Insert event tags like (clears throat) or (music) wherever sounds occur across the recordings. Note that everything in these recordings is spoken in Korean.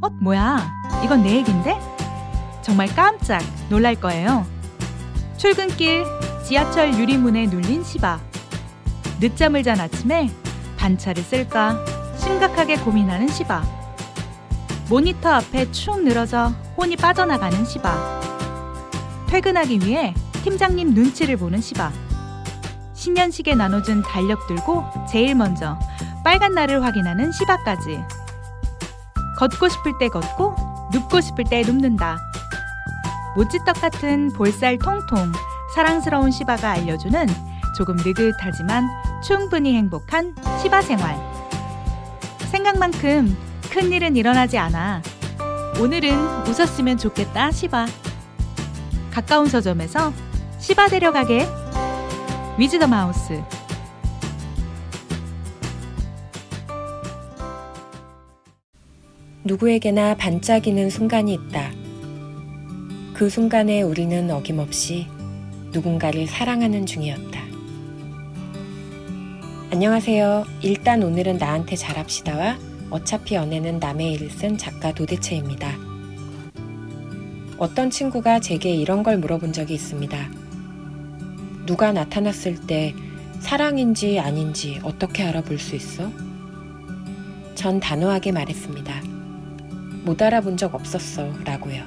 어, 뭐야? 이건 내 얘긴데? 정말 깜짝 놀랄 거예요. 출근길 지하철 유리문에 눌린 시바. 늦잠을 잔 아침에 반차를 쓸까 심각하게 고민하는 시바. 모니터 앞에 축 늘어져 혼이 빠져나가는 시바. 퇴근하기 위해 팀장님 눈치를 보는 시바. 신년식에 나눠준 달력 들고 제일 먼저 빨간 날을 확인하는 시바까지. 걷고 싶을 때 걷고 눕고 싶을 때 눕는다. 모찌떡 같은 볼살 통통 사랑스러운 시바가 알려주는 조금 느긋하지만 충분히 행복한 시바 생활. 생각만큼 큰 일은 일어나지 않아. 오늘은 웃었으면 좋겠다, 시바. 가까운 서점에서 시바 데려가게. 위즈더 마우스. 누구에게나 반짝이는 순간이 있다. 그 순간에 우리는 어김없이 누군가를 사랑하는 중이었다. 안녕하세요. 일단 오늘은 나한테 잘합시다와 어차피 연애는 남의 일을 쓴 작가 도대체입니다. 어떤 친구가 제게 이런 걸 물어본 적이 있습니다. 누가 나타났을 때 사랑인지 아닌지 어떻게 알아볼 수 있어? 전 단호하게 말했습니다. 못 알아본 적 없었어 라고요.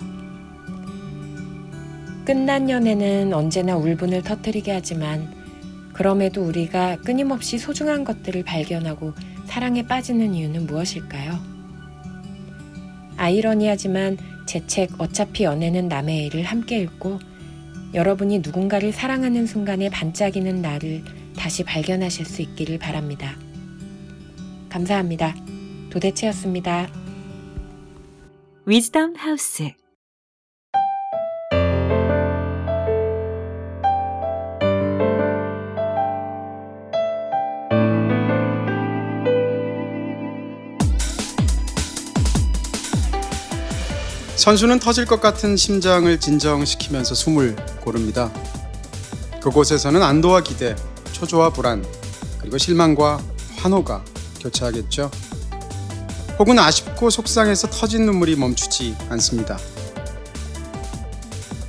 끝난 연애는 언제나 울분을 터뜨리게 하지만 그럼에도 우리가 끊임없이 소중한 것들을 발견하고 사랑에 빠지는 이유는 무엇일까요? 아이러니하지만 제 책 어차피 연애는 남의 일을 함께 읽고 여러분이 누군가를 사랑하는 순간에 반짝이는 나를 다시 발견하실 수 있기를 바랍니다. 감사합니다. 도대체였습니다. 위즈덤 하우스. 선수는 터질 것 같은 심장을 진정시키면서 숨을 고릅니다. 그곳에서는 안도와 기대, 초조와 불안, 그리고 실망과 환호가 교차하겠죠. 혹은 아쉽고 속상해서 터진 눈물이 멈추지 않습니다.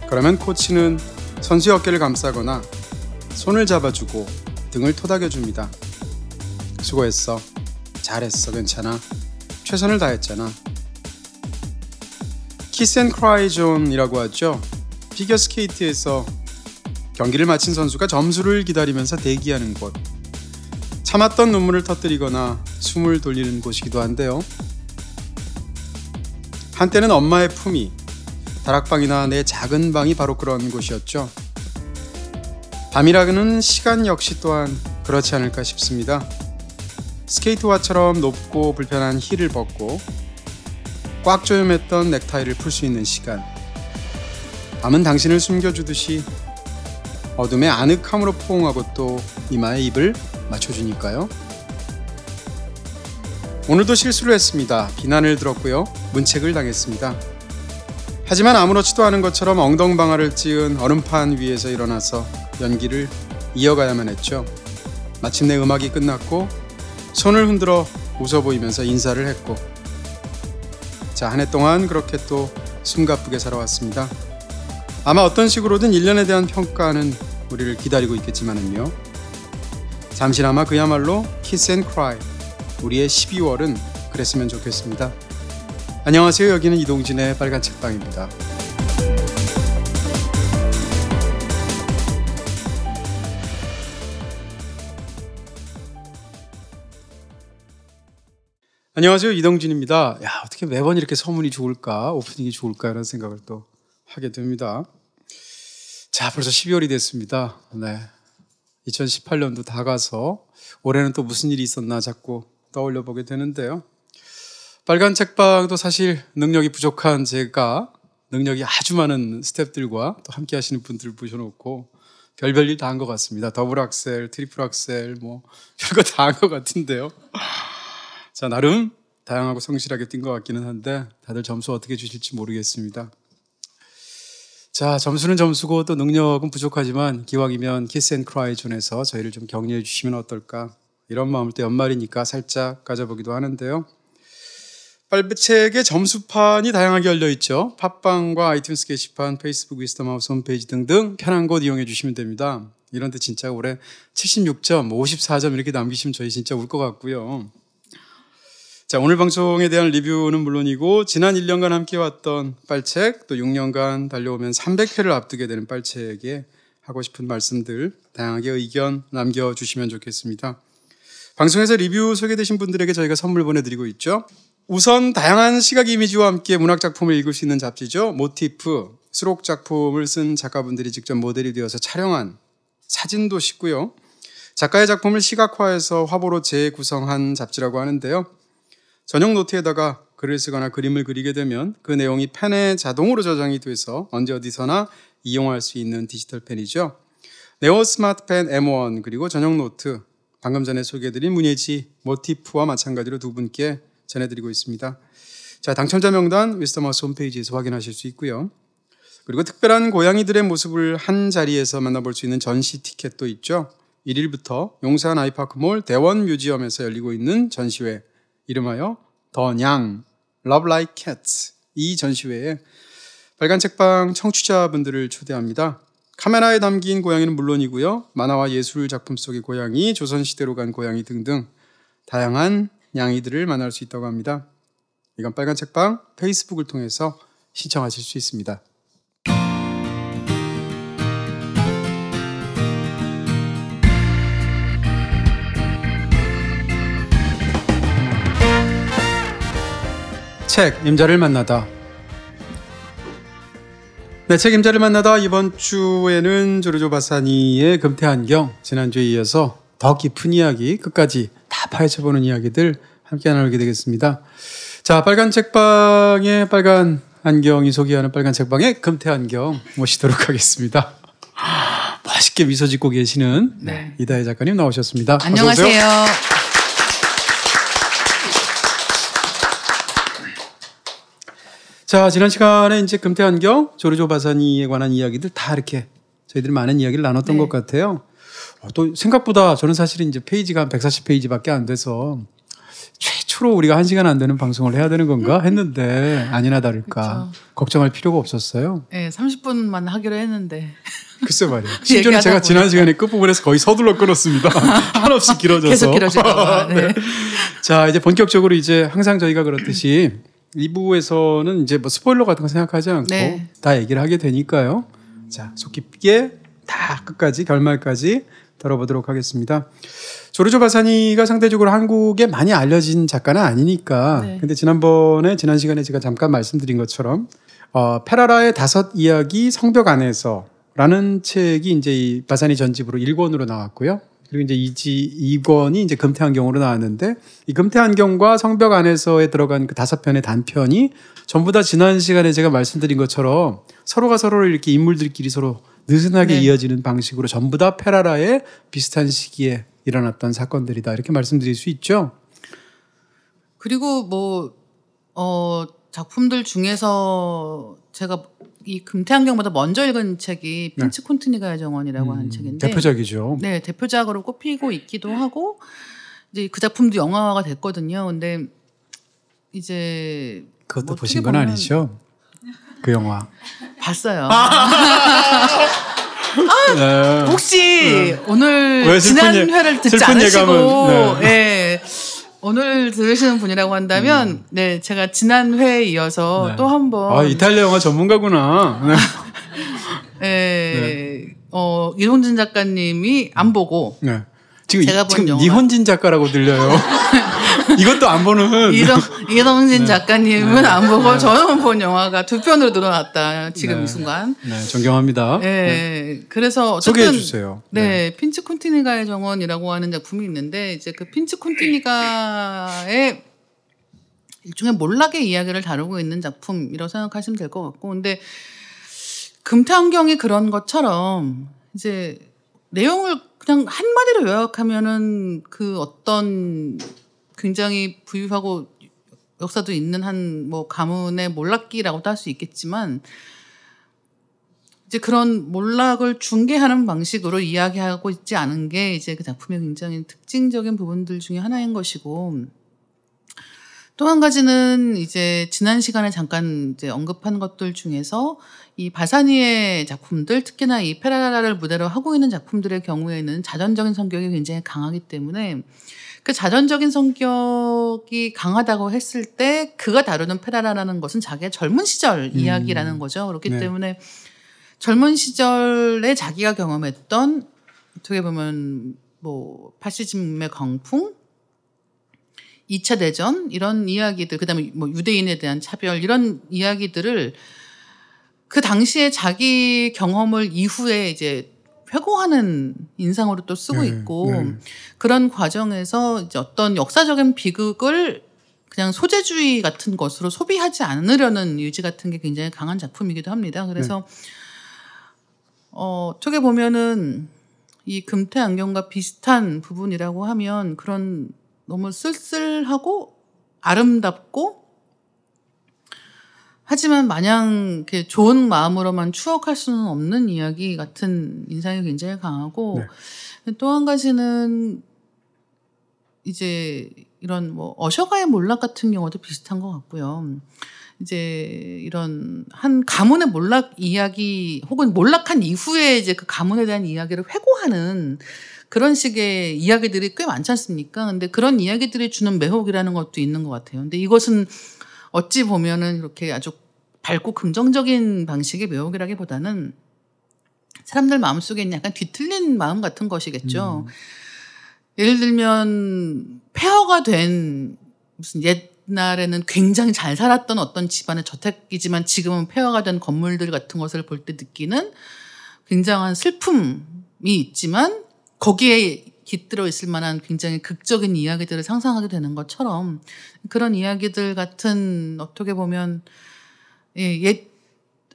그러면 코치는 선수의 어깨를 감싸거나 손을 잡아주고 등을 토닥여줍니다. 수고했어. 잘했어. 괜찮아. 최선을 다했잖아. kiss and cry zone이라고 하죠. 피겨 스케이트에서 경기를 마친 선수가 점수를 기다리면서 대기하는 곳. 참았던 눈물을 터뜨리거나 숨을 돌리는 곳이기도 한데요. 한때는 엄마의 품이 다락방이나 내 작은 방이 바로 그런 곳이었죠. 밤이라는 시간 역시 또한 그렇지 않을까 싶습니다. 스케이트화처럼 높고 불편한 힐을 벗고 꽉 조여맸던 넥타이를 풀 수 있는 시간. 밤은 당신을 숨겨주듯이 어둠의 아늑함으로 포옹하고 또 이마에 입을 맞춰주니까요. 오늘도 실수를 했습니다. 비난을 들었고요. 문책을 당했습니다. 하지만 아무렇지도 않은 것처럼 엉덩방아를 찧은 얼음판 위에서 일어나서 연기를 이어가야만 했죠. 마침내 음악이 끝났고 손을 흔들어 웃어 보이면서 인사를 했고 자, 한 해 동안 그렇게 또 숨가쁘게 살아왔습니다. 아마 어떤 식으로든 1년에 대한 평가는 우리를 기다리고 있겠지만은요. 잠시나마 그야말로 kiss and cry 우리의 12월은 그랬으면 좋겠습니다. 안녕하세요. 여기는 이동진의 빨간 책방입니다. 안녕하세요. 이동진입니다. 야, 어떻게 매번 이렇게 소문이 좋을까? 오프닝이 좋을까? 라는 생각을 또 하게 됩니다. 자, 벌써 12월이 됐습니다. 네. 2018년도 다 가서 올해는 또 무슨 일이 있었나 자꾸 떠올려 보게 되는데요. 빨간 책방도 사실 능력이 부족한 제가 능력이 아주 많은 스탭들과 또 함께 하시는 분들을 모셔놓고 별별 일 다 한 것 같습니다. double axel, triple axel, 뭐 별거 다 한 것 같은데요. 자, 나름 다양하고 성실하게 뛴 것 같기는 한데 다들 점수 어떻게 주실지 모르겠습니다. 자, 점수는 점수고 또 능력은 부족하지만 기왕이면 kiss and cry zone에서 저희를 좀 격려해 주시면 어떨까 이런 마음을 또 연말이니까 살짝 가져보기도 하는데요. 빨책의 점수판이 다양하게 열려 있죠. 팟빵과 아이튠스 게시판, 페이스북 위즈덤하우스 홈페이지 등등 편한 곳 이용해 주시면 됩니다. 이런데 진짜 올해 76점, 54점 이렇게 남기시면 저희 진짜 울 것 같고요. 자, 오늘 방송에 대한 리뷰는 물론이고 지난 1년간 함께 왔던 빨책 또 6년간 달려오면 300회를 앞두게 되는 빨책에 하고 싶은 말씀들 다양하게 의견 남겨 주시면 좋겠습니다. 방송에서 리뷰 소개되신 분들에게 저희가 선물 보내드리고 있죠. 우선 다양한 시각 이미지와 함께 문학 작품을 읽을 수 있는 잡지죠. 모티프 수록 작품을 쓴 작가분들이 직접 모델이 되어서 촬영한 사진도 싣고요. 작가의 작품을 시각화해서 화보로 재구성한 잡지라고 하는데요. 전용 노트에다가 글을 쓰거나 그림을 그리게 되면 그 내용이 펜에 자동으로 저장이 돼서 언제 어디서나 이용할 수 있는 디지털 펜이죠. 네오 스마트펜 M1 그리고 전용 노트 방금 전에 소개해드린 문예지 모티프와 마찬가지로 두 분께 전해드리고 있습니다. 자 당첨자 명단 위즈덤하우스 홈페이지에서 확인하실 수 있고요. 그리고 특별한 고양이들의 모습을 한 자리에서 만나볼 수 있는 전시 티켓도 있죠. 1일부터 용산 아이파크몰 대원 뮤지엄에서 열리고 있는 전시회 이름하여 더냥 Love Like Cats 이 전시회에 빨간 책방 청취자분들을 초대합니다. 카메라에 담긴 고양이는 물론이고요. 만화와 예술 작품 속의 고양이, 조선시대로 간 고양이 등등 다양한 양이들을 만날 수 있다고 합니다. 이건 빨간 책방 페이스북을 통해서 신청하실 수 있습니다. 책 임자를 만나다. 네, 책 임자를 만나다 이번 주에는 조르조 바사니의 금태안경 지난주에 이어서 더 깊은 이야기 끝까지 다 파헤쳐 보는 이야기들 함께 나누게 되겠습니다. 자, 빨간 책방의 빨간 안경이 소개하는 빨간 책방의 금태안경 모시도록 하겠습니다. (laughs) 맛있게 미소 짓고 계시는 네. 이다혜 작가님 나오셨습니다. 안녕하세요. 자, 지난 시간에 이제 금태안경, 조르조 바사니에 관한 이야기들 다 이렇게 저희들이 많은 이야기를 나눴던 네. 것 같아요. 어, 또 생각보다 저는 사실 이제 페이지가 한 140페이지밖에 안 돼서 최초로 우리가 한 시간 안 되는 방송을 해야 되는 건가 했는데 아니나 다를까 걱정할 필요가 없었어요. 네, 30분만 하기로 했는데 (laughs) 글쎄 말이에요. (laughs) 심지어는 제가 지난 보니까. 시간에 끝부분에서 거의 서둘러 끊었습니다. (laughs) 한없이 길어져서. 계속 길어질까봐. 네. 자, 이제 본격적으로 이제 항상 저희가 그렇듯이 2부에서는 이제 뭐 스포일러 같은 거 생각하지 않고 네. 다 얘기를 하게 되니까요. 자, 속 깊게 다 끝까지 결말까지 들어보도록 하겠습니다. 조르조 바사니가 상대적으로 한국에 많이 알려진 작가는 아니니까. 네. 근데 지난번에 지난 시간에 제가 잠깐 말씀드린 것처럼 어, 페라라의 다섯 이야기 성벽 안에서라는 책이 이제 이 바사니 전집으로 1권으로 나왔고요. 그리고 이제 이지 2권이 이제 금태안경으로 나왔는데 이 금태안경과 성벽 안에서에 들어간 그 다섯 편의 단편이 전부 다 지난 시간에 제가 말씀드린 것처럼 서로가 서로를 이렇게 인물들끼리 서로 느슨하게 네. 이어지는 방식으로 전부 다 페라라의 비슷한 시기에 일어났던 사건들이다 이렇게 말씀드릴 수 있죠. 그리고 뭐 어, 작품들 중에서 제가 이 금태안경보다 먼저 읽은 책이 핀치 콘티니가의 정원이라고 하는 책인데 네. 음, 대표작이죠. 네, 대표작으로 꼽히고 있기도 하고 이제 그 작품도 영화화가 됐거든요. 근데 이제 그것도 뭐 보신 건 아니죠? 그 영화. (laughs) 봤어요. (laughs) 네. 혹시 오늘 왜 슬픈 지난 예- 회를 듣지 않으시고 예감은, 예. 오늘 들으시는 분이라고 한다면 네 제가 지난 회에 이어서 음. 네. 또 한번 아 이탈리아 영화 전문가구나. 네. 예, (laughs) 어 이동진 작가님이 안 보고 네. 지금 제가 이- 본 지금 영화. 이혼진 작가라고 들려요. (laughs) 이것도 안 보는. 이동 이동진 네. 작가님은 안 보고 저는 본 영화가 두 편으로 늘어났다 지금 네. 이 순간. 네, 존경합니다. 예. 그래서 어쨌든 소개해 주세요. 네, 핀치 콘티니가의 정원이라고 하는 작품이 있는데 이제 그 핀치 콘티니가의 일종의 몰락의 이야기를 다루고 있는 작품이라고 생각하시면 될 것 같고 근데 금태환경이 그런 것처럼 이제 내용을 그냥 한마디로 요약하면은 그 어떤 굉장히 부유하고 역사도 있는 한 뭐 가문의 몰락기라고도 할 수 있겠지만 이제 그런 몰락을 중계하는 방식으로 이야기하고 있지 않은 게 이제 그 작품의 굉장히 특징적인 부분들 중에 하나인 것이고 또 한 가지는 이제 지난 시간에 잠깐 이제 언급한 것들 중에서 이 바사니의 작품들 특히나 이 페라라를 무대로 하고 있는 작품들의 경우에는 자전적인 성격이 굉장히 강하기 때문에 그 자전적인 성격이 강하다고 했을 때 그가 다루는 페라라라는 것은 자기의 젊은 시절 음. 이야기라는 거죠. 그렇기 네. 때문에 젊은 시절에 자기가 경험했던 어떻게 보면 뭐 파시즘의 광풍 2차 대전 이런 이야기들 그다음에 뭐 유대인에 대한 차별 이런 이야기들을 그 당시에 자기 경험을 이후에 이제 회고하는 인상으로 또 쓰고 네, 있고 네. 그런 과정에서 이제 어떤 역사적인 비극을 그냥 소재주의 같은 것으로 소비하지 않으려는 의지 같은 게 굉장히 강한 작품이기도 합니다. 그래서 어, 어떻게 보면은 이 금태 안경과 비슷한 부분이라고 하면 그런 너무 쓸쓸하고 아름답고 하지만 마냥 이렇게 좋은 마음으로만 추억할 수는 없는 이야기 같은 인상이 굉장히 강하고 또한 가지는 이제 이런 뭐 어셔가의 몰락 같은 경우도 비슷한 것 같고요. 이제 이런 한 가문의 몰락 이야기 혹은 몰락한 이후에 이제 그 가문에 대한 이야기를 회고하는 그런 식의 이야기들이 꽤 많지 않습니까? 근데 그런 이야기들이 주는 매혹이라는 것도 있는 것 같아요. 근데 이것은 어찌 보면은 이렇게 아주 밝고 긍정적인 방식의 매혹이라기보다는 사람들 마음속에 있는 약간 뒤틀린 마음 같은 것이겠죠. 예를 들면 폐허가 된 무슨 옛날에는 굉장히 잘 살았던 어떤 집안의 저택이지만 지금은 폐허가 된 건물들 같은 것을 볼 때 느끼는 굉장한 슬픔이 있지만 거기에 깃들어 있을 만한 굉장히 극적인 이야기들을 상상하게 되는 것처럼 그런 이야기들 같은 어떻게 보면 예, 옛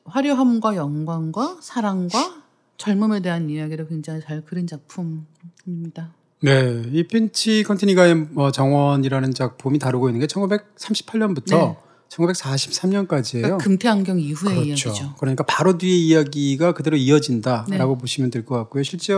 화려함과 영광과 사랑과 젊음에 대한 이야기를 굉장히 잘 그린 작품입니다. 네, 이 핀치 컨티니가의 뭐 정원이라는 작품이 다루고 있는 게 1938년부터 네. 1943년까지예요. 그러니까 금태안경 이후의 그렇죠. 이야기죠. 그러니까 바로 뒤에 이야기가 그대로 이어진다라고 네. 보시면 될 것 같고요. 실제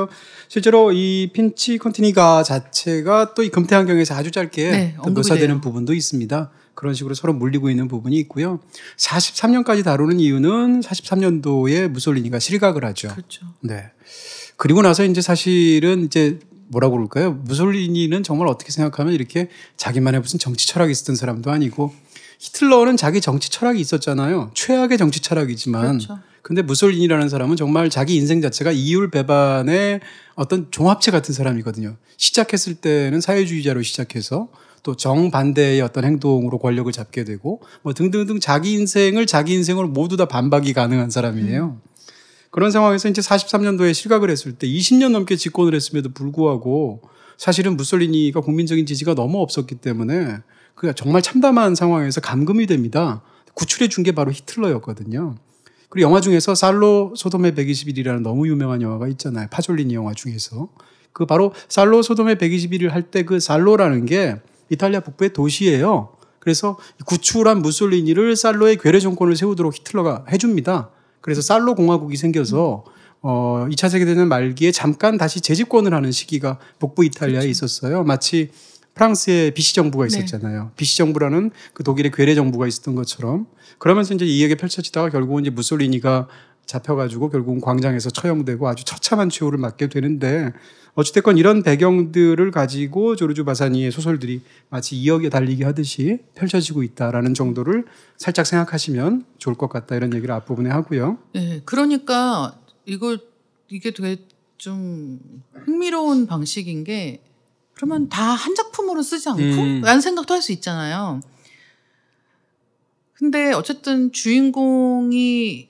실제로 이 핀치 컨티니가 자체가 또 이 금태환경에서 아주 짧게 네, 묘사되는. 부분도 있습니다. 그런 식으로 서로 물리고 있는 부분이 있고요. 43년까지 다루는 이유는 43년도에 무솔리니가 실각을 하죠. 그렇죠. 네. 그리고 나서 이제 사실은 이제 뭐라고 그럴까요? 무솔리니는 정말 어떻게 생각하면 이렇게 자기만의 무슨 정치 철학이 있었던 사람도 아니고 히틀러는 자기 정치 철학이 있었잖아요. 최악의 정치 철학이지만 그렇죠. 근데 무솔리니라는 사람은 정말 자기 인생 자체가 이율 배반의 어떤 종합체 같은 사람이거든요. 시작했을 때는 사회주의자로 시작해서 또 정반대의 어떤 행동으로 권력을 잡게 되고 뭐 등등등 자기 인생을 자기 인생으로 모두 다 반박이 가능한 사람이에요. 그런 상황에서 이제 43년도에 실각을 했을 때 20년 넘게 집권을 했음에도 불구하고 사실은 무솔리니가 국민적인 지지가 너무 없었기 때문에 그 정말 참담한 상황에서 감금이 됩니다. 구출해 준 게 바로 히틀러였거든요. 그리고 영화 중에서 살로 소돔의 121이라는 너무 유명한 영화가 있잖아요. 파졸리니 영화 중에서. 그 바로 살로 소돔의 121을 할 때 그 살로라는 게 이탈리아 북부의 도시예요. 그래서 구출한 무솔리니를 살로의 괴뢰 정권을 세우도록 히틀러가 해줍니다. 그래서 살로 공화국이 생겨서 어 2차 세계대전 말기에 잠깐 다시 재집권을 하는 시기가 북부 이탈리아에 있었어요. 마치 프랑스의 비시 정부가 네. 있었잖아요. 비시 정부라는 그 독일의 괴뢰 정부가 있었던 것처럼 그러면서 이제 이 얘기 펼쳐지다가 결국은 이제 무솔리니가 잡혀가지고 결국은 광장에서 처형되고 아주 처참한 최후를 맞게 되는데 어찌됐건 이런 배경들을 가지고 조르주 바사니의 소설들이 마치 이역에 달리기 하듯이 펼쳐지고 있다라는 정도를 살짝 생각하시면 좋을 것 같다 이런 얘기를 앞부분에 하고요. 네, 그러니까 이거 이게 되게 좀 흥미로운 방식인 게 그러면 다 한 작품으로 쓰지 않고? 음. 라는 생각도 할 수 있잖아요. 근데 어쨌든 주인공이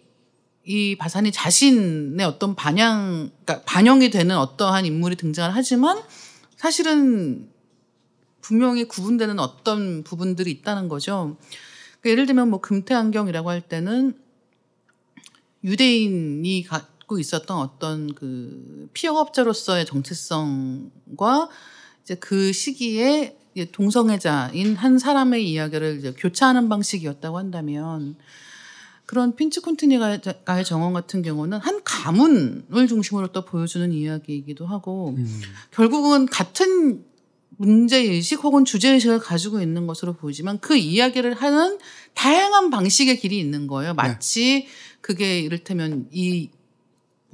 이 바산이 자신의 어떤 반영, 그러니까 반영이 되는 어떠한 인물이 등장을 하지만 사실은 분명히 구분되는 어떤 부분들이 있다는 거죠. 그러니까 예를 들면 뭐 금태안경이라고 할 때는 유대인이 갖고 있었던 어떤 그 피업업자로서의 정체성과 이제 그 시기에 동성애자인 한 사람의 이야기를 이제 교차하는 방식이었다고 한다면 그런 핀치 콘티니가의 정원 같은 경우는 한 가문을 중심으로 또 보여주는 이야기이기도 하고 음. 결국은 같은 문제의식 혹은 주제의식을 가지고 있는 것으로 보이지만 그 이야기를 하는 다양한 방식의 길이 있는 거예요. 마치 그게 이를테면 이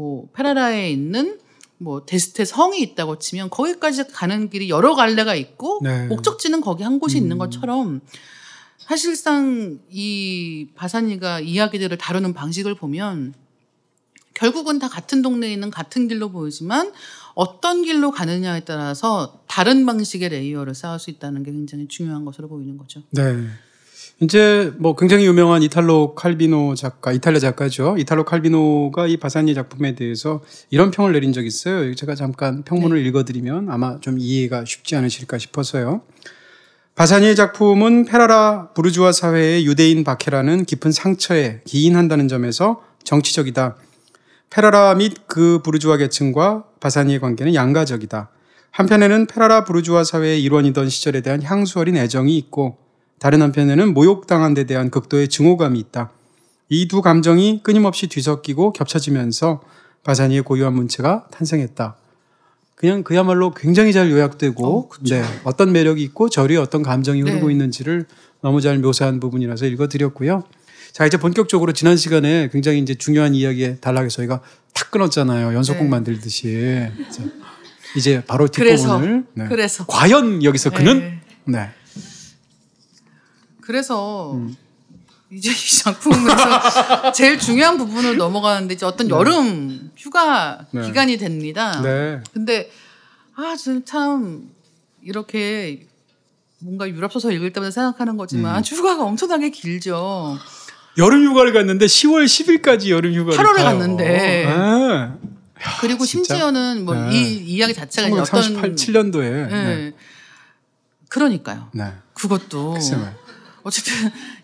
뭐 페라라에 있는 뭐 데스테 성이 있다고 치면 거기까지 가는 길이 여러 갈래가 있고 네. 목적지는 거기 한 곳이 있는 음. 것처럼 사실상 이 바사니가 이야기들을 다루는 방식을 보면 결국은 다 같은 동네에 있는 같은 길로 보이지만 어떤 길로 가느냐에 따라서 다른 방식의 layer를 쌓을 수 있다는 게 굉장히 중요한 것으로 보이는 거죠. 네. 이제 뭐 굉장히 유명한 이탈로 칼비노 작가, 이탈리아 작가죠. 이탈로 칼비노가 이 바사니 작품에 대해서 이런 평을 내린 적이 있어요. 제가 잠깐 평문을 읽어드리면 아마 좀 이해가 쉽지 않으실까 싶어서요. 바사니의 작품은 페라라 부르주아 사회의 유대인 박해라는 깊은 상처에 기인한다는 점에서 정치적이다. 페라라 및 그 부르주아 계층과 바사니의 관계는 양가적이다. 한편에는 페라라 부르주아 사회의 일원이던 시절에 대한 향수 어린 애정이 있고 다른 한편에는 모욕당한 데 대한 극도의 증오감이 있다. 이 두 감정이 끊임없이 뒤섞이고 겹쳐지면서 바사니의 고유한 문체가 탄생했다. 그냥 그야말로 굉장히 잘 요약되고 어. 네, 어떤 매력이 있고 저리 어떤 감정이 흐르고 네. 있는지를 너무 잘 묘사한 부분이라서 읽어드렸고요. 자 이제 본격적으로 지난 시간에 굉장히 이제 중요한 이야기에 단락에서 저희가 탁 끊었잖아요. 연속곡 네. 만들듯이. 자, 이제 바로 그래서 뒷부분을 네. 그래서 과연 여기서 그는 네. 네. 그래서 음. 이제 이 작품에서 (laughs) 제일 중요한 부분을 넘어가는데 이제 어떤 여름 휴가 네. 기간이 됩니다. 네. 근데 아, 참 이렇게 뭔가 유럽 소설 읽을 때마다 생각하는 거지만 음. 휴가가 엄청나게 길죠. 여름 휴가를 갔는데 10월 10일까지 여름 휴가를 8월에 가요. 갔는데. 아, 그리고 진짜? 심지어는 뭐 네. 이 이야기 자체가 이제 어떤 1938년도에. 예. 네. 그러니까요. 네. 그것도 글쎄 말이에요. 어쨌든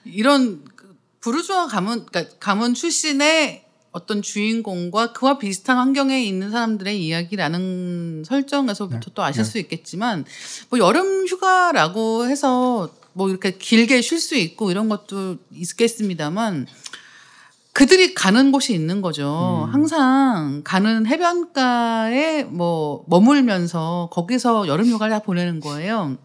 이런 그 부르주아 가문 그러니까 가문 출신의 어떤 주인공과 그와 비슷한 환경에 있는 사람들의 이야기라는 설정에서부터 네. 또 아실 네. 수 있겠지만 뭐 여름 휴가라고 해서 뭐 이렇게 길게 쉴 수 있고 이런 것도 있겠습니다만 그들이 가는 곳이 있는 거죠. 음. 항상 가는 해변가에 뭐 머물면서 거기서 여름 휴가를 다 보내는 거예요.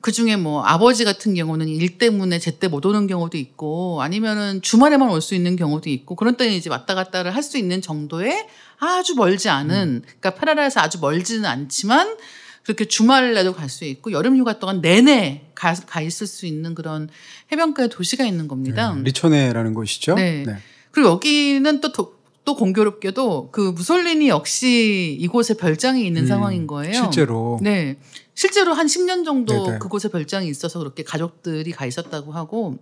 그 중에 뭐 아버지 같은 경우는 일 때문에 제때 못 오는 경우도 있고 아니면은 주말에만 올 수 있는 경우도 있고 그런 때는 이제 왔다 갔다를 할 수 있는 정도의 아주 멀지 않은 그러니까 페라라에서 아주 멀지는 않지만 그렇게 주말에도 갈 수 있고 여름 휴가 동안 내내 가, 가 있을 수 있는 그런 해변가의 도시가 있는 겁니다. 네. 리초네라는 곳이죠. 네. 그리고 여기는 또, 도- 또 공교롭게도 그 무솔리니 역시 이곳에 별장이 있는 음, 상황인 거예요. 실제로. 네. 실제로 한 10년 정도 네네. 그곳에 별장이 있어서 그렇게 가족들이 가 있었다고 하고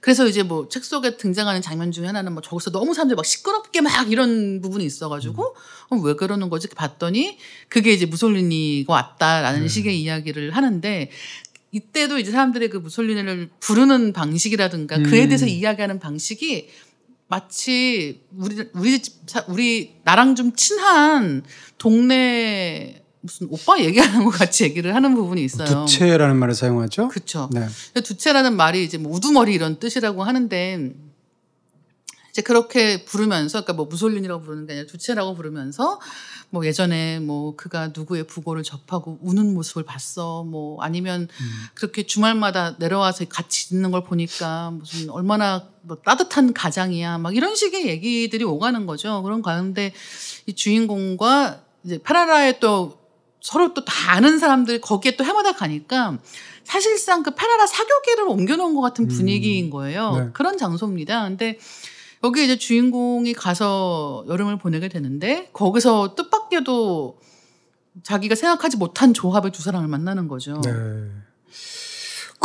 그래서 이제 뭐 책 속에 등장하는 장면 중에 하나는 뭐 저기서 너무 사람들이 막 시끄럽게 막 이런 부분이 있어가지고 음. 어, 왜 그러는 거지 봤더니 그게 이제 무솔리니가 왔다라는 네. 식의 이야기를 하는데 이때도 이제 사람들이 그 무솔리니를 부르는 방식이라든가 그에 음. 대해서 이야기하는 방식이 마치 우리 우리 집 사- 우리 나랑 좀 친한 동네 무슨 오빠 얘기하는 것 같이 얘기를 하는 부분이 있어요. 두채라는 말을 사용하죠. 그렇죠. 네. 두채라는 말이 이제 뭐 우두머리 이런 뜻이라고 하는데 이제 그렇게 부르면서 그러니까 뭐 무솔린이라고 부르는 게 아니라 두채라고 부르면서 뭐 예전에 뭐 그가 누구의 부고를 접하고 우는 모습을 봤어 뭐 아니면 음. 그렇게 주말마다 내려와서 같이 있는 걸 보니까 무슨 얼마나 뭐 따뜻한 가장이야 막 이런 식의 얘기들이 오가는 거죠 그런 가운데 이 주인공과 이제 파라라의 또 서로 또 다 아는 사람들 거기에 또 해마다 가니까 사실상 그 페라라 사교계를 옮겨놓은 것 같은 음. 분위기인 거예요. 네. 그런 장소입니다. 근데 여기 이제 주인공이 가서 여름을 보내게 되는데 거기서 뜻밖에도 자기가 생각하지 못한 조합의 두 사람을 만나는 거죠. 네.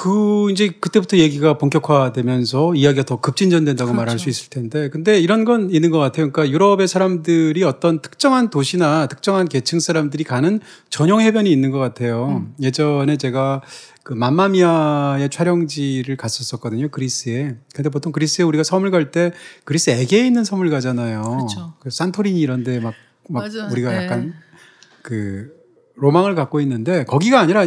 그 이제 그때부터 얘기가 본격화되면서 이야기가 더 급진전된다고 그렇죠. 말할 수 있을 텐데 근데 이런 건 있는 것 같아요. 그러니까 유럽의 사람들이 어떤 특정한 도시나 특정한 계층 사람들이 가는 전용 해변이 있는 것 같아요. 음. 예전에 제가 그 맘마미아의 촬영지를 갔었었거든요. 그리스에. 근데 보통 그리스에 우리가 섬을 갈 때 그리스 에게해에 있는 섬을 가잖아요. 그렇죠. 그 산토리니 이런 데 막. 우리가 네. 약간 그 로망을 갖고 있는데 거기가 아니라.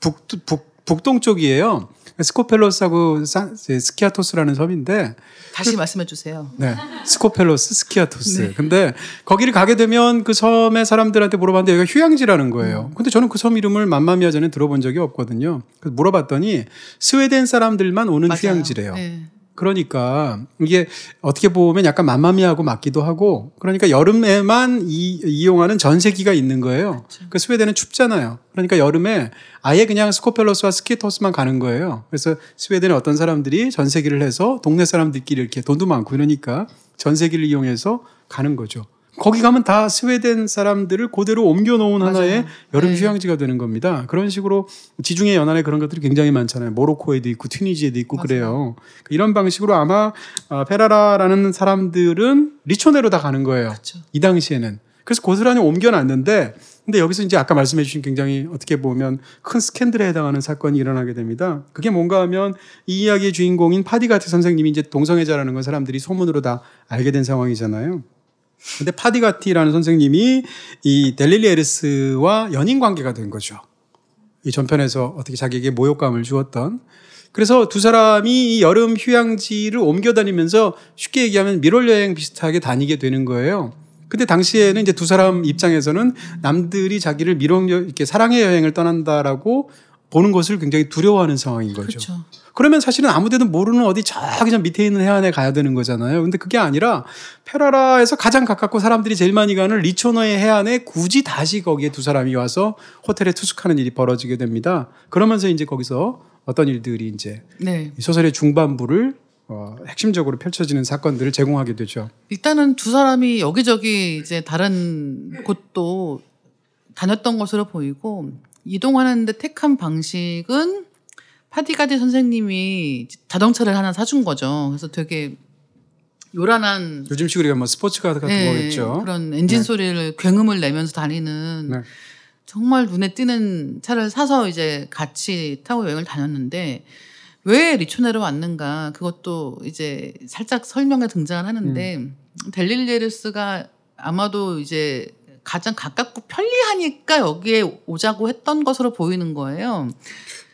북, 북, 북, 북동 쪽이에요. 스코펠로스하고 사- 스키아토스라는 섬인데 다시 말씀해 주세요. 네. 스코펠로스, 스키아토스. 네. 근데 거기를 가게 되면 그 섬의 사람들한테 물어봤는데 여기가 휴양지라는 거예요. 근데 저는 그 섬 이름을 맘마미아 전에 들어본 적이 없거든요. 그래서 물어봤더니 스웨덴 사람들만 오는 맞아요. 휴양지래요. 네. 그러니까 이게 어떻게 보면 약간 맘마미아하고 맞기도 하고 그러니까 여름에만 이, 이용하는 전세기가 있는 거예요. 그 스웨덴은 춥잖아요. 그러니까 여름에 아예 그냥 스코펠로스와 스키토스만 가는 거예요. 그래서 스웨덴의 어떤 사람들이 전세기를 해서 동네 사람들끼리 이렇게 돈도 많고 이러니까 전세기를 이용해서 가는 거죠. 거기 가면 다 스웨덴 사람들을 그대로 옮겨 놓은 하나의 여름 네. 휴양지가 되는 겁니다. 그런 식으로 지중해 연안에 그런 것들이 굉장히 많잖아요. 모로코에도 있고 튀니지에도 있고 맞아요. 그래요. 이런 방식으로 아마 아, 페라라라는 사람들은 리초네로 다 가는 거예요. 그렇죠. 이 당시에는. 그래서 고스란히 옮겨놨는데 근데 여기서 이제 아까 말씀해 주신 굉장히 어떻게 보면 큰 스캔들에 해당하는 사건이 일어나게 됩니다. 그게 뭔가 하면 이 이야기의 주인공인 파디가트 선생님이 이제 동성애자라는 건 사람들이 소문으로 다 알게 된 상황이잖아요. 근데 파디가티라는 선생님이 이 델릴리 에르스와 연인 관계가 된 거죠. 이 전편에서 어떻게 자기에게 모욕감을 주었던. 그래서 두 사람이 이 여름 휴양지를 옮겨 다니면서 쉽게 얘기하면 밀월 여행 비슷하게 다니게 되는 거예요. 근데 당시에는 이제 두 사람 입장에서는 남들이 자기를 여- 이렇게 사랑의 여행을 떠난다라고 보는 것을 굉장히 두려워하는 상황인 거죠. 그렇죠. 그러면 사실은 아무데도 모르는 어디 저기 저 밑에 있는 해안에 가야 되는 거잖아요. 근데 그게 아니라 페라라에서 가장 가깝고 사람들이 제일 많이 가는 리초너의 해안에 굳이 다시 거기에 두 사람이 와서 호텔에 투숙하는 일이 벌어지게 됩니다. 그러면서 이제 거기서 어떤 일들이 이제 네. 이 소설의 중반부를 어, 핵심적으로 펼쳐지는 사건들을 제공하게 되죠. 일단은 두 사람이 여기저기 이제 다른 곳도 다녔던 것으로 보이고 이동하는데 택한 방식은 파디가디 선생님이 자동차를 하나 사준 거죠. 그래서 되게 요란한 요즘식 우리가 뭐 스포츠카 같은 네, 거겠죠. 그런 엔진 네. 소리를 굉음을 내면서 다니는 네. 정말 눈에 띄는 차를 사서 이제 같이 타고 여행을 다녔는데 왜 리초네로 왔는가 그것도 이제 살짝 설명에 등장을 하는데 음. 델릴리에르스가 아마도 이제 가장 가깝고 편리하니까 여기에 오자고 했던 것으로 보이는 거예요.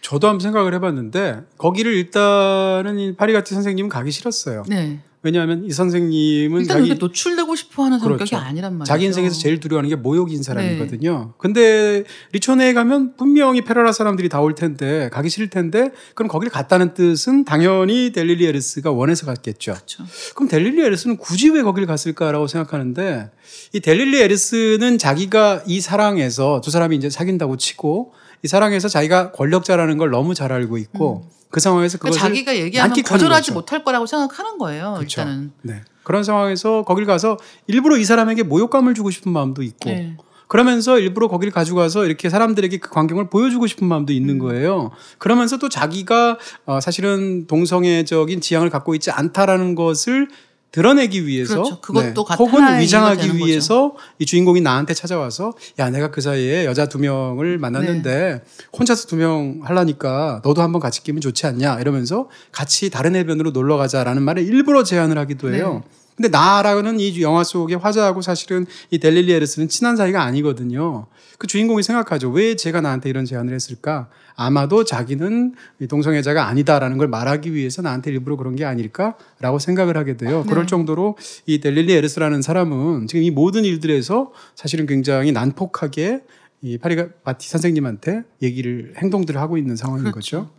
저도 한번 생각을 해봤는데 거기를 일단은 이 파리가티 선생님은 가기 싫었어요. 네. 왜냐하면 이 선생님은 일단 자기 노출되고 싶어하는 성격이 그렇죠. 아니란 말이에요. 자기 인생에서 제일 두려워하는 게 모욕인 사람이거든요. 네. 근데 리초네에 가면 분명히 페라라 사람들이 다 올 텐데 가기 싫을 텐데 그럼 거기를 갔다는 뜻은 당연히 델릴리 에르스가 원해서 갔겠죠. 그렇죠. 그럼 델릴리 에르스는 굳이 왜 거기를 갔을까라고 생각하는데 이 델릴리 에르스는 자기가 이 사랑에서 두 사람이 이제 사귄다고 치고 이 사랑에서 자기가 권력자라는 걸 너무 잘 알고 있고 그 상황에서 그러니까 그것을 자기가 얘기하면 거절하지 거죠. 못할 거라고 생각하는 거예요. 그렇죠. 일단은. 네. 그런 상황에서 거길 가서 일부러 이 사람에게 모욕감을 주고 싶은 마음도 있고 네. 그러면서 일부러 거기를 가지고 가서 이렇게 사람들에게 그 광경을 보여주고 싶은 마음도 음. 있는 거예요. 그러면서 또 자기가 어, 사실은 동성애적인 지향을 갖고 있지 않다라는 것을 드러내기 위해서 네. 그렇죠. 그것도 같은 혹은 위장하기 되는 거죠. 위해서 이 주인공이 나한테 찾아와서 야 내가 그 사이에 여자 두 명을 만났는데 네. 혼자서 두 명 하려니까 너도 한번 같이 끼면 좋지 않냐 이러면서 같이 다른 해변으로 놀러 가자라는 말을 일부러 제안을 하기도 해요. 네. 근데 나라는 이 영화 속의 화자하고 사실은 이 델릴리 에르스는 친한 사이가 아니거든요. 그 주인공이 생각하죠. 왜 제가 나한테 이런 제안을 했을까? 아마도 자기는 이 동성애자가 아니다라는 걸 말하기 위해서 나한테 일부러 그런 게 아닐까라고 생각을 하게 돼요. 네. 그럴 정도로 이 델릴리 에르스라는 사람은 지금 이 모든 일들에서 사실은 굉장히 난폭하게 이 파리가 바티 선생님한테 얘기를 행동들을 하고 있는 상황인 그렇죠. 거죠.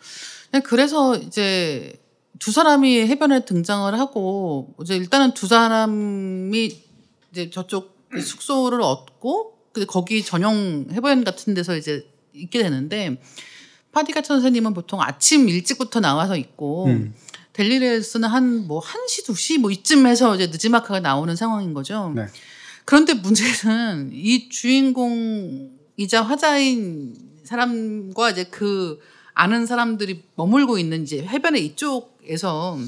네, 그래서 이제 두 사람이 해변에 등장을 하고 이제 일단은 두 사람이 이제 저쪽 숙소를 얻고 근데 거기 전용 해변 같은 데서 이제 있게 되는데 파디가 선생님은 보통 아침 일찍부터 나와서 있고 음. 델리레스는 한 뭐 1시, 2시 뭐 이쯤에서 이제 느지막하게 나오는 상황인 거죠. 네. 그런데 문제는 이 주인공이자 화자인 사람과 이제 그 아는 사람들이 머물고 있는 이제 해변의 이쪽에서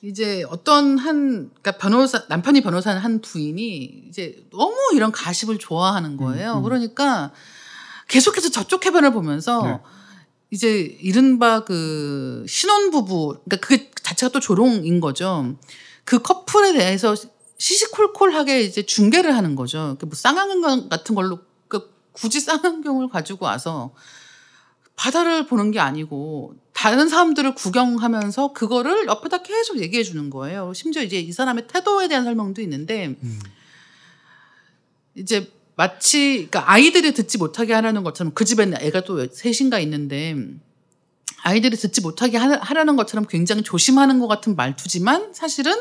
이제 어떤 한 그러니까 변호사 남편이 변호사는 한 부인이 이제 너무 이런 가십을 좋아하는 거예요. 음, 음. 그러니까 계속해서 저쪽 해변을 보면서 네. 이제 이른바 그 신혼부부 그러니까 그게 자체가 또 조롱인 거죠. 그 커플에 대해서 시시콜콜하게 이제 중계를 하는 거죠. 그뭐 쌍안경 같은 걸로 그 굳이 쌍안경을 가지고 와서 바다를 보는 게 아니고 다른 사람들을 구경하면서 그거를 옆에다 계속 얘기해 주는 거예요. 심지어 이제 이 사람의 태도에 대한 설명도 있는데 음. 이제 마치 그러니까 아이들이 듣지 못하게 하라는 것처럼 그 집에는 애가 또 셋인가 있는데 아이들이 듣지 못하게 하- 하라는 것처럼 굉장히 조심하는 것 같은 말투지만 사실은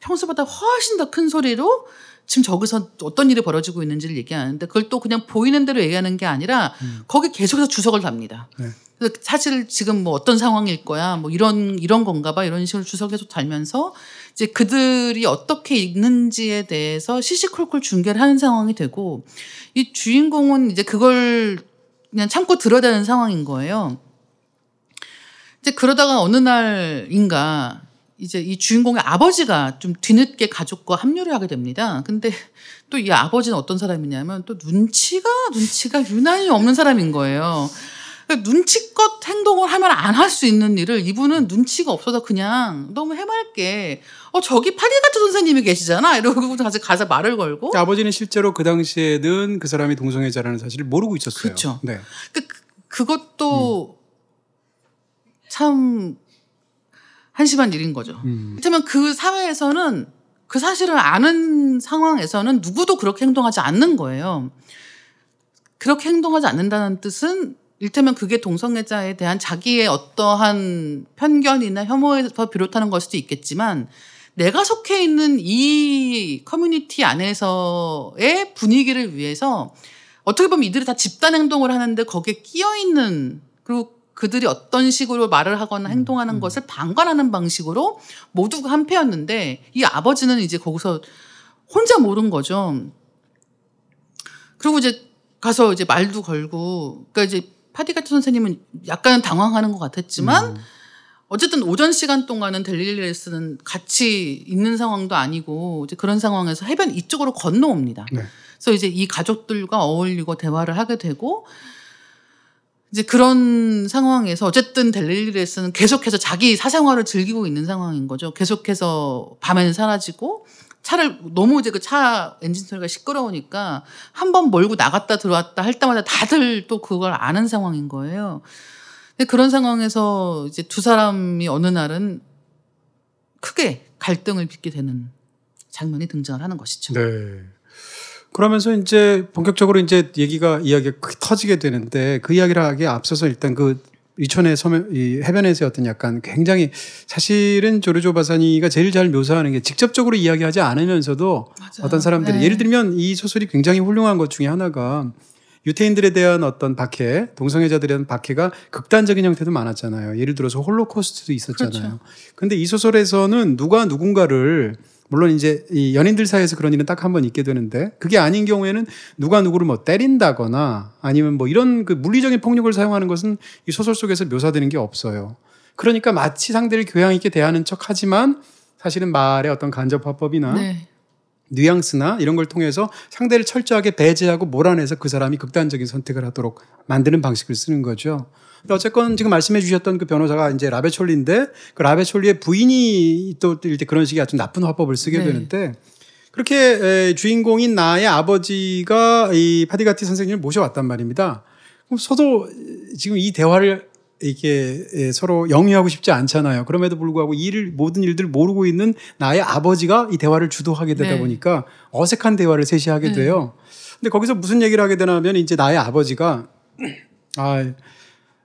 평소보다 훨씬 더 큰 소리로 지금 저기서 어떤 일이 벌어지고 있는지를 얘기하는데 그걸 또 그냥 보이는 대로 얘기하는 게 아니라 거기 계속해서 주석을 답니다. 네. 그래서 사실 지금 뭐 어떤 상황일 거야, 뭐 이런 이런 건가 봐 이런 식으로 주석 계속 달면서 이제 그들이 어떻게 있는지에 대해서 시시콜콜 중계를 하는 상황이 되고 이 주인공은 이제 그걸 그냥 참고 들어야 되는 상황인 거예요. 이제 그러다가 어느 날인가 이제 이 주인공의 아버지가 좀 뒤늦게 가족과 합류를 하게 됩니다. 근데 또 이 아버지는 어떤 사람이냐면 또 눈치가 눈치가 유난히 없는 사람인 거예요. 그러니까 눈치껏 행동을 하면 안 할 수 있는 일을 이분은 눈치가 없어서 그냥 너무 해맑게 어 저기 파리가트 선생님이 계시잖아 이러고 가서 가서 말을 걸고 아버지는 실제로 그 당시에는 그 사람이 동성애자라는 사실을 모르고 있었어요. 그렇죠. 네. 그, 그것도 참 한심한 일인 거죠. 음. 그렇다면 그 사회에서는 그 사실을 아는 상황에서는 누구도 그렇게 행동하지 않는 거예요. 그렇게 행동하지 않는다는 뜻은 일테면 그게 동성애자에 대한 자기의 어떠한 편견이나 혐오에서 비롯하는 걸 수도 있겠지만 내가 속해 있는 이 커뮤니티 안에서의 분위기를 위해서 어떻게 보면 이들이 다 집단 행동을 하는데 거기에 끼어 있는 그리고 그들이 어떤 식으로 말을 하거나 행동하는 것을 방관하는 방식으로 모두가 한패였는데 이 아버지는 이제 거기서 혼자 모른 거죠. 그리고 이제 가서 이제 말도 걸고 그러니까 이제 파디가티 선생님은 약간 당황하는 것 같았지만 음. 어쨌든 오전 시간 동안은 델릴리레스는 같이 있는 상황도 아니고 이제 그런 상황에서 해변 이쪽으로 건너옵니다. 네. 그래서 이제 이 가족들과 어울리고 대화를 하게 되고 이제 그런 상황에서 어쨌든 델릴리레스는 계속해서 자기 사생활을 즐기고 있는 상황인 거죠. 계속해서 밤에는 사라지고 차를 너무 이제 그 차 엔진 소리가 시끄러우니까 한 번 몰고 나갔다 들어왔다 할 때마다 다들 또 그걸 아는 상황인 거예요. 근데 그런 상황에서 이제 두 사람이 어느 날은 크게 갈등을 빚게 되는 장면이 등장을 하는 것이죠. 네. 그러면서 이제 본격적으로 이제 얘기가 이야기가 터지게 되는데 그 이야기를 하기에 앞서서 일단 그 이천의 섬, 이 해변에서의 어떤 약간 굉장히 사실은 조르조 바사니가 제일 잘 묘사하는 게 직접적으로 이야기하지 않으면서도 맞아요. 어떤 사람들이 네. 예를 들면 이 소설이 굉장히 훌륭한 것 중에 하나가 유태인들에 대한 어떤 박해, 동성애자들에 대한 박해가 극단적인 형태도 많았잖아요. 예를 들어서 홀로코스트도 있었잖아요. 그렇죠. 근데 이 소설에서는 누가 누군가를 물론 이제 이 연인들 사이에서 그런 일은 딱 한 번 있게 되는데 그게 아닌 경우에는 누가 누구를 뭐 때린다거나 아니면 뭐 이런 그 물리적인 폭력을 사용하는 것은 이 소설 속에서 묘사되는 게 없어요. 그러니까 마치 상대를 교양 있게 대하는 척 하지만 사실은 말의 어떤 간접 화법이나 네. 뉘앙스나 이런 걸 통해서 상대를 철저하게 배제하고 몰아내서 그 사람이 극단적인 선택을 하도록 만드는 방식을 쓰는 거죠. 근데 어쨌건 지금 말씀해 주셨던 그 변호사가 이제 라베촐리인데 그 라베촐리의 부인이 또 이때 그런 식의 아주 나쁜 화법을 쓰게 네. 되는데 그렇게 에, 주인공인 나의 아버지가 이 파디가티 선생님을 모셔왔단 말입니다. 그럼 저도 지금 이 대화를 이렇게 에, 서로 영위하고 싶지 않잖아요. 그럼에도 불구하고 이 일을 모든 일들을 모르고 있는 나의 아버지가 이 대화를 주도하게 되다 네. 보니까 어색한 대화를 셋이 하게 네. 돼요. 근데 거기서 무슨 얘기를 하게 되냐면 이제 나의 아버지가 (clears throat) 아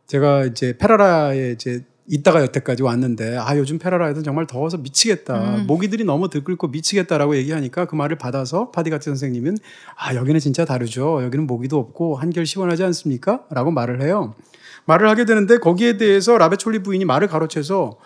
제가 이제 페라라에 이제 있다가 여태까지 왔는데 아 요즘 페라라에도 정말 더워서 미치겠다 음. 모기들이 너무 들끓고 미치겠다라고 얘기하니까 그 말을 받아서 파디가티 선생님은 아 여기는 진짜 다르죠 여기는 모기도 없고 한결 시원하지 않습니까?라고 말을 해요 말을 하게 되는데 거기에 대해서 라베촐리 부인이 말을 가로채서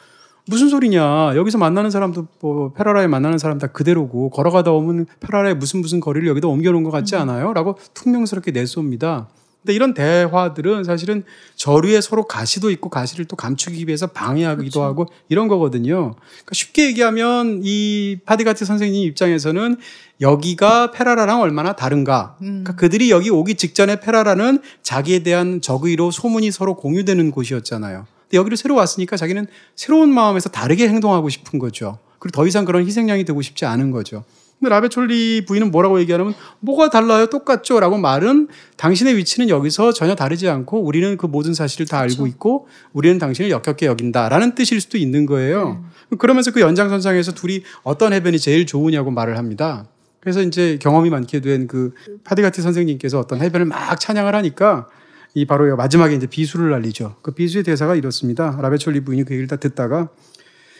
무슨 소리냐 여기서 만나는 사람도 뭐 페라라에 만나는 사람 다 그대로고 걸어가다 오면 페라라에 무슨 무슨 거리를 여기다 옮겨놓은 것 같지 않아요?라고 퉁명스럽게 내쏩니다. 근데 이런 대화들은 사실은 저류에 서로 가시도 있고 가시를 또 감추기 위해서 방해하기도 하고 이런 거거든요. 그러니까 쉽게 얘기하면 이 파디가티 선생님 입장에서는 여기가 페라라랑 얼마나 다른가. 음. 그러니까 그들이 여기 오기 직전에 페라라는 자기에 대한 적의로 소문이 서로 공유되는 곳이었잖아요. 근데 여기를 새로 왔으니까 자기는 새로운 마음에서 다르게 행동하고 싶은 거죠. 그리고 더 이상 그런 희생양이 되고 싶지 않은 거죠. 근데 라베촐리 부인은 뭐라고 얘기하냐면 뭐가 달라요? 똑같죠? 라고 말은 당신의 위치는 여기서 전혀 다르지 않고 우리는 그 모든 사실을 다 알고 있고 우리는 당신을 역겹게 여긴다라는 뜻일 수도 있는 거예요. 그러면서 그 연장선상에서 둘이 어떤 해변이 제일 좋으냐고 말을 합니다. 그래서 이제 경험이 많게 된 그 파디가티 선생님께서 어떤 해변을 막 찬양을 하니까 이 바로 마지막에 이제 비수를 날리죠. 그 비수의 대사가 이렇습니다. 라베촐리 부인이 그 얘기를 다 듣다가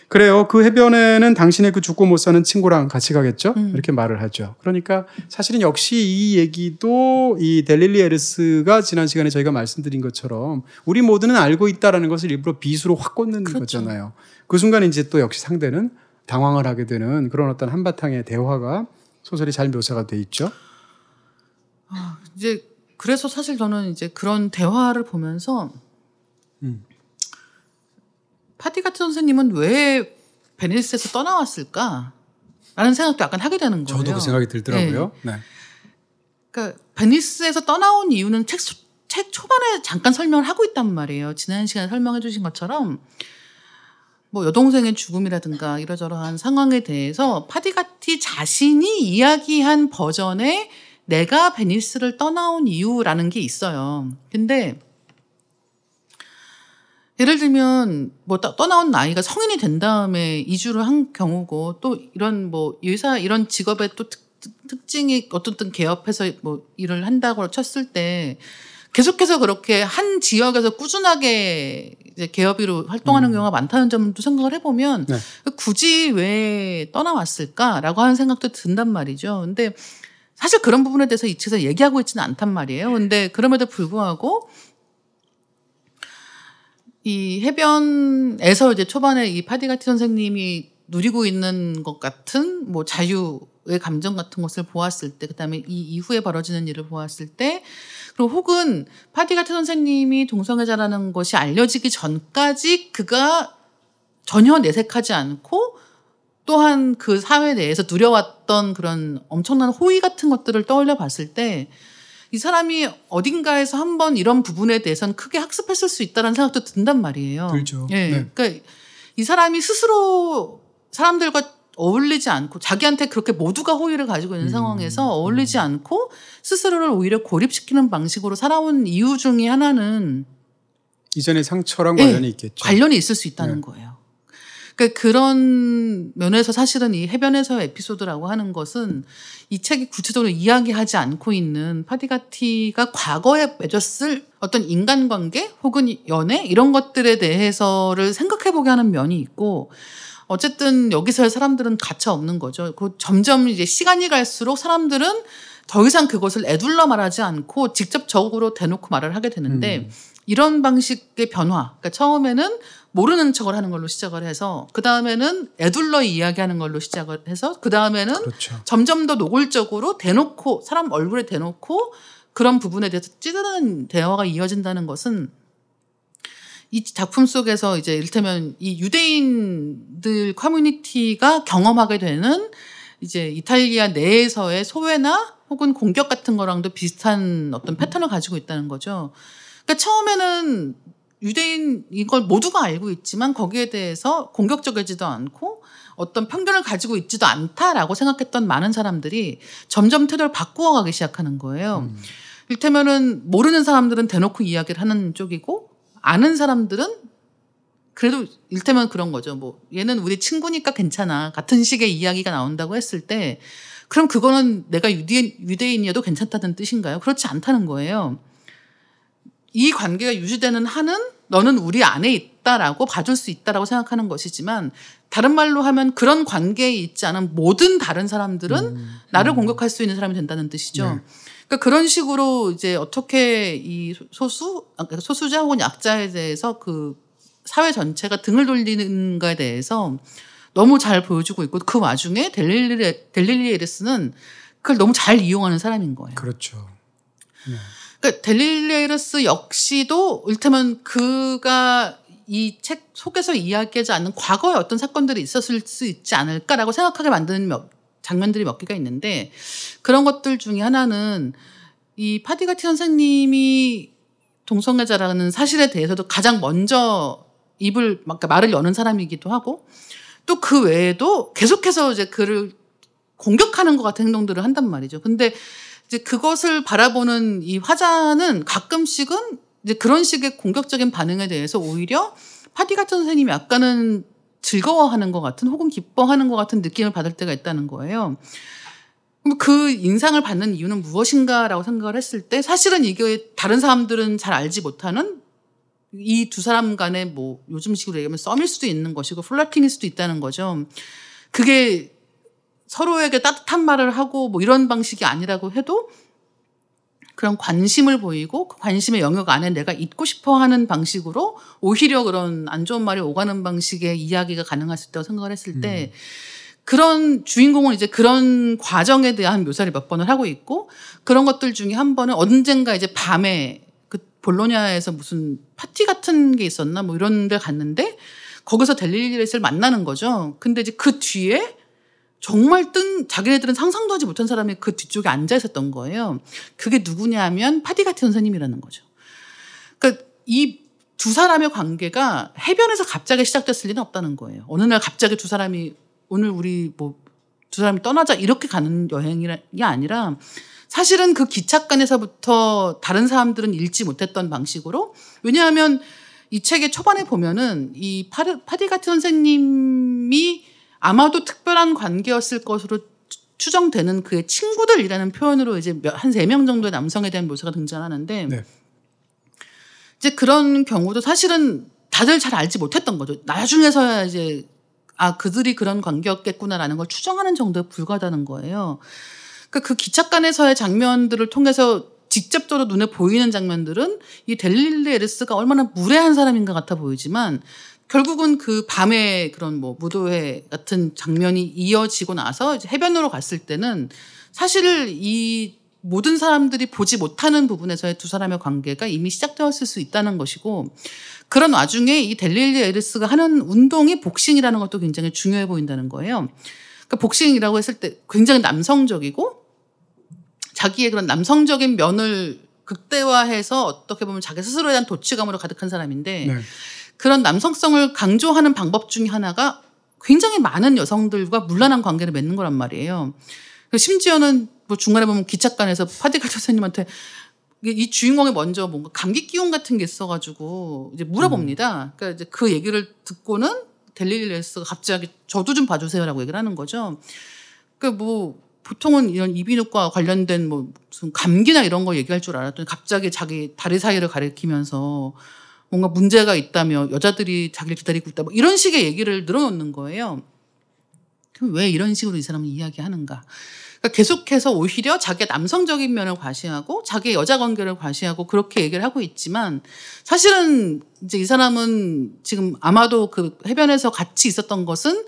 그래요. 그 해변에는 당신의 그 죽고 못 사는 친구랑 같이 가겠죠? 이렇게 말을 하죠. 그러니까 사실은 역시 이 얘기도 이 델릴리 에르스가 지난 시간에 저희가 말씀드린 것처럼 우리 모두는 알고 있다라는 것을 일부러 비수로 확 꽂는 거잖아요. 그 순간 이제 또 역시 상대는 당황을 하게 되는 그런 어떤 한바탕의 대화가 소설이 잘 묘사가 돼 있죠. 이제 그래서 사실 저는 이제 그런 대화를 보면서 음. 파디가티 선생님은 왜 베니스에서 떠나왔을까? 라는 생각도 약간 하게 되는 거예요. 저도 그 생각이 들더라고요. 네. 그러니까 베니스에서 떠나온 이유는 책, 소- 책 초반에 잠깐 설명을 하고 있단 말이에요. 지난 시간에 설명해 주신 것처럼 뭐 여동생의 죽음이라든가 이러저러한 상황에 대해서 파디가티 자신이 이야기한 버전의 내가 베니스를 떠나온 이유라는 게 있어요. 근데 예를 들면 뭐 떠- 떠나온 나이가 성인이 된 다음에 이주를 한 경우고 또 이런 뭐 의사 이런 직업의 또 특, 특- 특징이 어떤 개업해서 뭐 일을 한다고 쳤을 때 계속해서 그렇게 한 지역에서 꾸준하게 이제 개업이로 활동하는 경우가 많다는 또 생각을 해보면 네. 굳이 왜 떠나왔을까라고 하는 생각도 든단 말이죠. 근데 사실 그런 부분에 대해서 이 책에서 얘기하고 있지는 않단 말이에요. 근데 그럼에도 불구하고 이 해변에서 이제 초반에 이 파디가티 선생님이 누리고 있는 것 같은 뭐 자유의 감정 같은 것을 보았을 때, 그 다음에 이 이후에 벌어지는 일을 보았을 때, 그리고 혹은 파디가티 선생님이 동성애자라는 것이 알려지기 전까지 그가 전혀 내색하지 않고 또한 그 사회 내에서 누려왔던 그런 엄청난 호의 같은 것들을 떠올려 봤을 때 이 사람이 어딘가에서 한번 이런 부분에 대해서는 크게 학습했을 수 있다는 생각도 든단 말이에요. 들죠. 예. 네. 그러니까 이 사람이 스스로 사람들과 어울리지 않고 자기한테 그렇게 모두가 호의를 가지고 있는 음, 상황에서 어울리지 않고 스스로를 오히려 고립시키는 방식으로 살아온 이유 중에 하나는 이전의 상처랑 예, 관련이 있겠죠. 관련이 있을 수 있다는 네. 거예요. 그러니까 그런 면에서 사실은 이 해변에서의 에피소드라고 하는 것은 이 책이 구체적으로 이야기하지 않고 있는 파디가티가 과거에 맺었을 어떤 인간관계 혹은 연애 이런 것들에 대해서를 생각해보게 하는 면이 있고 어쨌든 여기서의 사람들은 가차 없는 거죠. 그 점점 이제 시간이 갈수록 사람들은 더 이상 그것을 애둘러 말하지 않고 직접적으로 대놓고 말을 하게 되는데 음. 이런 방식의 변화. 그러니까 처음에는 모르는 척을 하는 걸로 시작을 해서 그 다음에는 애둘러 이야기하는 걸로 시작을 해서 그 다음에는 그렇죠. 점점 더 노골적으로 대놓고 사람 얼굴에 대놓고 그런 부분에 대해서 찌르는 대화가 이어진다는 것은 이 작품 속에서 이제 이를테면 이 유대인들 커뮤니티가 경험하게 되는 이제 이탈리아 내에서의 소외나 혹은 공격 같은 거랑도 비슷한 어떤 패턴을 가지고 있다는 거죠. 그러니까 처음에는 유대인 이걸 모두가 알고 있지만 거기에 대해서 공격적이지도 않고 어떤 편견을 가지고 있지도 않다라고 생각했던 많은 사람들이 점점 태도를 바꾸어 가기 시작하는 거예요. 음. 일테면은 모르는 사람들은 대놓고 이야기를 하는 쪽이고 아는 사람들은 그래도 일테면 그런 거죠. 뭐 얘는 우리 친구니까 괜찮아. 같은 식의 이야기가 나온다고 했을 때 그럼 그거는 내가 유대인, 유대인이어도 괜찮다는 뜻인가요? 그렇지 않다는 거예요. 이 관계가 유지되는 한은 너는 우리 안에 있다라고 봐줄 수 있다라고 생각하는 것이지만 다른 말로 하면 그런 관계에 있지 않은 모든 다른 사람들은 음. 나를 공격할 수 있는 사람이 된다는 뜻이죠. 네. 그러니까 그런 식으로 이제 어떻게 이 소수 아, 그러니까 소수자 혹은 약자에 대해서 그 사회 전체가 등을 돌리는가에 대해서 너무 잘 보여주고 있고 그 와중에 델릴리 델릴리 에르스는 그걸 너무 잘 이용하는 사람인 거예요. 그렇죠. 그러니까 델릴리에르스 역시도 일테면 그가 이 책 속에서 이야기하지 않는 과거의 어떤 사건들이 있었을 수 있지 않을까라고 생각하게 만드는 몇, 장면들이 몇 개가 있는데 그런 것들 중에 하나는 이 파디가티 선생님이 동성애자라는 사실에 대해서도 가장 먼저 입을 막 말을 여는 사람이기도 하고 또 그 외에도 계속해서 이제 그를 공격하는 것 같은 행동들을 한단 말이죠. 근데 이제 그것을 바라보는 이 화자는 가끔씩은 이제 그런 식의 공격적인 반응에 대해서 오히려 파티 같은 선생님이 약간은 즐거워하는 것 같은 혹은 기뻐하는 것 같은 느낌을 받을 때가 있다는 거예요. 그 인상을 받는 이유는 무엇인가라고 생각을 했을 때 사실은 이게 다른 사람들은 잘 알지 못하는 이 두 사람 간의 뭐 요즘 식으로 얘기하면 썸일 수도 있는 것이고 플러팅일 수도 있다는 거죠. 그게 서로에게 따뜻한 말을 하고 뭐 이런 방식이 아니라고 해도 그런 관심을 보이고 그 관심의 영역 안에 내가 있고 싶어 하는 방식으로 오히려 그런 안 좋은 말이 오가는 방식의 이야기가 가능할 수 있다고 생각을 했을 때 그런 주인공은 이제 그런 과정에 대한 묘사를 몇 번을 하고 있고 그런 것들 중에 한 번은 언젠가 이제 밤에 그 볼로냐에서 무슨 파티 같은 게 있었나 뭐 이런 데 갔는데 거기서 델리리렛을 만나는 거죠. 근데 이제 그 뒤에 정말 뜬 자기네들은 상상도 하지 못한 사람이 그 뒤쪽에 앉아 있었던 거예요. 그게 누구냐면 파디가티 선생님이라는 거죠. 그러니까 이 두 사람의 관계가 해변에서 갑자기 시작됐을 리는 없다는 거예요. 어느 날 갑자기 두 사람이 오늘 우리 뭐 두 사람이 떠나자 이렇게 가는 여행이 아니라 사실은 그 기찻간에서부터 다른 사람들은 읽지 못했던 방식으로 왜냐하면 이 책의 초반에 보면은 이 파디 가티 선생님이 아마도 특별한 관계였을 것으로 추정되는 그의 친구들이라는 표현으로 이제 한 세 명 정도의 남성에 대한 묘사가 등장하는데 네. 이제 그런 경우도 사실은 다들 잘 알지 못했던 거죠. 나중에서야 이제 아 그들이 그런 관계였겠구나라는 걸 추정하는 정도에 불과하다는 거예요. 그러니까 그 기찻간에서의 장면들을 통해서 직접적으로 눈에 보이는 장면들은 이 델릴리 에르스가 얼마나 무례한 사람인가 같아 보이지만 결국은 그 밤에 그런 뭐 무도회 같은 장면이 이어지고 나서 이제 해변으로 갔을 때는 사실 이 모든 사람들이 보지 못하는 부분에서의 두 사람의 관계가 이미 시작되었을 수 있다는 것이고 그런 와중에 이 델릴리 에르스가 하는 운동이 복싱이라는 것도 굉장히 중요해 보인다는 거예요. 그러니까 복싱이라고 했을 때 굉장히 남성적이고 자기의 그런 남성적인 면을 극대화해서 어떻게 보면 자기 스스로에 대한 도취감으로 가득한 사람인데 네. 그런 남성성을 강조하는 방법 중에 하나가 굉장히 많은 여성들과 물란한 관계를 맺는 거란 말이에요. 심지어는 뭐 중간에 보면 기찻간에서 파디가 선생님한테 이 주인공이 먼저 뭔가 감기 기운 같은 게 있어가지고 이제 물어봅니다. 그러니까 이제 그 얘기를 듣고는 델리리레스가 갑자기 저도 좀 봐주세요라고 얘기를 하는 거죠. 그러니까 뭐 보통은 이런 이비인후과 관련된 뭐 무슨 감기나 이런 거 얘기할 줄 알았더니 갑자기 자기 다리 사이를 가리키면서 뭔가 문제가 있다며 여자들이 자기를 기다리고 있다 뭐 이런 식의 얘기를 늘어놓는 거예요. 그럼 왜 이런 식으로 이 사람은 이야기하는가? 그러니까 계속해서 오히려 자기의 남성적인 면을 과시하고 자기의 여자 관계를 과시하고 그렇게 얘기를 하고 있지만 사실은 이제 이 사람은 지금 아마도 그 해변에서 같이 있었던 것은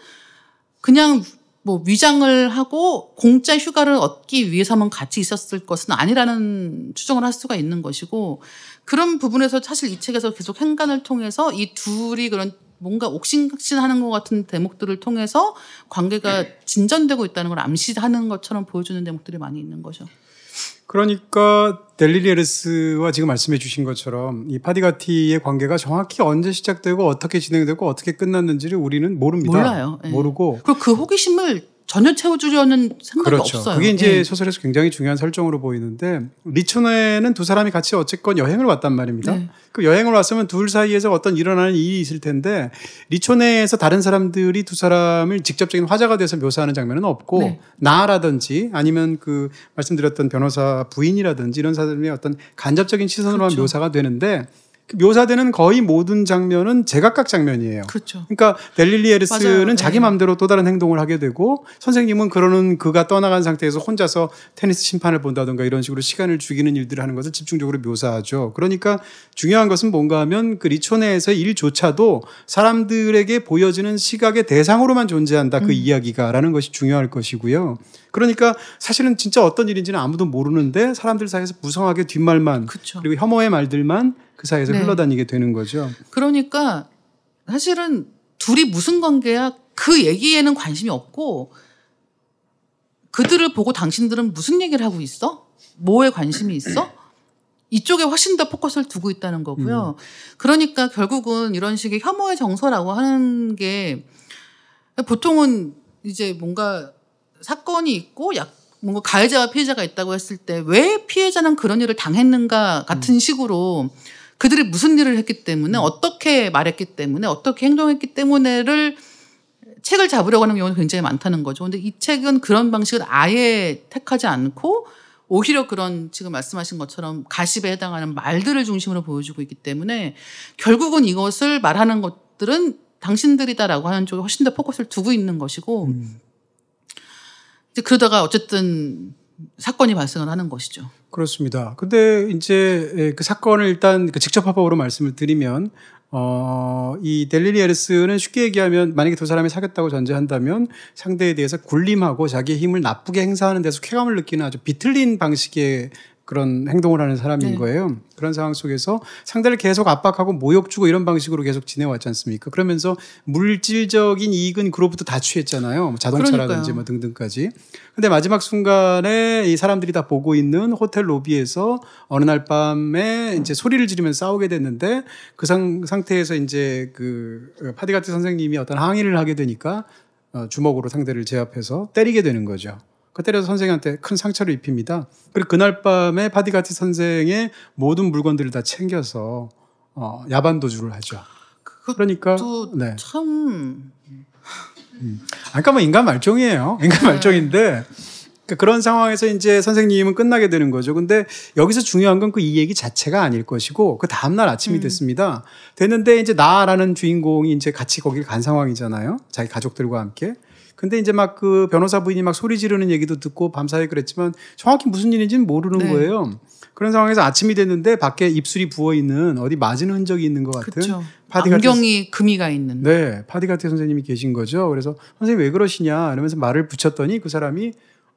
그냥 뭐 위장을 하고 공짜 휴가를 얻기 위해서만 같이 있었을 것은 아니라는 추정을 할 수가 있는 것이고 그런 부분에서 사실 이 책에서 계속 행간을 통해서 이 둘이 그런 뭔가 옥신각신하는 것 같은 대목들을 통해서 관계가 진전되고 있다는 걸 암시하는 것처럼 보여주는 대목들이 많이 있는 거죠. 그러니까 델리리에르스와 지금 말씀해 주신 것처럼 이 파디가티의 관계가 정확히 언제 시작되고 어떻게 진행되고 어떻게 끝났는지를 우리는 모릅니다. 몰라요. 네. 모르고 그리고 그 호기심을 전혀 채워주려는 생각이 그렇죠. 없어요. 그게 이제 네. 소설에서 굉장히 중요한 설정으로 보이는데 리초네는 두 사람이 같이 어쨌건 여행을 왔단 말입니다. 네. 그 여행을 왔으면 둘 사이에서 어떤 일어나는 일이 있을 텐데 리초네에서 다른 사람들이 두 사람을 직접적인 화자가 돼서 묘사하는 장면은 없고 네. 나라든지 아니면 그 말씀드렸던 변호사 부인이라든지 이런 사람의 어떤 간접적인 시선으로만 그렇죠. 묘사가 되는데 그 묘사되는 거의 모든 장면은 제각각 장면이에요. 그렇죠. 그러니까 델릴리 에르스는 맞아요. 자기 네. 마음대로 또 다른 행동을 하게 되고 선생님은 그러는 그가 떠나간 상태에서 혼자서 테니스 심판을 본다든가 이런 식으로 시간을 죽이는 일들을 하는 것을 집중적으로 묘사하죠. 그러니까 중요한 것은 뭔가 하면 그 리초네에서 일조차도 사람들에게 보여지는 시각의 대상으로만 존재한다 그 음. 이야기가라는 것이 중요할 것이고요. 그러니까 사실은 진짜 어떤 일인지는 아무도 모르는데 사람들 사이에서 무성하게 뒷말만 그쵸. 그리고 혐오의 말들만 그 사이에서 네. 흘러다니게 되는 거죠. 그러니까 사실은 둘이 무슨 관계야 그 얘기에는 관심이 없고 그들을 보고 당신들은 무슨 얘기를 하고 있어? 뭐에 관심이 있어? 이쪽에 훨씬 더 포커스를 두고 있다는 거고요. 음. 그러니까 결국은 이런 식의 혐오의 정서라고 하는 게 보통은 이제 뭔가 사건이 있고 약 뭔가 가해자와 피해자가 있다고 했을 때 왜 피해자는 그런 일을 당했는가 같은 식으로 그들이 무슨 일을 했기 때문에 어떻게 말했기 때문에 어떻게 행동했기 때문에를 책을 잡으려고 하는 경우는 굉장히 많다는 거죠. 근데 이 책은 그런 방식을 아예 택하지 않고 오히려 그런 지금 말씀하신 것처럼 가십에 해당하는 말들을 중심으로 보여주고 있기 때문에 결국은 이것을 말하는 것들은 당신들이다라고 하는 쪽에 훨씬 더 포커스를 두고 있는 것이고 음. 그러다가 어쨌든 사건이 발생을 하는 것이죠. 그렇습니다. 근데 이제 예, 그 사건을 일단 그 직접 합법으로 말씀을 드리면 어, 이 델리리 에르스는 쉽게 얘기하면 만약에 두 사람이 사귀었다고 전제한다면 상대에 대해서 굴림하고 자기의 힘을 나쁘게 행사하는 데서 쾌감을 느끼는 아주 비틀린 방식의 그런 행동을 하는 사람인 네. 거예요. 그런 상황 속에서 상대를 계속 압박하고 모욕 주고 이런 방식으로 계속 지내왔지 않습니까? 그러면서 물질적인 이익은 그로부터 다 취했잖아요. 뭐 자동차라든지 그러니까요. 뭐 등등까지. 근데 마지막 순간에 이 사람들이 다 보고 있는 호텔 로비에서 어느 날 밤에 이제 소리를 지르면서 싸우게 됐는데 그 상, 상태에서 이제 그 파디가트 선생님이 어떤 항의를 하게 되니까 어, 주먹으로 상대를 제압해서 때리게 되는 거죠. 그 때려서 선생한테 큰 상처를 입힙니다. 그리고 그날 밤에 파디가티 선생의 모든 물건들을 다 챙겨서 어, 야반 도주를 하죠. 그러니까 또 네. 참 아까 뭐 인간 말종이에요. (laughs) 인간 말종인데 그런 상황에서 이제 선생님은 끝나게 되는 거죠. 근데 여기서 중요한 건 그 이 얘기 자체가 아닐 것이고 그 다음 날 아침이 됐습니다. 됐는데 이제 나라는 주인공이 이제 같이 거길 간 상황이잖아요. 자기 가족들과 함께. 근데 이제 막 그 변호사 부인이 막 소리 지르는 얘기도 듣고 밤사이 그랬지만 정확히 무슨 일인지는 모르는 네. 거예요. 그런 상황에서 아침이 됐는데 밖에 입술이 부어 있는 어디 맞은 흔적이 있는 것 같은 그렇죠. 파디 안경이 금이 가 있는. 네, 파디가트 선생님이 계신 거죠. 그래서 선생님 왜 그러시냐 이러면서 말을 붙였더니 그 사람이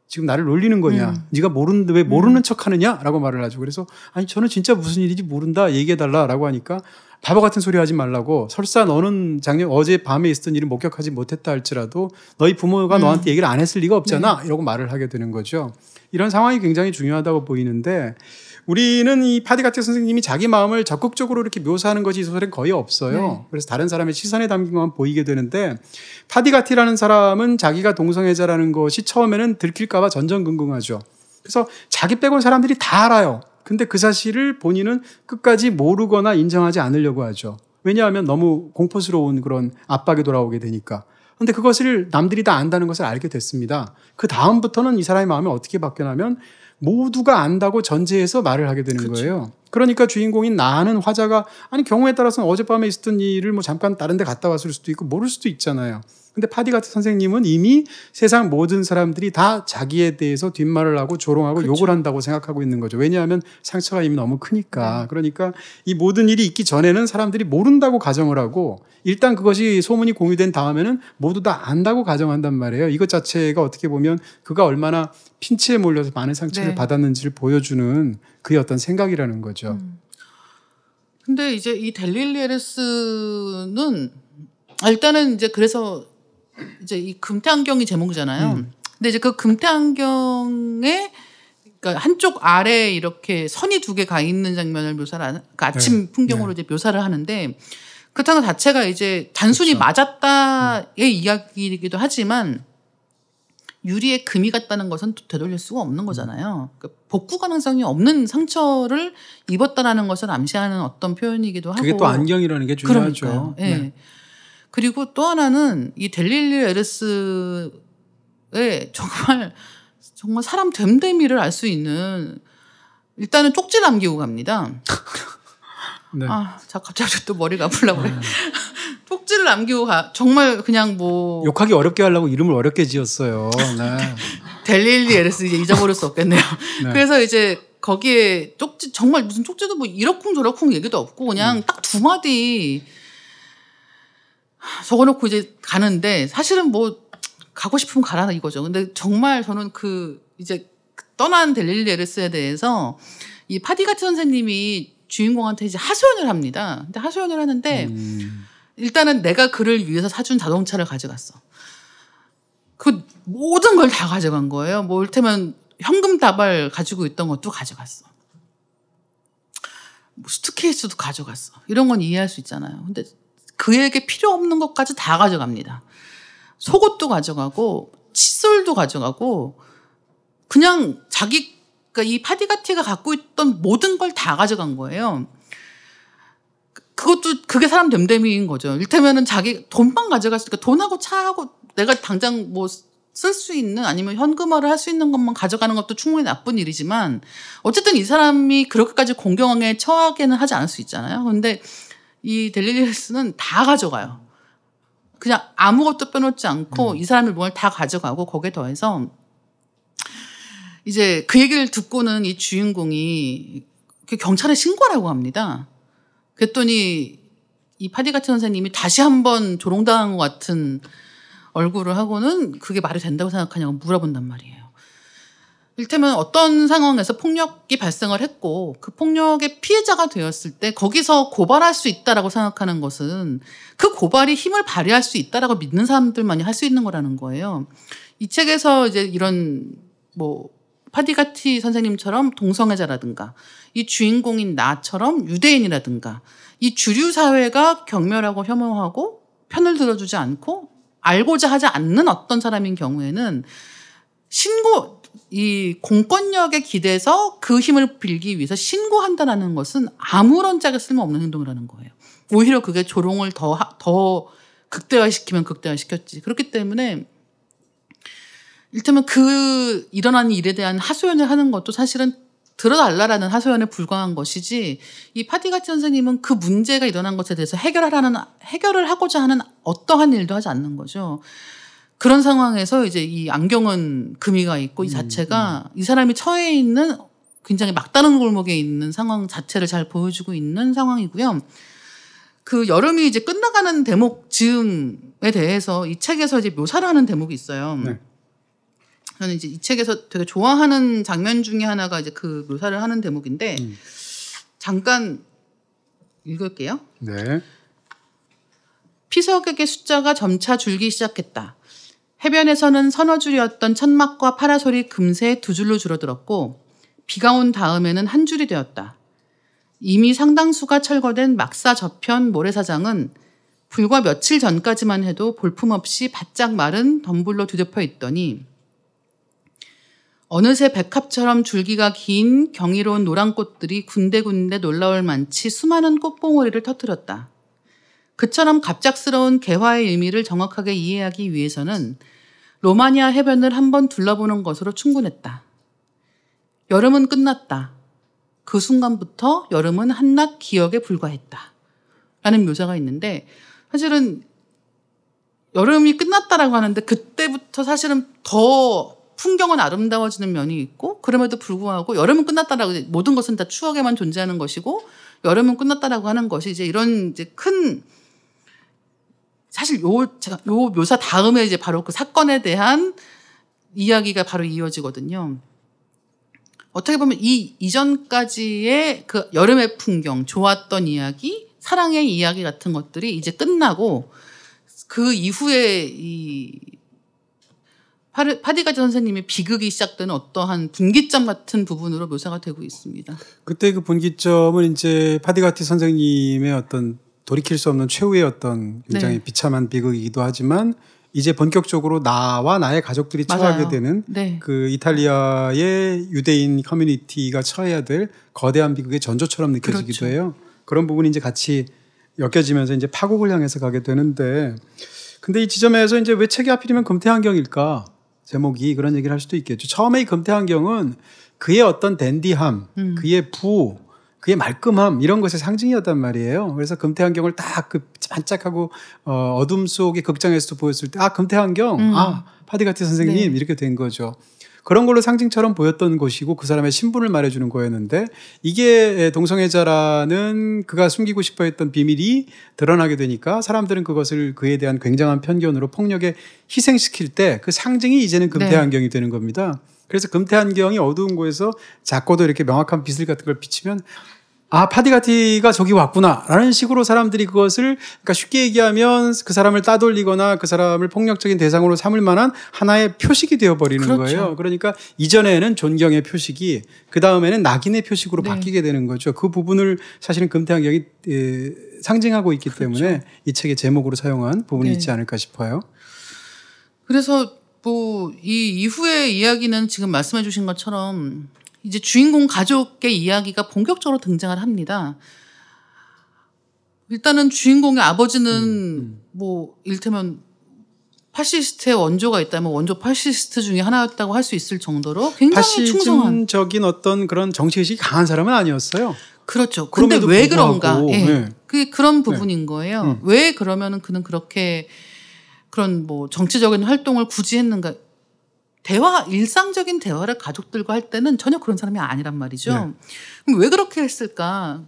지금 나를 놀리는 거냐? 음. 네가 모르는데 왜 모르는 척하느냐?라고 말을 하죠. 그래서 아니 저는 진짜 무슨 일인지 모른다 얘기해 달라라고 하니까 바보 같은 소리 하지 말라고 설사 너는 작년 어제 밤에 있었던 일을 목격하지 못했다 할지라도 너희 부모가 음. 너한테 얘기를 안 했을 리가 없잖아 네. 이러고 말을 하게 되는 거죠. 이런 상황이 굉장히 중요하다고 보이는데 우리는 이 파디가티 선생님이 자기 마음을 적극적으로 이렇게 묘사하는 것이 이 소설엔 거의 없어요. 네. 그래서 다른 사람의 시선에 담긴 것만 보이게 되는데 파디가티라는 사람은 자기가 동성애자라는 것이 처음에는 들킬까봐 전전긍긍하죠. 그래서 자기 빼곤 사람들이 다 알아요. 근데 그 사실을 본인은 끝까지 모르거나 인정하지 않으려고 하죠. 왜냐하면 너무 공포스러운 그런 압박이 돌아오게 되니까. 근데 그것을 남들이 다 안다는 것을 알게 됐습니다. 그 다음부터는 이 사람의 마음이 어떻게 바뀌냐면 모두가 안다고 전제해서 말을 하게 되는 그쵸. 거예요. 그러니까 주인공인 나는 화자가 아니 경우에 따라서는 어젯밤에 있었던 일을 뭐 잠깐 다른 데 갔다 왔을 수도 있고 모를 수도 있잖아요. 근데 파디 같은 선생님은 이미 세상 모든 사람들이 다 자기에 대해서 뒷말을 하고 조롱하고 그쵸. 욕을 한다고 생각하고 있는 거죠. 왜냐하면 상처가 이미 너무 크니까. 그러니까 이 모든 일이 있기 전에는 사람들이 모른다고 가정을 하고 일단 그것이 소문이 공유된 다음에는 모두 다 안다고 가정한단 말이에요. 이것 자체가 어떻게 보면 그가 얼마나 핀치에 몰려서 많은 상처를 네. 받았는지를 보여주는 그의 어떤 생각이라는 거죠. 근데 이제 이 델릴리에레스는 아, 일단은 이제 그래서 이제 이 금태안경이 제목이잖아요. 음. 근데 이제 그 금태안경에 그러니까 한쪽 아래 이렇게 선이 두 개 가 있는 장면을 묘사를 하는 그 아침 네. 풍경으로 이제 묘사를 하는데 그렇다는 것 자체가 이제 단순히 그렇죠. 맞았다의 이야기이기도 하지만 유리에 금이 갔다는 것은 또 되돌릴 수가 없는 거잖아요. 그러니까 복구 가능성이 없는 상처를 입었다라는 것을 암시하는 어떤 표현이기도 하고. 그게 또 안경이라는 게 중요하죠. 그러니까요. 예. 네. 그리고 또 하나는 이 델릴리 에르스의 (laughs) 정말 정말 사람 됨됨이를 알 수 있는 일단은 쪽지 남기고 갑니다. (laughs) 네. 아, 자 갑자기 또 머리가 아플라 그래. (laughs) 쪽지를 남기고 가. 정말 그냥 뭐 욕하기 어렵게 하려고 이름을 어렵게 지었어요. 네. 델릴리 에르스 이제 잊어버릴 수 없겠네요. 네. 그래서 이제 거기에 쪽지 정말 무슨 쪽지도 뭐 이러쿵 저러쿵 얘기도 없고 그냥 음. 딱두 마디 적어놓고 이제 가는데 사실은 뭐 가고 싶으면 가라 이거죠. 근데 정말 저는 그 이제 떠난 델릴리 에르스에 대해서 이 파디가티 선생님이 주인공한테 이제 하소연을 합니다. 근데 하소연을 하는데 음. 일단은 내가 그를 위해서 사준 자동차를 가져갔어. 그 모든 걸 다 가져간 거예요. 뭐 이를테면 현금 다발 가지고 있던 것도 가져갔어. 뭐 수트케이스도 가져갔어. 이런 건 이해할 수 있잖아요. 근데 그에게 필요 없는 것까지 다 가져갑니다. 속옷도 가져가고 칫솔도 가져가고 그냥 자기 그러니까 이 파디가티가 갖고 있던 모든 걸 다 가져간 거예요. 그것도 그게 사람 됨됨이인 거죠. 일테면은 자기 돈만 가져갔으니까 돈하고 차하고 내가 당장 뭐 쓸 수 있는 아니면 현금화를 할 수 있는 것만 가져가는 것도 충분히 나쁜 일이지만 어쨌든 이 사람이 그렇게까지 공경에 처하게는 하지 않을 수 있잖아요. 근데 이 델리리스는 다 가져가요. 그냥 아무것도 빼놓지 않고 음. 이 사람이 뭘다 가져가고 거기에 더해서 이제 그 얘기를 듣고는 이 주인공이 그 경찰에 신고하라고 합니다. 그랬더니 이 파디가티 선생님이 다시 한번 조롱당한 것 같은 얼굴을 하고는 그게 말이 된다고 생각하냐고 물어본단 말이에요. 일테면 어떤 상황에서 폭력이 발생을 했고 그 폭력의 피해자가 되었을 때 거기서 고발할 수 있다라고 생각하는 것은 그 고발이 힘을 발휘할 수 있다라고 믿는 사람들만이 할 수 있는 거라는 거예요. 이 책에서 이제 이런 뭐 파디가티 선생님처럼 동성애자라든가 이 주인공인 나처럼 유대인이라든가 이 주류 사회가 경멸하고 혐오하고 편을 들어주지 않고 알고자 하지 않는 어떤 사람인 경우에는 신고 이 공권력에 기대서 그 힘을 빌기 위해서 신고한다라는 것은 아무런 짝에 쓸모없는 행동이라는 거예요. 오히려 그게 조롱을 더, 하- 더 극대화시키면 극대화시켰지. 그렇기 때문에 일테면 그 일어나는 일에 대한 하소연을 하는 것도 사실은 들어달라라는 하소연에 불과한 것이지 이 파디가티 선생님은 그 문제가 일어난 것에 대해서 해결하라는 해결을 하고자 하는 어떠한 일도 하지 않는 거죠. 그런 상황에서 이제 이 안경은 금이가 있고 이 자체가 이 사람이 처해 있는 굉장히 막다른 골목에 있는 상황 자체를 잘 보여주고 있는 상황이고요. 그 여름이 이제 끝나가는 대목 즈음에 대해서 이 책에서 이제 묘사를 하는 대목이 있어요. 네. 저는 이제 이 책에서 되게 좋아하는 장면 중에 하나가 이제 그 묘사를 하는 대목인데 음. 잠깐 읽을게요. 네. 피서객의 숫자가 점차 줄기 시작했다. 해변에서는 서너 줄이었던 천막과 파라솔이 금세 두 줄로 줄어들었고 비가 온 다음에는 한 줄이 되었다. 이미 상당수가 철거된 막사 저편 모래사장은 불과 며칠 전까지만 해도 볼품없이 바짝 마른 덤불로 뒤덮여 있더니 어느새 백합처럼 줄기가 긴 경이로운 노란 꽃들이 군데군데 놀라울 만치 수많은 꽃봉오리를 터뜨렸다. 그처럼 갑작스러운 개화의 의미를 정확하게 이해하기 위해서는 로마니아 해변을 한번 둘러보는 것으로 충분했다. 여름은 끝났다. 그 순간부터 여름은 한낱 기억에 불과했다. 라는 묘사가 있는데 사실은 여름이 끝났다라고 하는데 그때부터 사실은 더 풍경은 아름다워지는 면이 있고 그럼에도 불구하고 여름은 끝났다라고 모든 것은 다 추억에만 존재하는 것이고 여름은 끝났다라고 하는 것이 이제 이런 이제 큰 사실 요 요 묘사 다음에 이제 바로 그 사건에 대한 이야기가 바로 이어지거든요. 어떻게 보면 이 이전까지의 그 여름의 풍경, 좋았던 이야기, 사랑의 이야기 같은 것들이 이제 끝나고 그 이후에 이 파디가지 선생님의 비극이 시작되는 어떠한 분기점 같은 부분으로 묘사가 되고 있습니다. 그때 그 분기점은 이제 파디가티 선생님의 어떤 돌이킬 수 없는 최후의 어떤 굉장히 네. 비참한 비극이기도 하지만 이제 본격적으로 나와 나의 가족들이 처하게 맞아요. 되는 네. 그 이탈리아의 유대인 커뮤니티가 처해야 될 거대한 비극의 전조처럼 느껴지기도 그렇죠. 해요. 그런 부분이 이제 같이 엮여지면서 이제 파국을 향해서 가게 되는데 근데 이 지점에서 이제 왜 책이 하필이면 금태환경일까? 제목이 그런 얘기를 할 수도 있겠죠. 처음에 이 금태환경은 그의 어떤 댄디함, 음. 그의 부, 그의 말끔함 이런 것의 상징이었단 말이에요. 그래서 금태환경을 딱 그 반짝하고 어, 어둠 속의 극장에서도 보였을 때 아 금태환경, 음. 아 파디가티 선생님 네. 이렇게 된 거죠. 그런 걸로 상징처럼 보였던 것이고 그 사람의 신분을 말해주는 거였는데 이게 동성애자라는 그가 숨기고 싶어 했던 비밀이 드러나게 되니까 사람들은 그것을 그에 대한 굉장한 편견으로 폭력에 희생시킬 때 그 상징이 이제는 네. 금태환경이 되는 겁니다. 그래서 금태환경이 어두운 곳에서 작고도 이렇게 명확한 빛을 같은 걸 비치면 아 파디가티가 저기 왔구나 라는 식으로 사람들이 그것을 그러니까 쉽게 얘기하면 그 사람을 따돌리거나 그 사람을 폭력적인 대상으로 삼을 만한 하나의 표식이 되어 버리는 그렇죠. 거예요. 그러니까 이전에는 존경의 표식이 그 다음에는 낙인의 표식으로 네. 바뀌게 되는 거죠. 그 부분을 사실은 금테 안경이 에, 상징하고 있기 때문에 이 책의 제목으로 사용한 부분이 그렇죠. 네. 있지 않을까 싶어요. 그래서 뭐 이 이후의 이야기는 지금 말씀해 주신 것처럼 이제 주인공 가족의 이야기가 본격적으로 등장을 합니다. 일단은 주인공의 아버지는 뭐 일테면 파시스트의 원조가 있다면 원조 파시스트 중에 하나였다고 할 수 있을 정도로 굉장히 충성한 파시즘적인 어떤 그런 정치 의식이 강한 사람은 아니었어요. 그렇죠. 근데 왜 불구하고, 그런가? 예. 네. 그 그런 부분인 거예요. 음. 왜 그러면은 그는 그렇게 그런 뭐 정치적인 활동을 굳이 했는가? 대화 일상적인 대화를 가족들과 할 때는 전혀 그런 사람이 아니란 말이죠. 네. 그럼 왜 그렇게 했을까?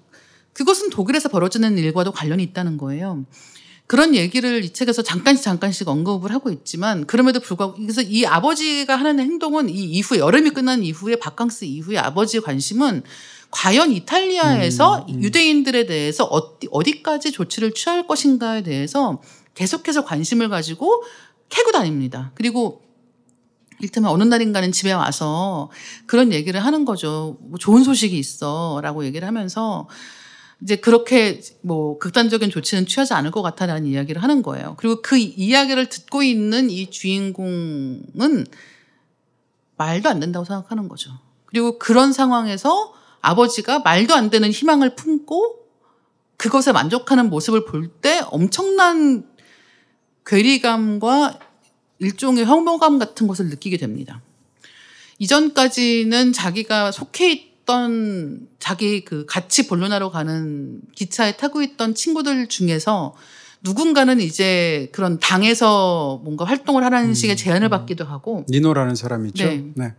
그것은 독일에서 벌어지는 일과도 관련이 있다는 거예요. 그런 얘기를 이 책에서 잠깐씩 잠깐씩 언급을 하고 있지만 그럼에도 불구하고 그래서 이 아버지가 하는 행동은 이 이후에 여름이 끝난 이후에 바캉스 이후에 아버지의 관심은 과연 이탈리아에서 음, 음. 유대인들에 대해서 어디, 어디까지 조치를 취할 것인가에 대해서 계속해서 관심을 가지고 캐고 다닙니다. 그리고 일테면 어느 날인가는 집에 와서 그런 얘기를 하는 거죠. 뭐 좋은 소식이 있어. 라고 얘기를 하면서 이제 그렇게 뭐 극단적인 조치는 취하지 않을 것 같다라는 이야기를 하는 거예요. 그리고 그 이야기를 듣고 있는 이 주인공은 말도 안 된다고 생각하는 거죠. 그리고 그런 상황에서 아버지가 말도 안 되는 희망을 품고 그것에 만족하는 모습을 볼 때 엄청난 괴리감과 일종의 혐오감 같은 것을 느끼게 됩니다. 이전까지는 자기가 속해 있던 자기 그 같이 본론하러 가는 기차에 타고 있던 친구들 중에서 누군가는 이제 그런 당에서 뭔가 활동을 하라는 식의 제안을 받기도 하고 니노라는 사람이 있죠. 네. 네.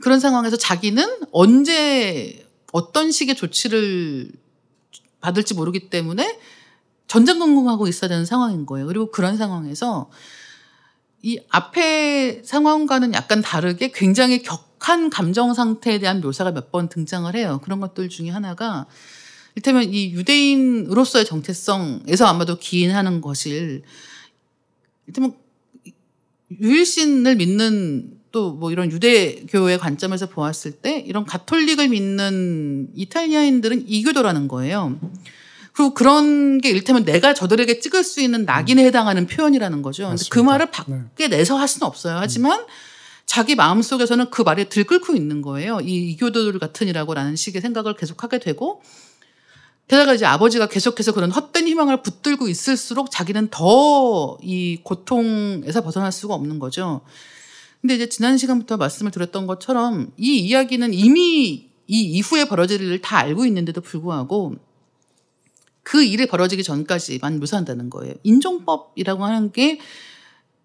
그런 상황에서 자기는 언제 어떤 식의 조치를 받을지 모르기 때문에 전전긍긍하고 있어야 되는 상황인 거예요. 그리고 그런 상황에서 이 앞에 상황과는 약간 다르게 굉장히 격한 감정 상태에 대한 묘사가 몇 번 등장을 해요. 그런 것들 중에 하나가 이를테면 이 유대인으로서의 정체성에서 아마도 기인하는 것일 이를테면 유일신을 믿는 또 뭐 이런 유대교의 관점에서 보았을 때 이런 가톨릭을 믿는 이탈리아인들은 이교도라는 거예요. 그리고 그런 게 이를테면 내가 저들에게 찍을 수 있는 낙인에 해당하는 표현이라는 거죠. 근데 그. 말을 밖에 내서 할 수는 없어요. 하지만 자기 마음 속에서는 그 말에 들끓고 있는 거예요. 이 이교도들 같으니라고라는 식의 생각을 계속하게 되고 게다가 이제 아버지가 계속해서 그런 헛된 희망을 붙들고 있을수록 자기는 더 이 고통에서 벗어날 수가 없는 거죠. 근데 이제 지난 시간부터 말씀을 드렸던 것처럼 이 이야기는 이미 이 이후에 벌어질 일을 다 알고 있는데도 불구하고 그 일이 벌어지기 전까지만 묘사한다는 거예요. 인종법이라고 하는 게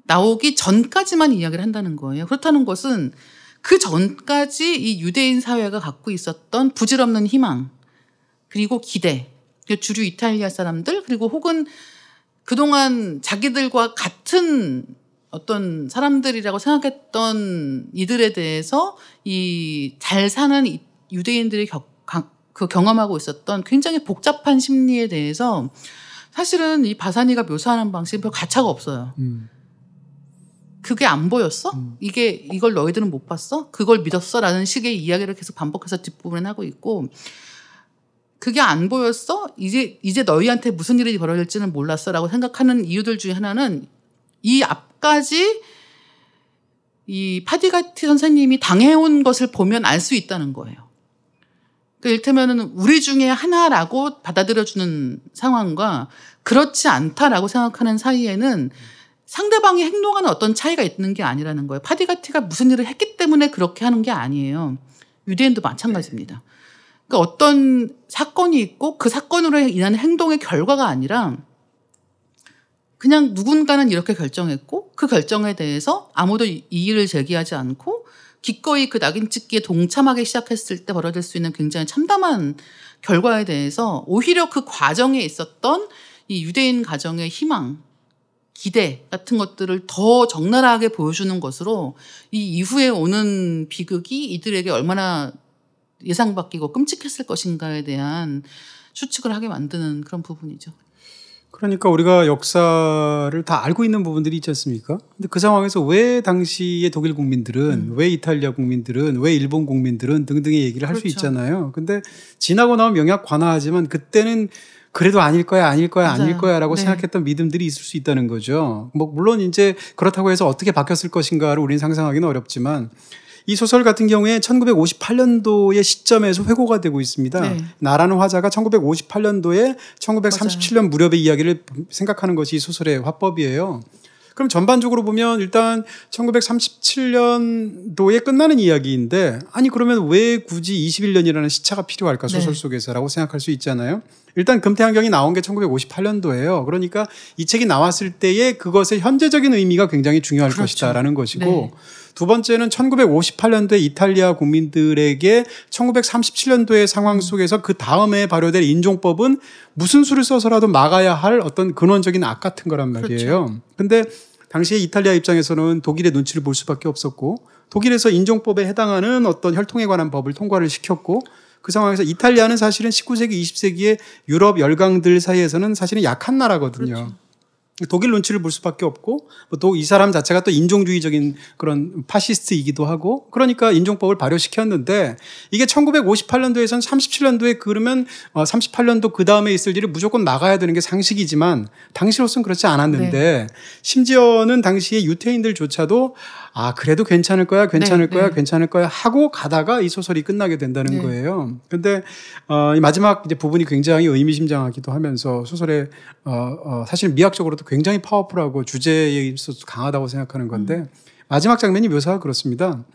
나오기 전까지만 이야기를 한다는 거예요. 그렇다는 것은 그 전까지 이 유대인 사회가 갖고 있었던 부질없는 희망, 그리고 기대, 그리고 주류 이탈리아 사람들, 그리고 혹은 그동안 자기들과 같은 어떤 사람들이라고 생각했던 이들에 대해서 이 잘 사는 이 유대인들이 겪, 가- 그 경험하고 있었던 굉장히 복잡한 심리에 대해서 사실은 이 바사니가 묘사하는 방식이 별 가차가 없어요. 음. 그게 안 보였어? 음. 이게 이걸 너희들은 못 봤어? 그걸 믿었어? 라는 식의 이야기를 계속 반복해서 뒷부분에 하고 있고 그게 안 보였어? 이제 이제 너희한테 무슨 일이 벌어질지는 몰랐어라고 생각하는 이유들 중에 하나는 이 앞까지 이 파디가티 선생님이 당해온 것을 보면 알 수 있다는 거예요. 그 일테면은 우리 중에 하나라고 받아들여주는 상황과 그렇지 않다라고 생각하는 사이에는 상대방이 행동하는 어떤 차이가 있는 게 아니라는 거예요. 파디가티가 무슨 일을 했기 때문에 그렇게 하는 게 아니에요. 유대인도 마찬가지입니다. 그러니까 어떤 사건이 있고 그 사건으로 인한 행동의 결과가 아니라 그냥 누군가는 이렇게 결정했고 그 결정에 대해서 아무도 이의를 제기하지 않고 기꺼이 그 낙인 찍기에 동참하기 시작했을 때 벌어질 수 있는 굉장히 참담한 결과에 대해서 오히려 그 과정에 있었던 이 유대인 가정의 희망, 기대 같은 것들을 더 적나라하게 보여주는 것으로 이 이후에 오는 비극이 이들에게 얼마나 예상바뀌고 끔찍했을 것인가에 대한 추측을 하게 만드는 그런 부분이죠. 그러니까 우리가 역사를 다 알고 있는 부분들이 있지 않습니까? 근데 그 상황에서 왜 당시의 독일 국민들은, 음. 왜 이탈리아 국민들은, 왜 일본 국민들은 등등의 얘기를 할수 그렇죠. 있잖아요. 근데 지나고 나면 명약 관화하지만 그때는 그래도 아닐 거야, 아닐 거야, 아닐 맞아요. 거야라고 네. 생각했던 믿음들이 있을 수 있다는 거죠. 뭐 물론 이제 그렇다고 해서 어떻게 바뀌었을 것인가를 우리는 상상하기는 어렵지만 이 소설 같은 경우에 1958년도의 시점에서 회고가 되고 있습니다. 네. 나라는 화자가 1958년도에 1937년 무렵의 이야기를 생각하는 것이 이 소설의 화법이에요. 그럼 전반적으로 보면 일단 1937년도에 끝나는 이야기인데 아니 그러면 왜 굳이 21년이라는 시차가 필요할까 소설 네. 속에서라고 생각할 수 있잖아요. 일단 금태환경이 나온 게 1958년도예요. 그러니까 이 책이 나왔을 때에 그것의 현재적인 의미가 굉장히 중요할 그렇죠. 것이다라는 것이고 네. 두 번째는 1958년도에 이탈리아 국민들에게 1937년도의 상황 속에서 그 다음에 발효될 인종법은 무슨 수를 써서라도 막아야 할 어떤 근원적인 악 같은 거란 말이에요. 근데 당시에 이탈리아 입장에서는 독일의 눈치를 볼 수밖에 없었고 독일에서 인종법에 해당하는 어떤 혈통에 관한 법을 통과를 시켰고 그 상황에서 이탈리아는 사실은 19세기, 20세기의 유럽 열강들 사이에서는 사실은 약한 나라거든요. 독일 눈치를 볼 수밖에 없고 또 이 사람 자체가 또 인종주의적인 그런 파시스트이기도 하고 그러니까 인종법을 발효시켰는데 이게 1958년도에선 37년도에 그러면 어 38년도 그 다음에 있을 일을 무조건 막아야 되는 게 상식이지만 당시로서는 그렇지 않았는데 심지어는 당시에 유태인들조차도 아 그래도 괜찮을 거야 괜찮을 네, 거야 네. 괜찮을 거야 하고 가다가 이 소설이 끝나게 된다는 네. 거예요. 근데 어, 이 마지막 이제 부분이 굉장히 의미심장하기도 하면서 소설의 어, 어, 사실 미학적으로도 굉장히 파워풀하고 주제에 있어서 강하다고 생각하는 건데 음. 마지막 장면이 묘사가 그렇습니다.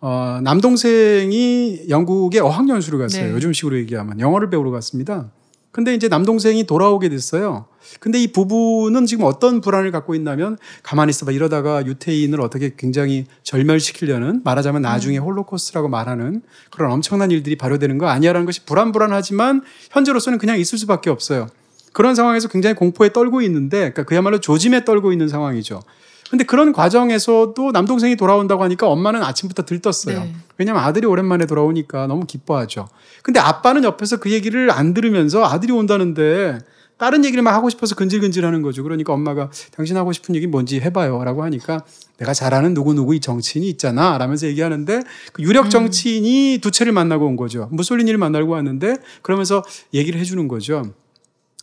어, 남동생이 영국에 어학연수를 갔어요. 네. 요즘식으로 얘기하면 영어를 배우러 갔습니다. 근데 이제 남동생이 돌아오게 됐어요. 근데 이 부부는 지금 어떤 불안을 갖고 있냐면 가만히 있어봐 이러다가 유태인을 어떻게 굉장히 절멸시키려는 말하자면 나중에 홀로코스트라고 말하는 그런 엄청난 일들이 발효되는 거 아니야라는 것이 불안불안하지만 현재로서는 그냥 있을 수밖에 없어요. 그런 상황에서 굉장히 공포에 떨고 있는데 그러니까 그야말로 조짐에 떨고 있는 상황이죠. 근데 그런 과정에서도 남동생이 돌아온다고 하니까 엄마는 아침부터 들떴어요. 네. 왜냐하면 아들이 오랜만에 돌아오니까 너무 기뻐하죠. 근데 아빠는 옆에서 그 얘기를 안 들으면서 아들이 온다는데 다른 얘기를 막 하고 싶어서 근질근질 하는 거죠. 그러니까 엄마가 당신 하고 싶은 얘기 뭔지 해봐요. 라고 하니까 내가 잘 아는 누구누구 이 정치인이 있잖아. 라면서 얘기하는데 그 유력 정치인이 두 채를 만나고 온 거죠. 무솔리니를 만나고 왔는데 그러면서 얘기를 해주는 거죠.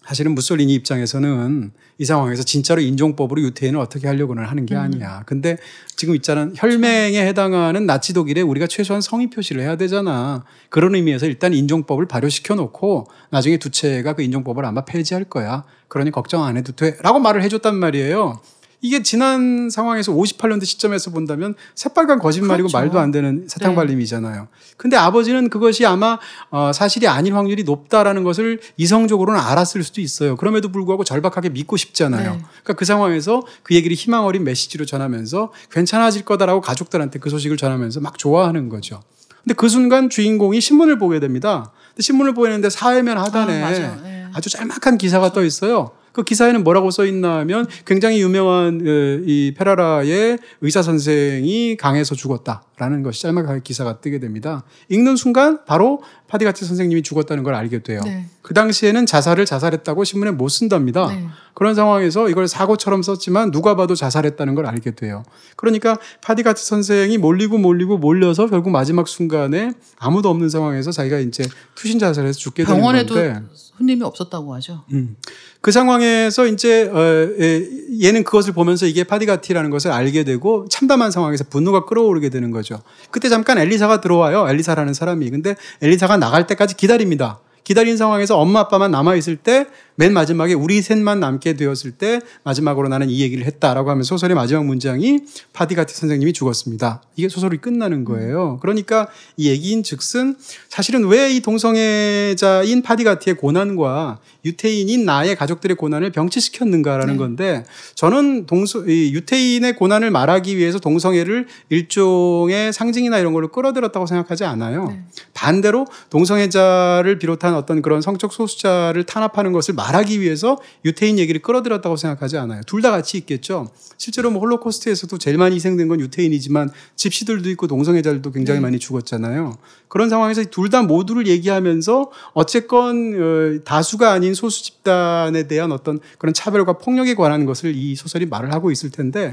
사실은 무솔리니 입장에서는 이 상황에서 진짜로 인종법으로 유태인을 어떻게 하려고는 하는 게 아니야. 근데 지금 있잖아. 혈맹에 해당하는 나치 독일에 우리가 최소한 성의 표시를 해야 되잖아. 그런 의미에서 일단 인종법을 발효시켜 놓고 나중에 두채가 그 인종법을 아마 폐지할 거야. 그러니 걱정 안 해도 돼. 라고 말을 해줬단 말이에요. 이게 지난 상황에서 58년도 시점에서 본다면 새빨간 거짓말이고 그렇죠. 말도 안 되는 사탕발림이잖아요. 근데 아버지는 그것이 아마 어, 사실이 아닐 확률이 높다라는 것을 이성적으로는 알았을 수도 있어요. 그럼에도 불구하고 절박하게 믿고 싶잖아요. 네. 그러니까 그 상황에서 그 얘기를 희망 어린 메시지로 전하면서 괜찮아질 거다라고 가족들한테 그 소식을 전하면서 막 좋아하는 거죠. 근데 그 순간 주인공이 신문을 보게 됩니다. 근데 신문을 보이는데 사회면 하단에 아. 네. 아주 짤막한 기사가 떠 있어요. 그 기사에는 뭐라고 써 있나면 굉장히 유명한 어, 이 페라라의 의사 선생이 강해서 죽었다 라는 것이 짤막하게 기사가 뜨게 됩니다. 읽는 순간 바로 파디가티 선생님이 죽었다는 걸 알게 돼요. 네. 그 당시에는 자살을 자살했다고 신문에 못 쓴답니다. 네. 그런 상황에서 이걸 사고처럼 썼지만 누가 봐도 자살했다는 걸 알게 돼요. 그러니까 파디가티 선생이 몰리고 몰리고 몰려서 결국 마지막 순간에 아무도 없는 상황에서 자기가 이제 투신 자살해서 죽게 되는 병원에도 건데 손님이 없었다고 하죠. 음. 그 상황에서 이제 어, 예, 얘는 그것을 보면서 이게 파디가티라는 것을 알게 되고 참담한 상황에서 분노가 끌어오르게 되는 거죠. 그때 잠깐 엘리사가 들어와요. 엘리사라는 사람이. 근데 엘리사가 나갈 때까지 기다립니다. 기다린 상황에서 엄마 아빠만 남아 있을 때 맨 마지막에 우리 셋만 남게 되었을 때 마지막으로 나는 이 얘기를 했다라고 하면 소설의 마지막 문장이 파디가티 선생님이 죽었습니다. 이게 소설이 끝나는 거예요. 그러니까 이 얘기인 즉슨 사실은 왜 이 동성애자인 파디가티의 고난과 유태인인 나의 가족들의 고난을 병치시켰는가라는 네. 건데 저는 이 유태인의 고난을 말하기 위해서 동성애를 일종의 상징이나 이런 걸로 끌어들였다고 생각하지 않아요. 네. 반대로 동성애자를 비롯한 어떤 그런 성적 소수자를 탄압하는 것을 말하기 위해서 유태인 얘기를 끌어들였다고 생각하지 않아요. 둘 다 같이 있겠죠. 실제로 뭐 홀로코스트에서도 제일 많이 희생된 건 유태인이지만 집시들도 있고 동성애자들도 굉장히 네. 많이 죽었잖아요. 그런 상황에서 둘 다 모두를 얘기하면서 어쨌건 어, 다수가 아닌 소수 집단에 대한 어떤 그런 차별과 폭력에 관한 것을 이 소설이 말을 하고 있을 텐데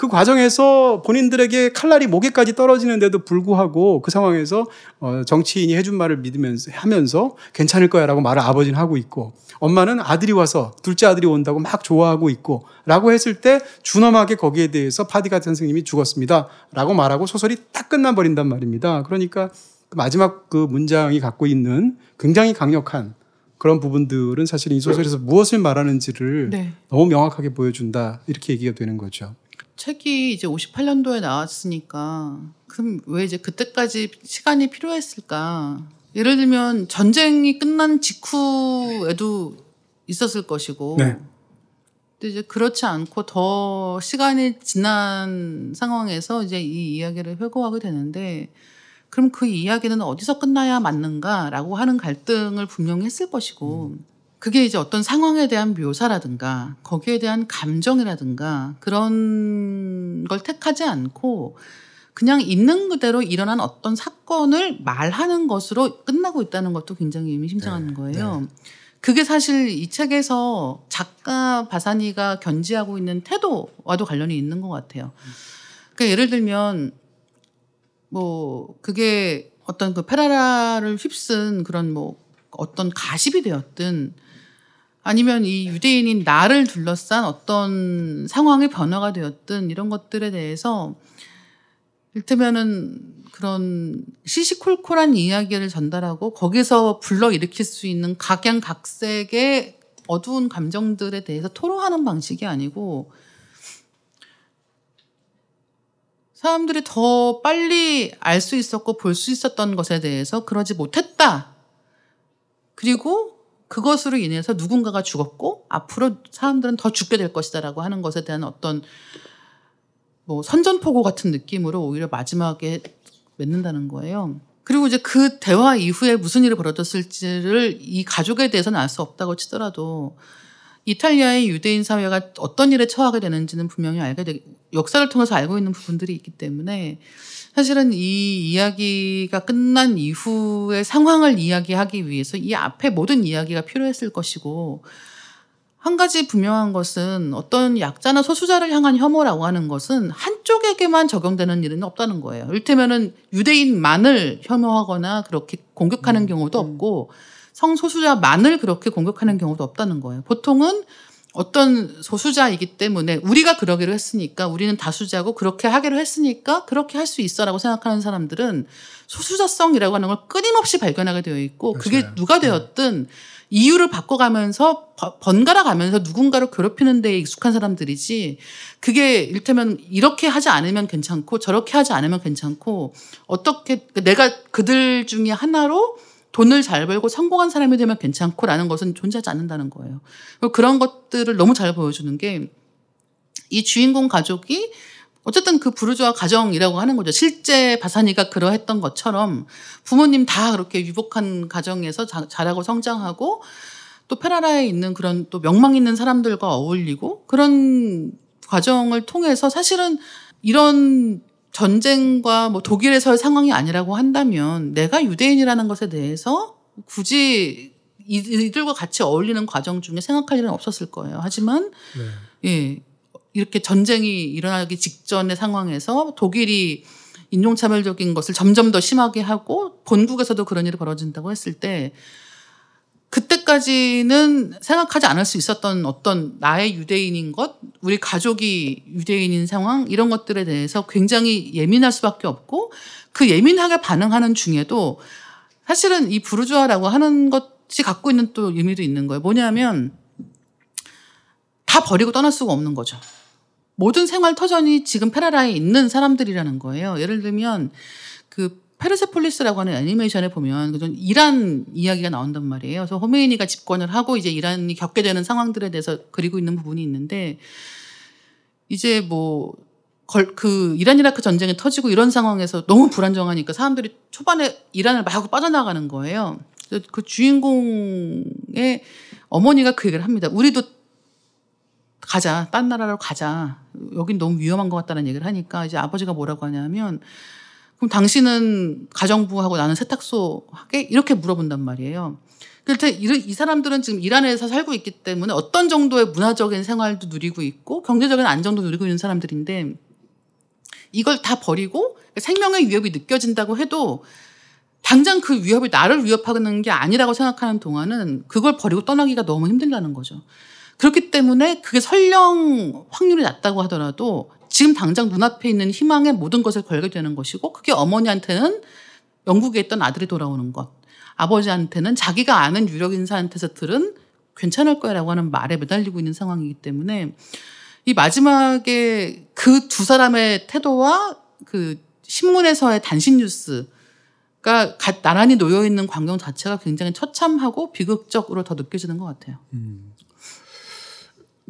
그 과정에서 본인들에게 칼날이 목에까지 떨어지는데도 불구하고 그 상황에서 어, 정치인이 해준 말을 믿으면서 하면서 괜찮을 거야라고 말을 아버지는 하고 있고 엄마는 아들이 와서 둘째 아들이 온다고 막 좋아하고 있고 라고 했을 때 준엄하게 거기에 대해서 파디가트 선생님이 죽었습니다 라고 말하고 소설이 딱 끝나 버린단 말입니다. 그러니까 그 마지막 그 문장이 갖고 있는 굉장히 강력한 그런 부분들은 사실 이 소설에서 무엇을 말하는지를 네. 너무 명확하게 보여준다 이렇게 얘기가 되는 거죠. 책이 이제 58년도에 나왔으니까 그럼 왜 이제 그때까지 시간이 필요했을까? 예를 들면 전쟁이 끝난 직후에도 있었을 것이고 네. 근데 이제 그렇지 않고 더 시간이 지난 상황에서 이제 이 이야기를 회고하게 되는데 그럼 그 이야기는 어디서 끝나야 맞는가라고 하는 갈등을 분명히 했을 것이고 그게 이제 어떤 상황에 대한 묘사라든가 거기에 대한 감정이라든가 그런 걸 택하지 않고 그냥 있는 그대로 일어난 어떤 사건을 말하는 것으로 끝나고 있다는 것도 굉장히 의미심장한 네, 거예요. 그게 사실 이 책에서 작가 바사니가 견지하고 있는 태도와도 관련이 있는 것 같아요. 그러니까 예를 들면 뭐 그게 어떤 그 페라라를 휩쓴 그런 뭐 어떤 가십이 되었든 아니면 이 유대인인 나를 둘러싼 어떤 상황의 변화가 되었든 이런 것들에 대해서 일테면은 그런 시시콜콜한 이야기를 전달하고 거기서 불러일으킬 수 있는 각양각색의 어두운 감정들에 대해서 토로하는 방식이 아니고 사람들이 더 빨리 알 수 있었고 볼 수 있었던 것에 대해서 그러지 못했다. 그리고 그것으로 인해서 누군가가 죽었고 앞으로 사람들은 더 죽게 될 것이다라고 하는 것에 대한 어떤 뭐 선전포고 같은 느낌으로 오히려 마지막에 맺는다는 거예요. 그리고 이제 그 대화 이후에 무슨 일이 벌어졌을지를 이 가족에 대해서는 알 수 없다고 치더라도 이탈리아의 유대인 사회가 어떤 일에 처하게 되는지는 분명히 알게 되, 역사를 통해서 알고 있는 부분들이 있기 때문에 사실은 이 이야기가 끝난 이후의 상황을 이야기하기 위해서 이 앞에 모든 이야기가 필요했을 것이고 한 가지 분명한 것은 어떤 약자나 소수자를 향한 혐오라고 하는 것은 한쪽에게만 적용되는 일은 없다는 거예요. 일테면은 유대인만을 혐오하거나 그렇게 공격하는 경우도 없고 성소수자만을 그렇게 공격하는 경우도 없다는 거예요. 보통은 어떤 소수자이기 때문에 우리가 그러기로 했으니까 우리는 다수자고 그렇게 하기로 했으니까 그렇게 할 수 있어라고 생각하는 사람들은 소수자성이라고 하는 걸 끊임없이 발견하게 되어 있고 그게 맞아요. 누가 되었든 이유를 바꿔가면서 버- 번갈아 가면서 누군가를 괴롭히는 데에 익숙한 사람들이지 그게 일테면 이렇게 하지 않으면 괜찮고 저렇게 하지 않으면 괜찮고 어떻게 내가 그들 중에 하나로 돈을 잘 벌고 성공한 사람이 되면 괜찮고라는 것은 존재하지 않는다는 거예요. 그런 것들을 너무 잘 보여주는 게 이 주인공 가족이 어쨌든 그 부르주아 가정이라고 하는 거죠. 실제 바사니가 그러했던 것처럼 부모님 다 그렇게 유복한 가정에서 자, 자라고 성장하고 또 페라라에 있는 그런 또 명망 있는 사람들과 어울리고 그런 과정을 통해서 사실은 이런 전쟁과 뭐 독일에서의 상황이 아니라고 한다면 내가 유대인이라는 것에 대해서 굳이 이- 이들과 같이 어울리는 과정 중에 생각할 일은 없었을 거예요. 하지만 네. 예. 이렇게 전쟁이 일어나기 직전의 상황에서 독일이 인종차별적인 것을 점점 더 심하게 하고 본국에서도 그런 일이 벌어진다고 했을 때 그때까지는 생각하지 않을 수 있었던 어떤 나의 유대인인 것, 우리 가족이 유대인인 상황 이런 것들에 대해서 굉장히 예민할 수밖에 없고 그 예민하게 반응하는 중에도 사실은 이 부르주아라고 하는 것이 갖고 있는 또 의미도 있는 거예요. 뭐냐면 다 버리고 떠날 수가 없는 거죠. 모든 생활 터전이 지금 페라라에 있는 사람들이라는 거예요. 예를 들면 그 페르세폴리스라고 하는 애니메이션에 보면 그전 이란 이야기가 나온단 말이에요. 그래서 호메이니가 집권을 하고 이제 이란이 겪게 되는 상황들에 대해서 그리고 있는 부분이 있는데 이제 뭐 그 이란 이라크 전쟁이 터지고 이런 상황에서 너무 불안정하니까 사람들이 초반에 이란을 마구 빠져나가는 거예요. 그 주인공의 어머니가 그 얘기를 합니다. 우리도 가자. 딴 나라로 가자. 여긴 너무 위험한 것 같다는 얘기를 하니까 이제 아버지가 뭐라고 하냐면 그럼 당신은 가정부하고 나는 세탁소 하게 이렇게 물어본단 말이에요. 그런데 이 사람들은 지금 이란에서 살고 있기 때문에 어떤 정도의 문화적인 생활도 누리고 있고 경제적인 안정도 누리고 있는 사람들인데 이걸 다 버리고 생명의 위협이 느껴진다고 해도 당장 그 위협이 나를 위협하는 게 아니라고 생각하는 동안은 그걸 버리고 떠나기가 너무 힘들다는 거죠. 그렇기 때문에 그게 설령 확률이 낮다고 하더라도 지금 당장 눈앞에 있는 희망에 모든 것을 걸게 되는 것이고 그게 어머니한테는 영국에 있던 아들이 돌아오는 것, 아버지한테는 자기가 아는 유력 인사한테서 들은 괜찮을 거야라고 하는 말에 매달리고 있는 상황이기 때문에 이 마지막에 그 두 사람의 태도와 그 신문에서의 단신 뉴스가 나란히 놓여 있는 광경 자체가 굉장히 처참하고 비극적으로 더 느껴지는 것 같아요. 음.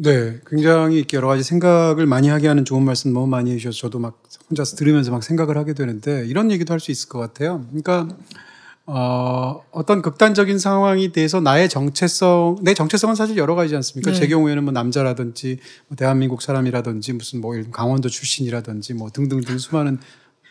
네, 굉장히 여러 가지 생각을 많이 하게 하는 좋은 말씀 너무 많이 해주셔서 저도 막 혼자서 들으면서 막 생각을 하게 되는데 이런 얘기도 할 수 있을 것 같아요. 그러니까 어, 어떤 극단적인 상황이 돼서 나의 정체성, 내 정체성은 사실 여러 가지지 않습니까? 네. 제 경우에는 뭐 남자라든지 뭐 대한민국 사람이라든지 무슨 뭐 강원도 출신이라든지 뭐 등등등 수많은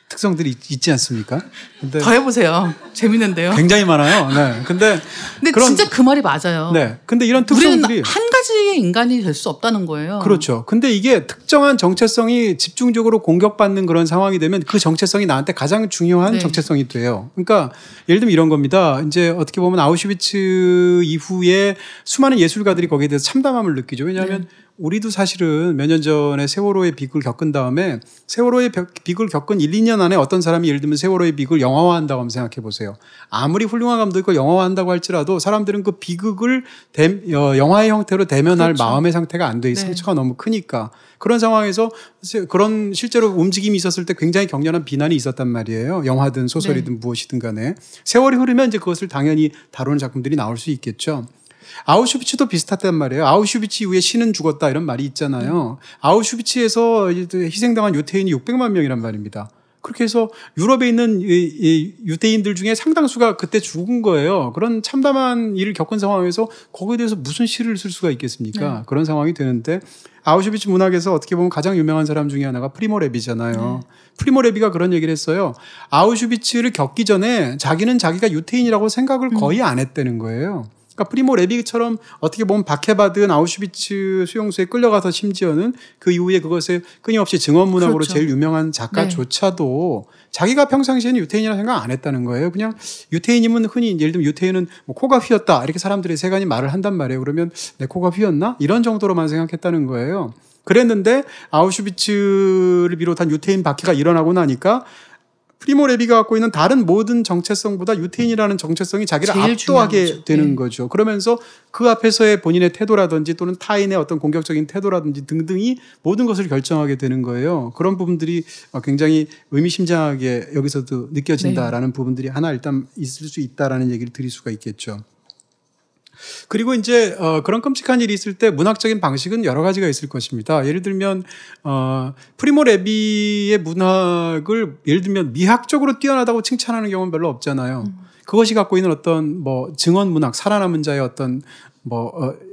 특성들이 있, 있지 않습니까? 근데 더 해보세요. 재밌는데요. 굉장히 많아요. 네. 근데 근데 그런- 진짜 그 말이 맞아요. 네. 근데 이런 특성들이 한 가지의 인간이 될 수 없다는 거예요. 그렇죠. 근데 이게 특정한 정체성이 집중적으로 공격받는 그런 상황이 되면 그 정체성이 나한테 가장 중요한 네. 정체성이 돼요. 그러니까 예를 들면 이런 겁니다. 이제 어떻게 보면 아우슈비츠 이후에 수많은 예술가들이 거기에 대해서 참담함을 느끼죠. 왜냐하면 네. 우리도 사실은 몇 년 전에 세월호의 비극을 겪은 다음에 세월호의 벽- 비극을 겪은 1, 2년 안에 어떤 사람이 예를 들면 세월호의 비극을 영화화한다고 한번 생각해 보세요. 아무리 훌륭한 감독이 그걸 영화화한다고 할지라도 사람들은 그 비극을 대- 어, 영화의 형태로 대면할 그렇죠. 마음의 상태가 안 돼. 네. 상처가 너무 크니까. 그런 상황에서 세- 그런 실제로 움직임이 있었을 때 굉장히 격렬한 비난이 있었단 말이에요. 영화든 소설이든 네. 무엇이든 간에. 세월이 흐르면 이제 그것을 당연히 다루는 작품들이 나올 수 있겠죠. 아우슈비츠도 비슷했단 말이에요. 아우슈비츠 이후에 신은 죽었다 이런 말이 있잖아요. 아우슈비츠에서 희생당한 유태인이 600만 명이란 말입니다. 그렇게 해서 유럽에 있는 유대인들 중에 상당수가 그때 죽은 거예요. 그런 참담한 일을 겪은 상황에서 거기에 대해서 무슨 시를 쓸 수가 있겠습니까? 네. 그런 상황이 되는데 아우슈비츠 문학에서 어떻게 보면 가장 유명한 사람 중에 하나가 프리모 레비잖아요. 프리모 레비가 그런 얘기를 했어요. 아우슈비츠를 겪기 전에 자기는 자기가 유태인이라고 생각을 거의 안 했다는 거예요. 그러니까 프리모 레비처럼 어떻게 보면 박해받은 아우슈비츠 수용소에 끌려가서 심지어는 그 이후에 그것에 끊임없이 증언 문학으로 그렇죠. 제일 유명한 작가조차도 자기가 평상시에는 유태인이라 생각 안 했다는 거예요. 그냥 유태인이면 흔히 예를 들면 유태인은 뭐 코가 휘었다 이렇게 사람들이 세간이 말을 한단 말이에요. 그러면 내 코가 휘었나 이런 정도로만 생각했다는 거예요. 그랬는데 아우슈비츠를 비롯한 유태인 박해가 일어나고 나니까 프리모 레비가 갖고 있는 다른 모든 정체성보다 유태인이라는 정체성이 자기를 압도하게. 되는 네. 거죠. 그러면서 그 앞에서의 본인의 태도라든지 또는 타인의 어떤 공격적인 태도라든지 등등이 모든 것을 결정하게 되는 거예요. 그런 부분들이 어, 굉장히 의미심장하게 여기서도 느껴진다라는 부분들이 하나 일단 있을 수 있다라는 얘기를 드릴 수가 있겠죠. 그리고 이제 어, 그런 끔찍한 일이 있을 때 문학적인 방식은 여러 가지가 있을 것입니다. 예를 들면 어, 프리모 레비의 문학을 예를 들면 미학적으로 뛰어나다고 칭찬하는 경우는 별로 없잖아요. 그것이 갖고 있는 어떤 뭐 증언 문학, 살아남은 자의 어떤 뭐 어,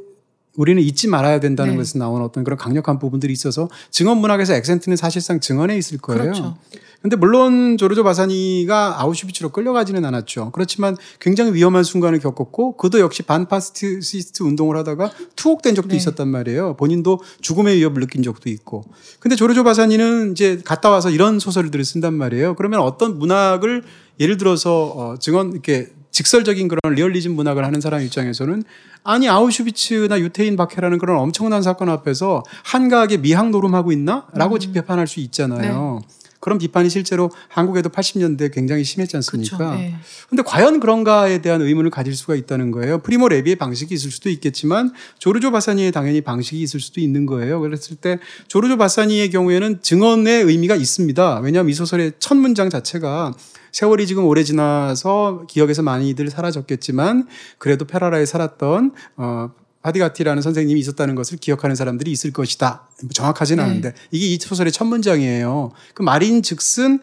우리는 잊지 말아야 된다는 네. 것에서 나오는 어떤 그런 강력한 부분들이 있어서 증언 문학에서 액센트는 사실상 증언에 있을 거예요. 그렇죠. 근데 물론 조르조 바사니가 아우슈비츠로 끌려가지는 않았죠. 그렇지만 굉장히 위험한 순간을 겪었고 그도 역시 반파시스트 운동을 하다가 투옥된 적도 네. 있었단 말이에요. 본인도 죽음의 위협을 느낀 적도 있고. 근데 조르조 바사니는 이제 갔다 와서 이런 소설들을 쓴단 말이에요. 그러면 어떤 문학을 예를 들어서 어, 증언 이렇게 직설적인 그런 리얼리즘 문학을 하는 사람 입장에서는 아니 아우슈비츠나 유태인 박해라는 그런 엄청난 사건 앞에서 한가하게 미학 노름하고 있나라고 비판할 수 있잖아요. 그런 비판이 실제로 한국에도 80년대 굉장히 심했지. 않습니까? 네. 근데 과연 그런가에 대한 의문을 가질 수가 있다는 거예요. 프리모 레비의 방식이 있을 수도 있겠지만 조르조 바사니의 당연히 방식이 있을 수도 있는 거예요. 그랬을 때 조르조 바사니의 경우에는 증언의 의미가 있습니다. 왜냐하면 이 소설의 첫 문장 자체가 세월이 지금 오래 지나서 기억에서 많이들 사라졌겠지만 그래도 페라라에 살았던 어 파디가티라는 선생님이 있었다는 것을 기억하는 사람들이 있을 것이다. 정확하지는 네. 않은데 이게 이 소설의 첫 문장이에요. 그 말인 즉슨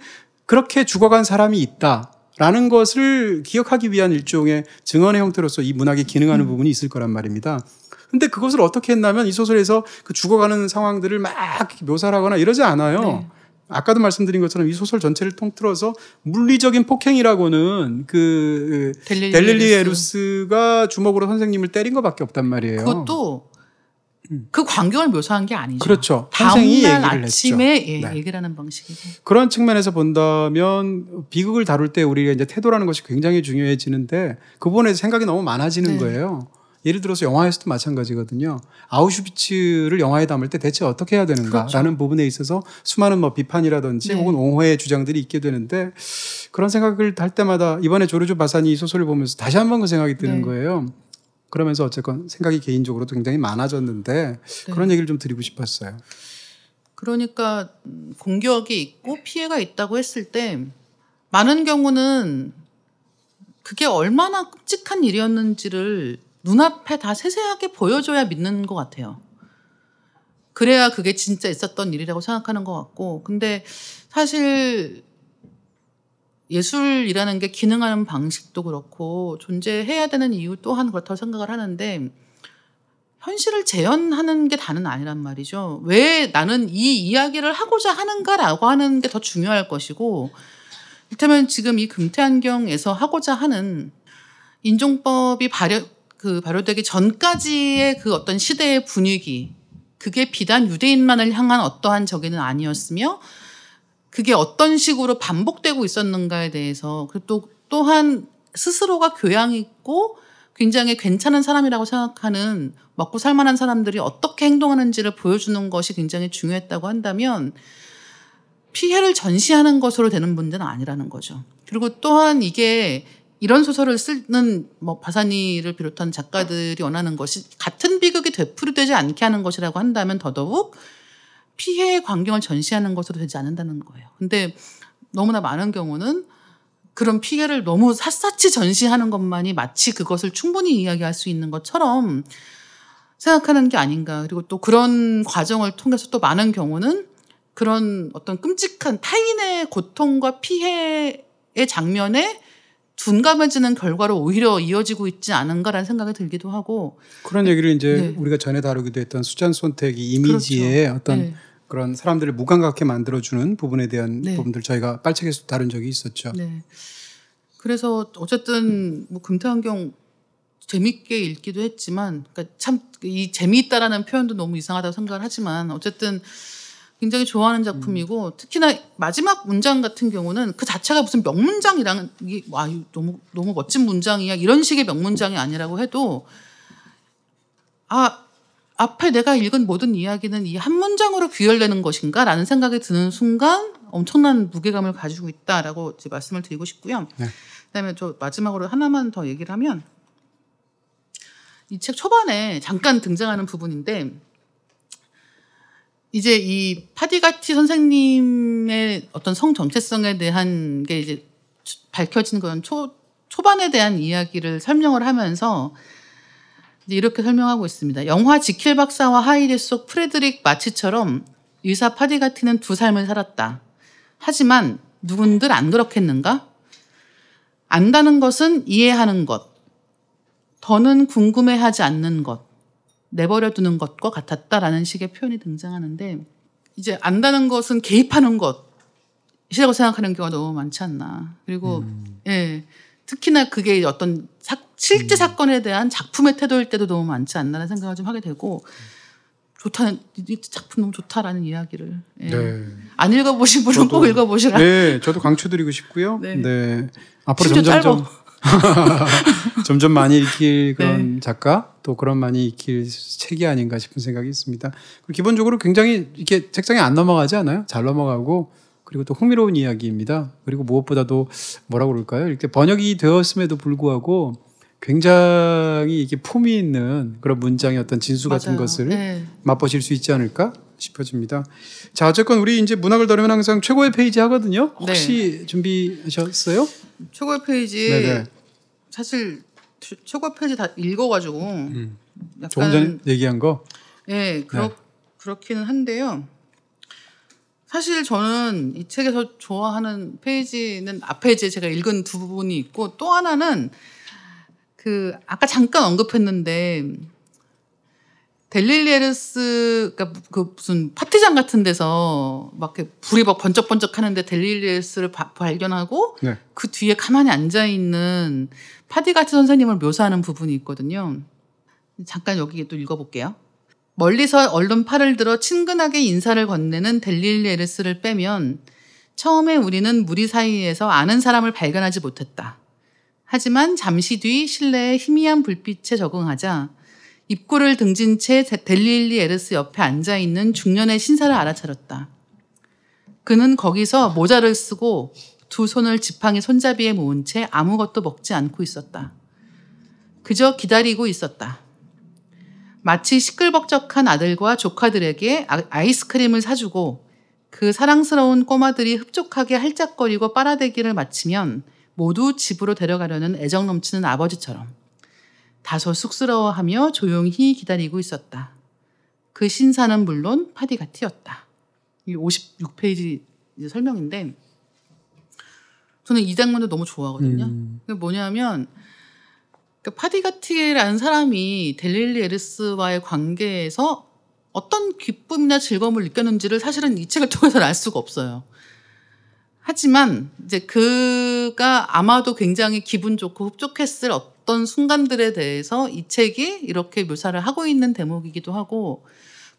그렇게 죽어간 사람이 있다. 라는 것을 기억하기 위한 일종의 증언의 형태로서 이 문학이 기능하는 부분이 있을 거란 말입니다. 근데 그것을 어떻게 했냐면 이 소설에서 그 죽어가는 상황들을 막 이렇게 묘사를 하거나 이러지 않아요. 네. 아까도 말씀드린 것처럼 이 소설 전체를 통틀어서 물리적인 폭행이라고는 그 델릴리 델릴리 에루스. 에루스가 주먹으로 선생님을 때린 것밖에 없단 말이에요. 그것도 그 광경을 묘사한 게 아니죠. 그렇죠. 다음날 얘기를 아침에 했죠. 예, 네. 얘기를 하는 방식이고. 그런 측면에서 본다면 비극을 다룰 때 우리가 이제 태도라는 것이 굉장히 중요해지는데 그 부분에 생각이 너무 많아지는 네. 거예요. 예를 들어서 영화에서도 마찬가지거든요. 아우슈비츠를 영화에 담을 때 대체 어떻게 해야 되는가라는 그렇죠. 부분에 있어서 수많은 뭐 비판이라든지 네. 혹은 옹호의 주장들이 있게 되는데 그런 생각을 할 때마다 이번에 조르주 바사니 이 소설을 보면서 다시 한번 그 생각이 드는 네. 거예요. 그러면서 어쨌건 생각이 개인적으로도 굉장히 많아졌는데 네. 그런 얘기를 좀 드리고 싶었어요. 그러니까 음, 공격이 있고 피해가 있다고 했을 때 많은 경우는 그게 얼마나 끔찍한 일이었는지를 눈앞에 다 세세하게 보여줘야 믿는 것 같아요. 그래야 그게 진짜 있었던 일이라고 생각하는 것 같고, 근데 사실 예술이라는 게 기능하는 방식도 그렇고 존재해야 되는 이유 또한 그렇다고 생각을 하는데 현실을 재현하는 게 다는 아니란 말이죠. 왜 나는 이 이야기를 하고자 하는가라고 하는 게 더 중요할 것이고, 이를테면 지금 이 금태안경에서 하고자 하는 인종법이 발효, 그 발효되기 전까지의 그 어떤 시대의 분위기, 그게 비단 유대인만을 향한 어떠한 저기는 아니었으며, 그게 어떤 식으로 반복되고 있었는가에 대해서, 그리고 또, 또한 스스로가 교양 있고 굉장히 괜찮은 사람이라고 생각하는 먹고 살만한 사람들이 어떻게 행동하는지를 보여주는 것이 굉장히 중요했다고 한다면 피해를 전시하는 것으로 되는 문제는 아니라는 거죠. 그리고 또한 이게 이런 소설을 쓰는 뭐 바사니를 비롯한 작가들이 원하는 것이 같은 비극이 되풀이되지 않게 하는 것이라고 한다면 더더욱 피해의 광경을 전시하는 것으로 되지 않는다는 거예요. 근데 너무나 많은 경우는 그런 피해를 너무 샅샅이 전시하는 것만이 마치 그것을 충분히 이야기할 수 있는 것처럼 생각하는 게 아닌가. 그리고 또 그런 과정을 통해서 또 많은 경우는 그런 어떤 끔찍한 타인의 고통과 피해의 장면에 둔감해지는 결과로 오히려 이어지고 있지 않은가라는 생각이 들기도 하고. 그런 얘기를 이제 네. 우리가 전에 다루기도 했던 수잔 손택이 이미지의 어떤 네. 그런 사람들을 무감각하게 만들어주는 부분에 대한 네. 부분들 저희가 빨책에서 다룬 적이 있었죠. 네. 그래서 어쨌든 뭐 금태환경 재밌게 읽기도 했지만, 그러니까 참 이 재미있다라는 표현도 너무 이상하다고 생각을 하지만 어쨌든 굉장히 좋아하는 작품이고 특히나 마지막 문장 같은 경우는 그 자체가 무슨 명문장이랑 이게 와 너무 너무 멋진 문장이야 이런 식의 명문장이 아니라고 해도 아 앞에 내가 읽은 모든 이야기는 이 한 문장으로 귀결되는 것인가라는 생각이 드는 순간 엄청난 무게감을 가지고 있다라고 이제 말씀을 드리고 싶고요. 네. 그다음에 저 마지막으로 하나만 더 얘기를 하면 이 책 초반에 잠깐 등장하는 부분인데 이제 이 파디가티 선생님의 어떤 성 정체성에 대한 게 이제 밝혀진 건 초, 초반에 대한 이야기를 설명을 하면서 이제 이렇게 설명하고 있습니다. 영화 지킬 박사와 하이드 속 프레드릭 마치처럼 의사 파디가티는 두 삶을 살았다. 하지만 누군들 안 그렇겠는가? 안다는 것은 이해하는 것, 더는 궁금해하지 않는 것, 내버려 두는 것과 같았다라는 식의 표현이 등장하는데 이제 안다는 것은 개입하는 것이라고 생각하는 경우가 너무 많지 않나. 그리고 예. 특히나 그게 어떤 사- 실제 사건에 대한 작품의 태도일 때도 너무 많지 않나라는 생각을 좀 하게 되고 좋다는 이 작품 너무 좋다라는 이야기를 예. 네. 안 읽어보신 분은 꼭 저도- 읽어보시라. 네, 저도 강추드리고 싶고요. 네. 네. 앞으로 점점 점, (laughs) 점점 많이 읽힐 그런 네. 작가 또 그런 많이 읽힐 책이 아닌가 싶은 생각이 있습니다. 그리고 기본적으로 굉장히 이렇게 책장에 안 넘어가지 않아요? 잘 넘어가고 그리고 또 흥미로운 이야기입니다. 그리고 무엇보다도 뭐라고 그럴까요? 이렇게 번역이 되었음에도 불구하고 굉장히 이게 품이 있는 그런 문장의 어떤 진수 같은 맞아요. 것을 네. 맛보실 수 있지 않을까 싶어집니다. 자, 어쨌건 우리 이제 문학을 다루면 항상 최고의 페이지 하거든요. 혹시 준비하셨어요? 최고의 페이지 네네. 사실 최- 최고의 페이지 다 읽어가지고 음. 조금 전에 약간 얘기한 거. 예 그렇 네. 그렇기는 한데요. 사실 저는 이 책에서 좋아하는 페이지는 앞에 이제 제가 읽은 두 부분이 있고 또 하나는 그 아까 잠깐 언급했는데 델릴리에르스 그러니까 그 무슨 파티장 같은 데서 막 이렇게 불이 막 번쩍번쩍 하는데 델릴리에르스를 바- 발견하고 네. 그 뒤에 가만히 앉아 있는 파디가티 선생님을 묘사하는 부분이 있거든요. 잠깐 여기 또 읽어볼게요. 멀리서 얼른 팔을 들어 친근하게 인사를 건네는 델릴리 에르스를 빼면 처음에 우리는 무리 사이에서 아는 사람을 발견하지 못했다. 하지만 잠시 뒤 실내의 희미한 불빛에 적응하자 입구를 등진 채 델릴리 에르스 옆에 앉아 있는 중년의 신사를 알아차렸다. 그는 거기서 모자를 쓰고 두 손을 지팡이 손잡이에 모은 채 아무것도 먹지 않고 있었다. 그저 기다리고 있었다. 마치 시끌벅적한 아들과 조카들에게 아- 아이스크림을 사주고 그 사랑스러운 꼬마들이 흡족하게 할짝거리고 빨아대기를 마치면 모두 집으로 데려가려는 애정 넘치는 아버지처럼 다소 쑥스러워하며 조용히 기다리고 있었다. 그 신사는 물론 파디가티였다. 이 56페이지 설명인데 저는 이 장면도 너무 좋아하거든요. 음. 뭐냐면 그 파디가티라는 사람이 델릴리 에르스와의 관계에서 어떤 기쁨이나 즐거움을 느꼈는지를 사실은 이 책을 통해서는 알 수가 없어요. 하지만 이제 그가 아마도 굉장히 기분 좋고 흡족했을 어떤 순간들에 대해서 이 책이 이렇게 묘사를 하고 있는 대목이기도 하고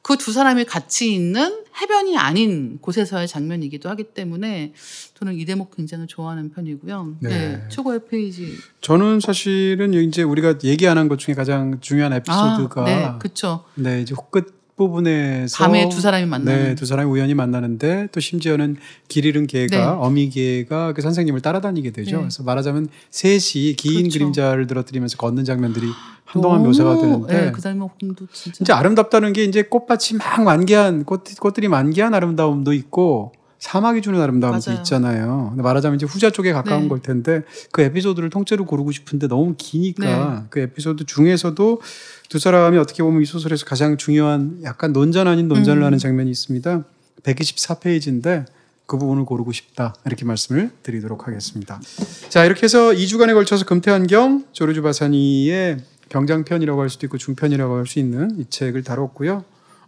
그 두 사람이 같이 있는 해변이 아닌 곳에서의 장면이기도 하기 때문에 저는 이 대목 굉장히 좋아하는 편이고요. 네. 네. 최고의 페이지. 저는 사실은 이제 우리가 얘기 안 한 것 중에 가장 중요한 에피소드가 아, 네, 그렇죠. 네, 이제 끝 부분에서 밤에 두 사람이 만나는. 네, 두 사람이 우연히 만나는데 또 심지어는 길 잃은 개가 네. 어미 개가 그 선생님을 따라다니게 되죠. 네. 그래서 말하자면 셋이 긴 그렇죠. 그림자를 들어뜨리면서 걷는 장면들이 한동안 너무, 묘사가 되는데 네, 그 대목도 진짜. 진짜 아름답다는 게 이제 꽃밭이 막 만개한 꽃, 꽃들이 만개한 아름다움도 있고 사막이 주는 아름다움도 맞아요. 있잖아요. 근데 말하자면 이제 후자 쪽에 가까운 네. 걸 텐데 그 에피소드를 통째로 고르고 싶은데 너무 기니까 네. 그 에피소드 중에서도 두 사람이 어떻게 보면 이 소설에서 가장 중요한 약간 논전 아닌 논전을 음. 하는 장면이 있습니다. 124페이지인데 그 부분을 고르고 싶다 이렇게 말씀을 드리도록 하겠습니다. 자 이렇게 해서 2주간에 걸쳐서 금태환경 조르주 바사니의 경장편이라고 할 수도 있고 중편이라고 할 수 있는 이 책을 다뤘고요.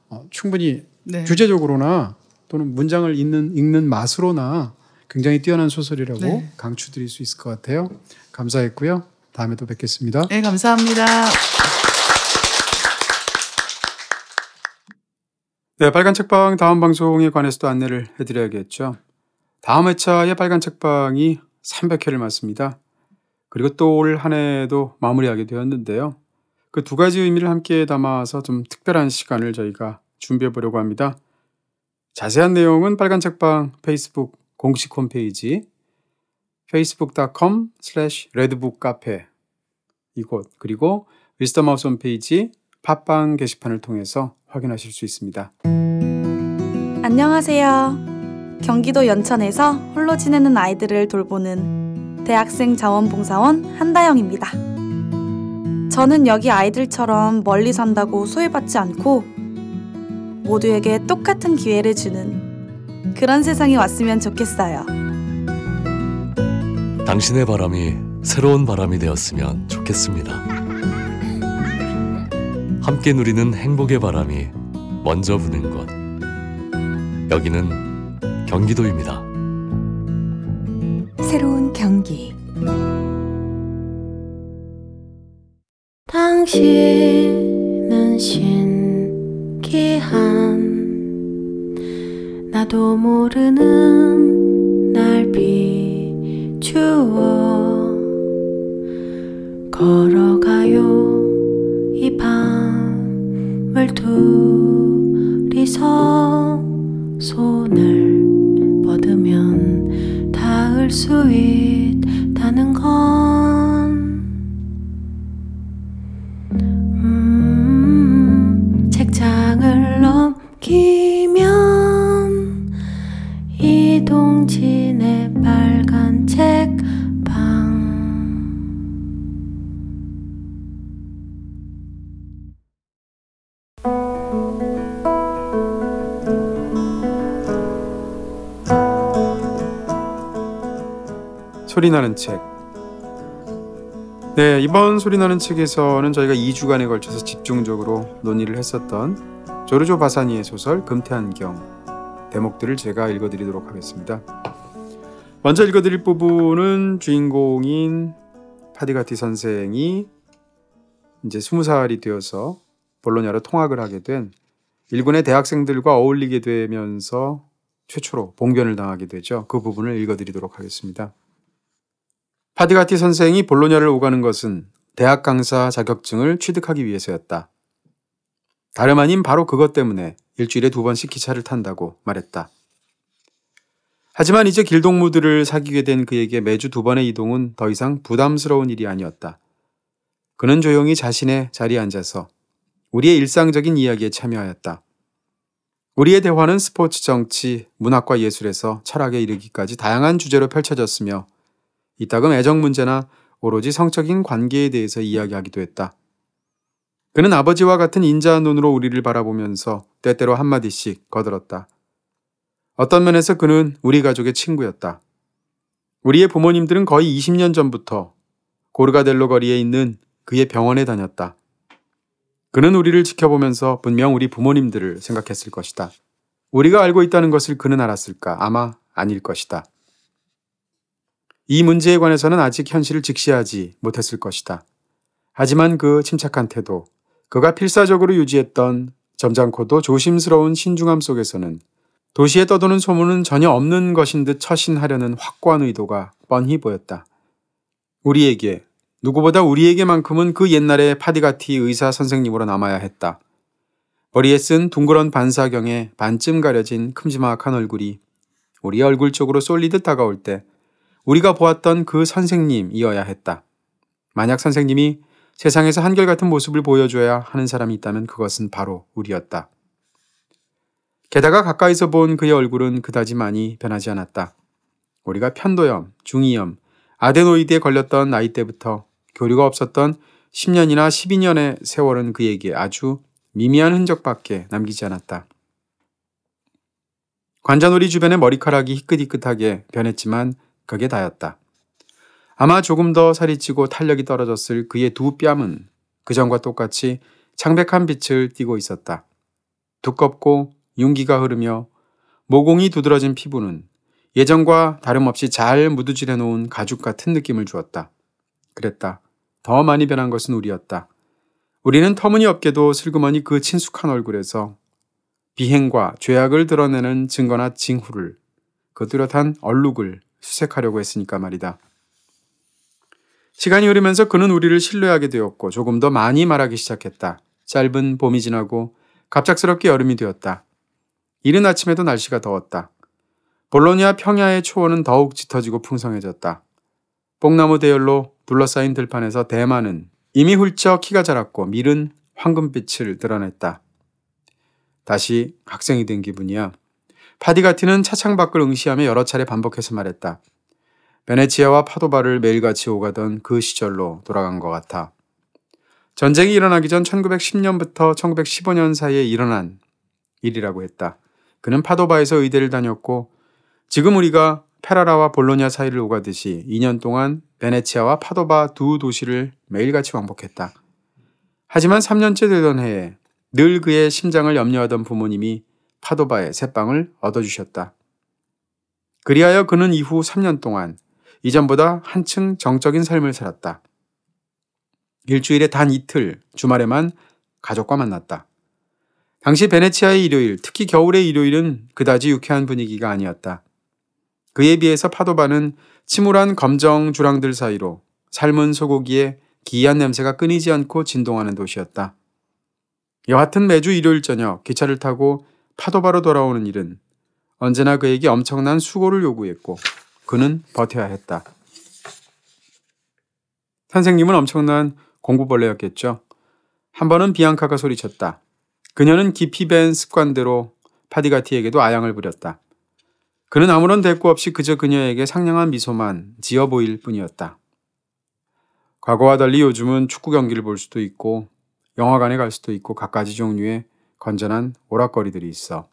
어, 충분히 네. 주제적으로나 또는 문장을 읽는 읽는 맛으로나 굉장히 뛰어난 소설이라고 네. 강추드릴 수 있을 것 같아요. 감사했고요. 다음에 또 뵙겠습니다. 네, 감사합니다. 네, 빨간 책방 다음 방송에 관해서도 안내를 해드려야겠죠. 다음 회차의 빨간 책방이 300회를 맞습니다. 그리고 또 올 한 해도 마무리하게 되었는데요. 그 두 가지 의미를 함께 담아서 좀 특별한 시간을 저희가 준비해 보려고 합니다. 자세한 내용은 빨간 책방 페이스북 공식 홈페이지 facebook.com slash redbookcafe 이곳 그리고 윌스덤하우스 홈페이지 팟빵 게시판을 통해서 확인하실 수 있습니다. 안녕하세요. 경기도 연천에서 홀로 지내는 아이들을 돌보는 대학생 자원봉사원 한다영입니다. 저는 여기 아이들처럼 멀리 산다고 소외받지 않고 모두에게 똑같은 기회를 주는 그런 세상이 왔으면 좋겠어요. 당신의 바람이 새로운 바람이 되었으면 좋겠습니다. 함께 누리는 행복의 바람이 먼저 부는 곳. 여기는 경기도입니다. 새로운 경기 당신은 신기한 나도 모르는 날 비추어 걸어가요. 이 밤을 둘이서 손을 뻗으면 닿을 수 있다는 건 소리나는 책. 네, 이번 소리나는 책에서는 저희가 2주간에 걸쳐서 집중적으로 논의를 했었던 조르조 바사니의 소설 금태한경 대목들을 제가 읽어드리도록 하겠습니다. 먼저 읽어드릴 부분은 주인공인 파디가티 선생이 이제 20살이 되어서 볼로냐로 통학을 하게 된 일군의 대학생들과 어울리게 되면서 최초로 봉변을 당하게 되죠. 그 부분을 읽어드리도록 하겠습니다. 파디가티 선생이 볼로냐를 오가는 것은 대학 강사 자격증을 취득하기 위해서였다. 다름 아닌 바로 그것 때문에 일주일에 두 번씩 기차를 탄다고 말했다. 하지만 이제 길동무들을 사귀게 된 그에게 매주 두 번의 이동은 더 이상 부담스러운 일이 아니었다. 그는 조용히 자신의 자리에 앉아서 우리의 일상적인 이야기에 참여하였다. 우리의 대화는 스포츠, 정치, 문학과 예술에서 철학에 이르기까지 다양한 주제로 펼쳐졌으며 이따금 애정 문제나 오로지 성적인 관계에 대해서 이야기하기도 했다. 그는 아버지와 같은 인자한 눈으로 우리를 바라보면서 때때로 한마디씩 거들었다. 어떤 면에서 그는 우리 가족의 친구였다. 우리의 부모님들은 거의 20년 전부터 고르가델로 거리에 있는 그의 병원에 다녔다. 그는 우리를 지켜보면서 분명 우리 부모님들을 생각했을 것이다. 우리가 알고 있다는 것을 그는 알았을까? 아마 아닐 것이다. 이 문제에 관해서는 아직 현실을 직시하지 못했을 것이다. 하지만 그 침착한 태도, 그가 필사적으로 유지했던 점잖고도 조심스러운 신중함 속에서는 도시에 떠도는 소문은 전혀 없는 것인 듯 처신하려는 확고한 의도가 뻔히 보였다. 우리에게, 누구보다 우리에게만큼은 그 옛날의 파디가티 의사 선생님으로 남아야 했다. 머리에 쓴 둥그런 반사경에 반쯤 가려진 큼지막한 얼굴이 우리 얼굴 쪽으로 쏠리듯 다가올 때 우리가 보았던 그 선생님이어야 했다. 만약 선생님이 세상에서 한결같은 모습을 보여줘야 하는 사람이 있다면 그것은 바로 우리였다. 게다가 가까이서 본 그의 얼굴은 그다지 많이 변하지 않았다. 우리가 편도염, 중이염, 아데노이드에 걸렸던 나이 때부터 교류가 없었던 10년이나 12년의 세월은 그에게 아주 미미한 흔적밖에 남기지 않았다. 관자놀이 주변의 머리카락이 희끗희끗하게 변했지만 그게 다였다. 아마 조금 더 살이 찌고 탄력이 떨어졌을 그의 두 뺨은 그전과 똑같이 창백한 빛을 띠고 있었다. 두껍고 윤기가 흐르며 모공이 두드러진 피부는 예전과 다름없이 잘 무드질해 놓은 가죽 같은 느낌을 주었다. 그랬다. 더 많이 변한 것은 우리였다. 우리는 터무니없게도 슬그머니 그 친숙한 얼굴에서 비행과 죄악을 드러내는 증거나 징후를 그 뚜렷한 얼룩을 수색하려고 했으니까 말이다. 시간이 흐르면서 그는 우리를 신뢰하게 되었고 조금 더 많이 말하기 시작했다. 짧은 봄이 지나고 갑작스럽게 여름이 되었다. 이른 아침에도 날씨가 더웠다. 볼로니아 평야의 초원은 더욱 짙어지고 풍성해졌다. 뽕나무 대열로 둘러싸인 들판에서 대마는 이미 훌쩍 키가 자랐고 밀은 황금빛을 드러냈다. 다시 학생이 된 기분이야. 파디가티는 차창 밖을 응시하며 여러 차례 반복해서 말했다. 베네치아와 파도바를 매일같이 오가던 그 시절로 돌아간 것 같아. 전쟁이 일어나기 전 1910년부터 1915년 사이에 일어난 일이라고 했다. 그는 파도바에서 의대를 다녔고 지금 우리가 페라라와 볼로냐 사이를 오가듯이 2년 동안 베네치아와 파도바 두 도시를 매일같이 왕복했다. 하지만 3년째 되던 해에 늘 그의 심장을 염려하던 부모님이 파도바에 새빵을 얻어주셨다. 그리하여 그는 이후 3년 동안 이전보다 한층 정적인 삶을 살았다. 일주일에 단 이틀, 주말에만 가족과 만났다. 당시 베네치아의 일요일, 특히 겨울의 일요일은 그다지 유쾌한 분위기가 아니었다. 그에 비해서 파도바는 침울한 검정 주랑들 사이로 삶은 소고기에 기이한 냄새가 끊이지 않고 진동하는 도시였다. 여하튼 매주 일요일 저녁 기차를 타고 파도바로 돌아오는 일은 언제나 그에게 엄청난 수고를 요구했고 그는 버텨야 했다. 선생님은 엄청난 공부벌레였겠죠. 한 번은 비앙카가 소리쳤다. 그녀는 깊이 밴 습관대로 파디가티에게도 아양을 부렸다. 그는 아무런 대꾸 없이 그저 그녀에게 상냥한 미소만 지어 보일 뿐이었다. 과거와 달리 요즘은 축구 경기를 볼 수도 있고 영화관에 갈 수도 있고 갖가지 종류의 건전한 오락거리들이 있어.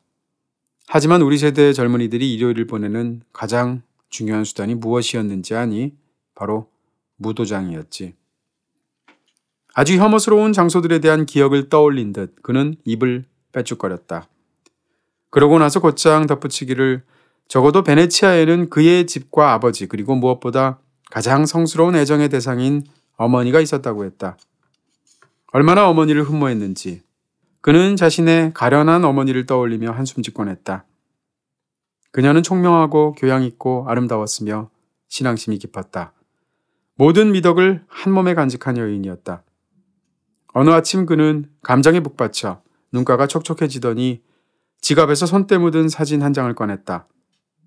하지만 우리 세대의 젊은이들이 일요일을 보내는 가장 중요한 수단이 무엇이었는지 아니? 바로 무도장이었지. 아주 혐오스러운 장소들에 대한 기억을 떠올린 듯 그는 입을 빼쭉거렸다. 그러고 나서 곧장 덧붙이기를 적어도 베네치아에는 그의 집과 아버지 그리고 무엇보다 가장 성스러운 애정의 대상인 어머니가 있었다고 했다. 얼마나 어머니를 흠모했는지 그는 자신의 가련한 어머니를 떠올리며 한숨 짓곤 했다. 그녀는 총명하고 교양 있고 아름다웠으며 신앙심이 깊었다. 모든 미덕을 한 몸에 간직한 여인이었다. 어느 아침 그는 감정에 북받쳐 눈가가 촉촉해지더니 지갑에서 손때 묻은 사진 한 장을 꺼냈다.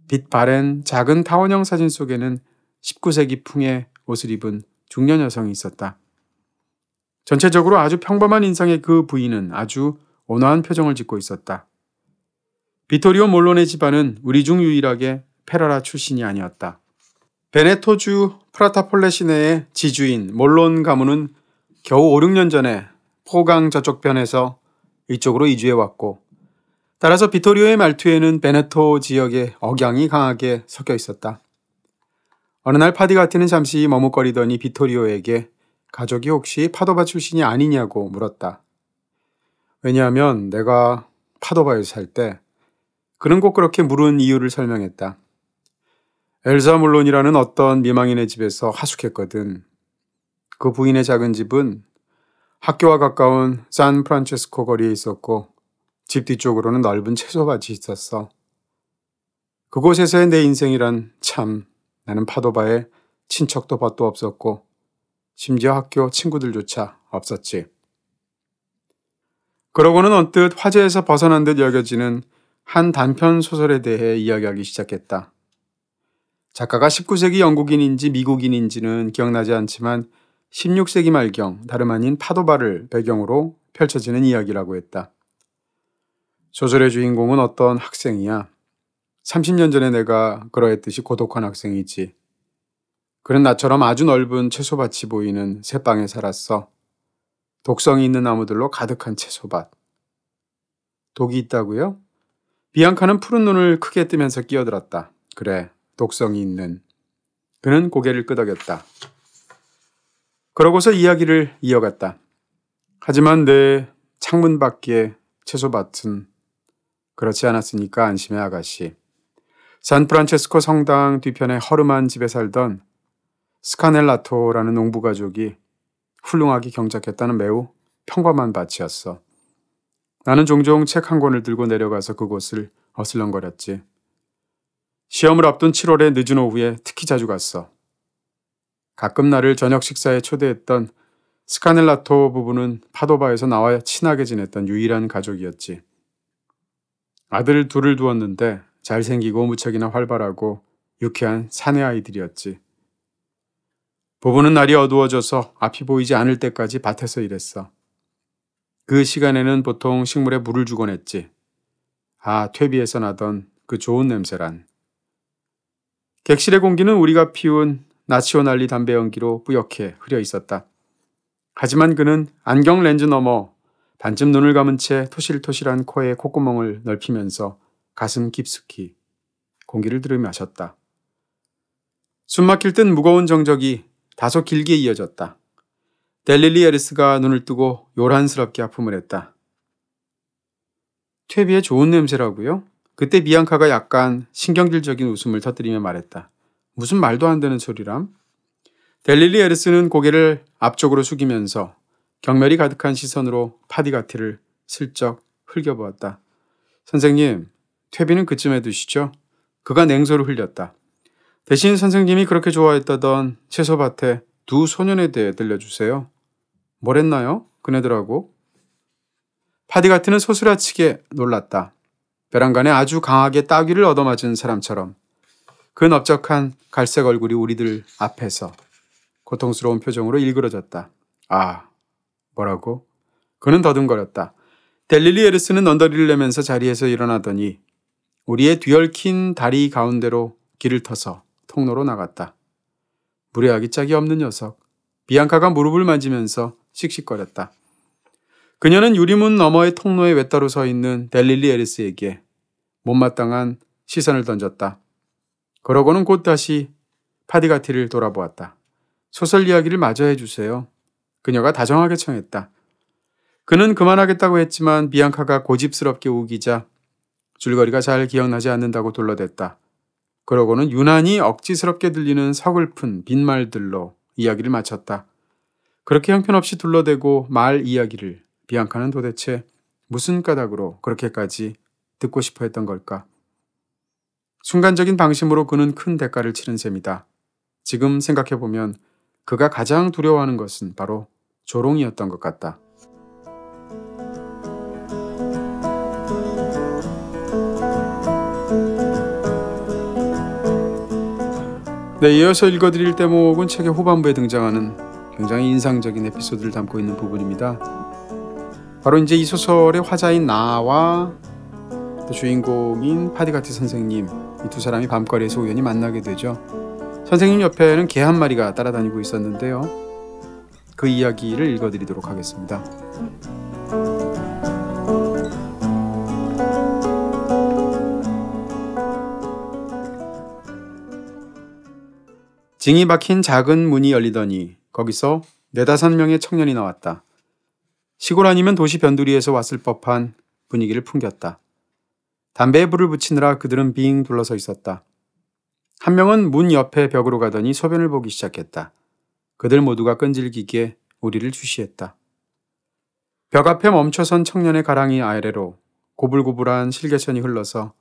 빛 바랜 작은 타원형 사진 속에는 19세기 풍의 옷을 입은 중년 여성이 있었다. 전체적으로 아주 평범한 인상의 그 부인은 아주 온화한 표정을 짓고 있었다. 비토리오 몰론의 집안은 우리 중 유일하게 페라라 출신이 아니었다. 베네토주 프라타폴레 시내의 지주인 몰론 가문은 겨우 5, 6년 전에 포강 저쪽 편에서 이쪽으로 이주해 왔고 따라서 비토리오의 말투에는 베네토 지역의 억양이 강하게 섞여 있었다. 어느 날 파디가티는 잠시 머뭇거리더니 비토리오에게 가족이 혹시 파도바 출신이 아니냐고 물었다. 왜냐하면 내가 파도바에 살때 그는 꼭 그렇게 물은 이유를 설명했다. 엘사 물론이라는 어떤 미망인의 집에서 하숙했거든. 그 부인의 작은 집은 학교와 가까운 산 프란체스코 거리에 있었고 집 뒤쪽으로는 넓은 채소밭이 있었어. 그곳에서의 내 인생이란 참 나는 파도바에 친척도 벗도 없었고 심지어 학교 친구들조차 없었지. 그러고는 언뜻 화제에서 벗어난 듯 여겨지는 한 단편 소설에 대해 이야기하기 시작했다. 작가가 19세기 영국인인지 미국인인지는 기억나지 않지만 16세기 말경 다름 아닌 파도바를 배경으로 펼쳐지는 이야기라고 했다. 소설의 주인공은 어떤 학생이야. 30년 전에 내가 그러했듯이 고독한 학생이지. 그는 나처럼 아주 넓은 채소밭이 보이는 새 방에 살았어. 독성이 있는 나무들로 가득한 채소밭. 독이 있다고요? 비앙카는 푸른 눈을 크게 뜨면서 끼어들었다. 그래, 독성이 있는. 그는 고개를 끄덕였다. 그러고서 이야기를 이어갔다. 하지만 내 창문 밖의 채소밭은 그렇지 않았으니까 안심해 아가씨. 산프란체스코 성당 뒤편의 허름한 집에 살던 스카넬라토라는 농부 가족이 훌륭하게 경작했다는 매우 평범한 밭이었어. 나는 종종 책 한 권을 들고 내려가서 그곳을 어슬렁거렸지. 시험을 앞둔 7월의 늦은 오후에 특히 자주 갔어. 가끔 나를 저녁 식사에 초대했던 스카넬라토 부부는 파도바에서 나와 친하게 지냈던 유일한 가족이었지. 아들 둘을 두었는데 잘생기고 무척이나 활발하고 유쾌한 사내 아이들이었지. 부부는 날이 어두워져서 앞이 보이지 않을 때까지 밭에서 일했어. 그 시간에는 보통 식물에 물을 주곤 했지. 아, 퇴비에서 나던 그 좋은 냄새란. 객실의 공기는 우리가 피운 나치오날리 담배 연기로 뿌옇게 흐려 있었다. 하지만 그는 안경 렌즈 너머 반쯤 눈을 감은 채 토실토실한 코에 콧구멍을 넓히면서 가슴 깊숙이 공기를 들으며 마셨다. 숨 막힐 듯 무거운 정적이 다소 길게 이어졌다. 델릴리 에르스가 눈을 뜨고 요란스럽게 아픔을 했다. 퇴비의 좋은 냄새라고요? 그때 비앙카가 약간 신경질적인 웃음을 터뜨리며 말했다. 무슨 말도 안 되는 소리람? 델릴리 에르스는 고개를 앞쪽으로 숙이면서 경멸이 가득한 시선으로 파디가티를 슬쩍 흘겨보았다. 선생님, 퇴비는 그쯤에 두시죠? 그가 냉소를 흘렸다. 대신 선생님이 그렇게 좋아했다던 채소밭에 두 소년에 대해 들려주세요. 뭘 했나요? 그네들하고. 파디가트는 소스라치게 놀랐다. 베란간에 아주 강하게 따귀를 얻어맞은 사람처럼 그 넓적한 갈색 얼굴이 우리들 앞에서 고통스러운 표정으로 일그러졌다. 아, 뭐라고? 그는 더듬거렸다. 델릴리 에르스는 언더리를 내면서 자리에서 일어나더니 우리의 뒤얽힌 다리 가운데로 길을 터서 통로로 나갔다. 무례하기 짝이 없는 녀석. 비앙카가 무릎을 만지면서 씩씩거렸다. 그녀는 유리문 너머의 통로에 외따로 서 있는 델릴리 에리스에게 못마땅한 시선을 던졌다. 그러고는 곧 다시 파디가티를 돌아보았다. 소설 이야기를 마저 해주세요. 그녀가 다정하게 청했다. 그는 그만하겠다고 했지만 비앙카가 고집스럽게 우기자 줄거리가 잘 기억나지 않는다고 둘러댔다. 그러고는 유난히 억지스럽게 들리는 서글픈 빈말들로 이야기를 마쳤다. 그렇게 형편없이 둘러대고 말 이야기를 비앙카는 도대체 무슨 까닭으로 그렇게까지 듣고 싶어 했던 걸까? 순간적인 방심으로 그는 큰 대가를 치른 셈이다. 지금 생각해보면 그가 가장 두려워하는 것은 바로 조롱이었던 것 같다. 네, 이어서 읽어드릴 대목은 책의 후반부에 등장하는 굉장히 인상적인 에피소드를 담고 있는 부분입니다. 바로 이제 이 소설의 화자인 나와 또 주인공인 파디가티 선생님 이 두 사람이 밤거리에서 우연히 만나게 되죠. 선생님 옆에는 개 한 마리가 따라다니고 있었는데요. 그 이야기를 읽어드리도록 하겠습니다. 징이 박힌 작은 문이 열리더니 거기서 네다섯 명의 청년이 나왔다. 시골 아니면 도시 변두리에서 왔을 법한 분위기를 풍겼다. 담배에 불을 붙이느라 그들은 빙 둘러서 있었다. 한 명은 문 옆에 벽으로 가더니 소변을 보기 시작했다. 그들 모두가 끈질기게 우리를 주시했다. 벽 앞에 멈춰선 청년의 가랑이 아래로 고불고불한 실개천이 흘러서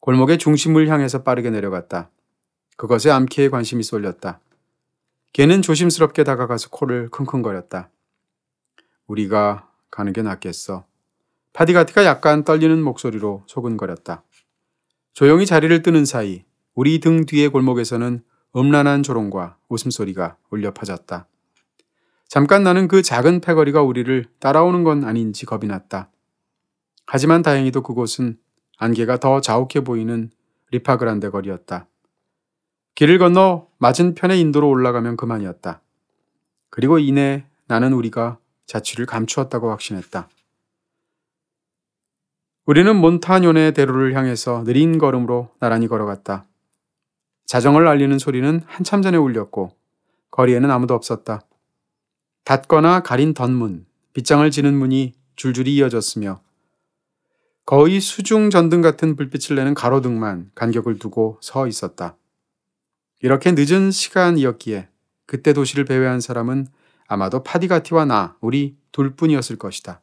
골목의 중심을 향해서 빠르게 내려갔다. 그것에 암키에 관심이 쏠렸다. 걔는 조심스럽게 다가가서 코를 킁킁거렸다. 우리가 가는 게 낫겠어. 파디가티가 약간 떨리는 목소리로 소근거렸다. 조용히 자리를 뜨는 사이 우리 등 뒤의 골목에서는 음란한 조롱과 웃음소리가 울려 퍼졌다. 잠깐 나는 그 작은 패거리가 우리를 따라오는 건 아닌지 겁이 났다. 하지만 다행히도 그곳은 안개가 더 자욱해 보이는 리파그란데 거리였다. 길을 건너 맞은편의 인도로 올라가면 그만이었다. 그리고 이내 나는 우리가 자취를 감추었다고 확신했다. 우리는 몬타뇰의 대로를 향해서 느린 걸음으로 나란히 걸어갔다. 자정을 알리는 소리는 한참 전에 울렸고 거리에는 아무도 없었다. 닫거나 가린 덧문, 빗장을 지는 문이 줄줄이 이어졌으며 거의 수중 전등 같은 불빛을 내는 가로등만 간격을 두고 서 있었다. 이렇게 늦은 시간이었기에 그때 도시를 배회한 사람은 아마도 파디가티와 나, 우리 둘뿐이었을 것이다.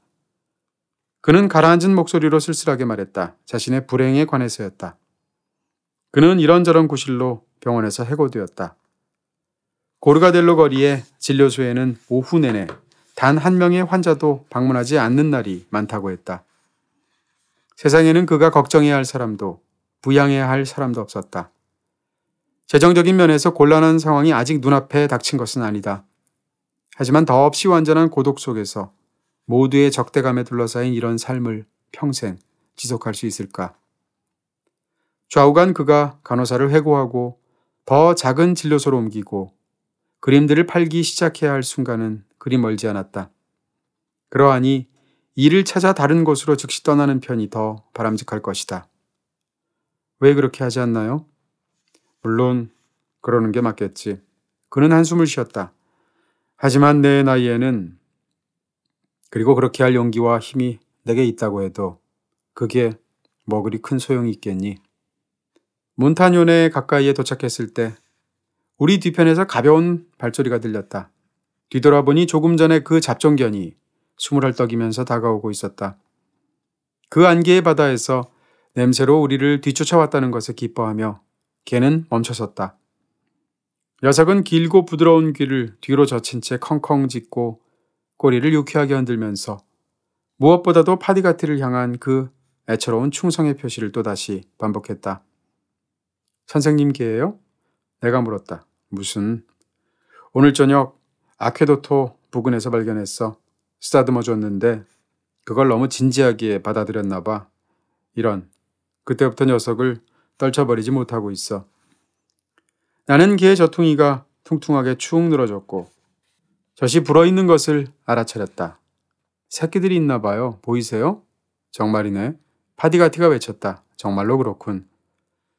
그는 가라앉은 목소리로 쓸쓸하게 말했다. 자신의 불행에 관해서였다. 그는 이런저런 구실로 병원에서 해고되었다. 고르가델로 거리의 진료소에는 오후 내내 단 한 명의 환자도 방문하지 않는 날이 많다고 했다. 세상에는 그가 걱정해야 할 사람도 부양해야 할 사람도 없었다. 재정적인 면에서 곤란한 상황이 아직 눈앞에 닥친 것은 아니다. 하지만 더없이 완전한 고독 속에서 모두의 적대감에 둘러싸인 이런 삶을 평생 지속할 수 있을까? 좌우간 그가 간호사를 회고하고 더 작은 진료소로 옮기고 그림들을 팔기 시작해야 할 순간은 그리 멀지 않았다. 그러하니 일을 찾아 다른 곳으로 즉시 떠나는 편이 더 바람직할 것이다. 왜 그렇게 하지 않나요? 물론 그러는 게 맞겠지. 그는 한숨을 쉬었다. 하지만 내 나이에는 그리고 그렇게 할 용기와 힘이 내게 있다고 해도 그게 뭐 그리 큰 소용이 있겠니? 몬타뇰에 가까이에 도착했을 때 우리 뒤편에서 가벼운 발소리가 들렸다. 뒤돌아보니 조금 전에 그 잡종견이 숨을 헐떡이면서 다가오고 있었다. 그 안개의 바다에서 냄새로 우리를 뒤쫓아왔다는 것에 기뻐하며 개는 멈춰섰다. 녀석은 길고 부드러운 귀를 뒤로 젖힌 채 컹컹 짖고 꼬리를 유쾌하게 흔들면서 무엇보다도 파디가티를 향한 그 애처로운 충성의 표시를 또다시 반복했다. 선생님 개예요? 내가 물었다. 무슨? 오늘 저녁 아케도토 부근에서 발견했어. 쓰다듬어 줬는데 그걸 너무 진지하게 받아들였나 봐. 이런. 그때부터 녀석을 떨쳐버리지 못하고 있어. 나는 개의 저퉁이가 퉁퉁하게 축 늘어졌고 젖이 불어있는 것을 알아차렸다. 새끼들이 있나 봐요. 보이세요? 정말이네. 파디가티가 외쳤다. 정말로 그렇군.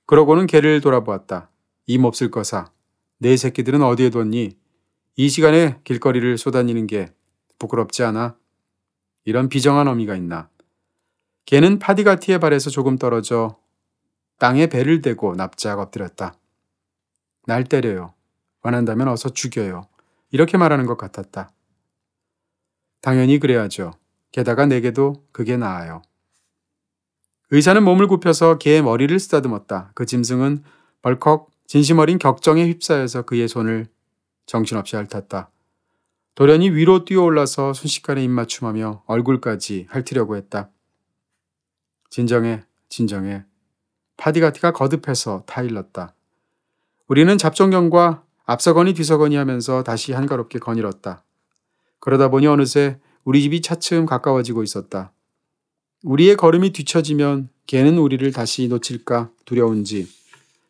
그러고는 개를 돌아보았다. 이 몹쓸 거사. 내 새끼들은 어디에 뒀니? 이 시간에 길거리를 쏘다니는 게 부끄럽지 않아? 이런 비정한 어미가 있나? 개는 파디가티의 발에서 조금 떨어져 땅에 배를 대고 납작 엎드렸다. 날 때려요. 원한다면 어서 죽여요. 이렇게 말하는 것 같았다. 당연히 그래야죠. 게다가 내게도 그게 나아요. 의사는 몸을 굽혀서 개의 머리를 쓰다듬었다. 그 짐승은 벌컥 진심 어린 격정에 휩싸여서 그의 손을 정신없이 핥았다. 돌연히 위로 뛰어올라서 순식간에 입맞춤하며 얼굴까지 핥으려고 했다. 진정해, 진정해. 파디가티가 거듭해서 타일렀다. 우리는 잡종경과 앞서거니 뒤서거니 하면서 다시 한가롭게 거닐었다. 그러다 보니 어느새 우리 집이 차츰 가까워지고 있었다. 우리의 걸음이 뒤처지면 개는 우리를 다시 놓칠까 두려운지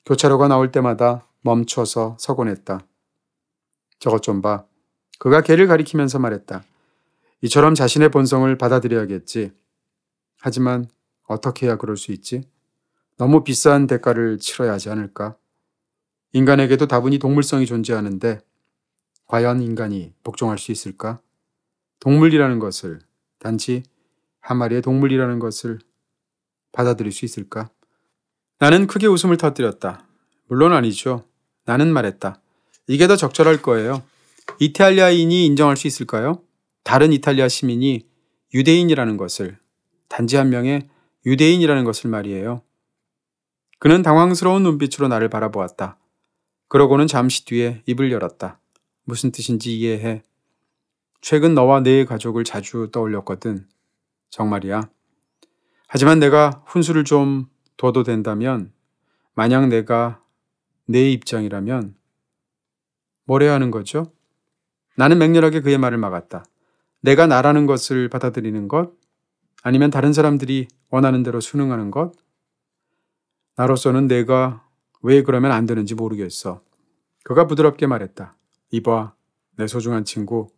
교차로가 나올 때마다 멈춰서 서곤 했다. 저것 좀 봐. 그가 개를 가리키면서 말했다. 이처럼 자신의 본성을 받아들여야겠지. 하지만 어떻게 해야 그럴 수 있지? 너무 비싼 대가를 치러야 하지 않을까? 인간에게도 다분히 동물성이 존재하는데 과연 인간이 복종할 수 있을까? 동물이라는 것을 단지 한 마리의 동물이라는 것을 받아들일 수 있을까? 나는 크게 웃음을 터뜨렸다. 물론 아니죠. 나는 말했다. 이게 더 적절할 거예요. 이탈리아인이 인정할 수 있을까요? 다른 이탈리아 시민이 유대인이라는 것을 단지 한 명의 유대인이라는 것을 말이에요. 그는 당황스러운 눈빛으로 나를 바라보았다. 그러고는 잠시 뒤에 입을 열었다. 무슨 뜻인지 이해해. 최근 너와 내 가족을 자주 떠올렸거든. 정말이야. 하지만 내가 훈수를 좀 둬도 된다면, 만약 내가 내 입장이라면, 뭘 해야 하는 거죠? 나는 맹렬하게 그의 말을 막았다. 내가 나라는 것을 받아들이는 것? 아니면 다른 사람들이 원하는 대로 순응하는 것? 나로서는 내가 왜 그러면 안 되는지 모르겠어. 그가 부드럽게 말했다. 이봐, 내 소중한 친구.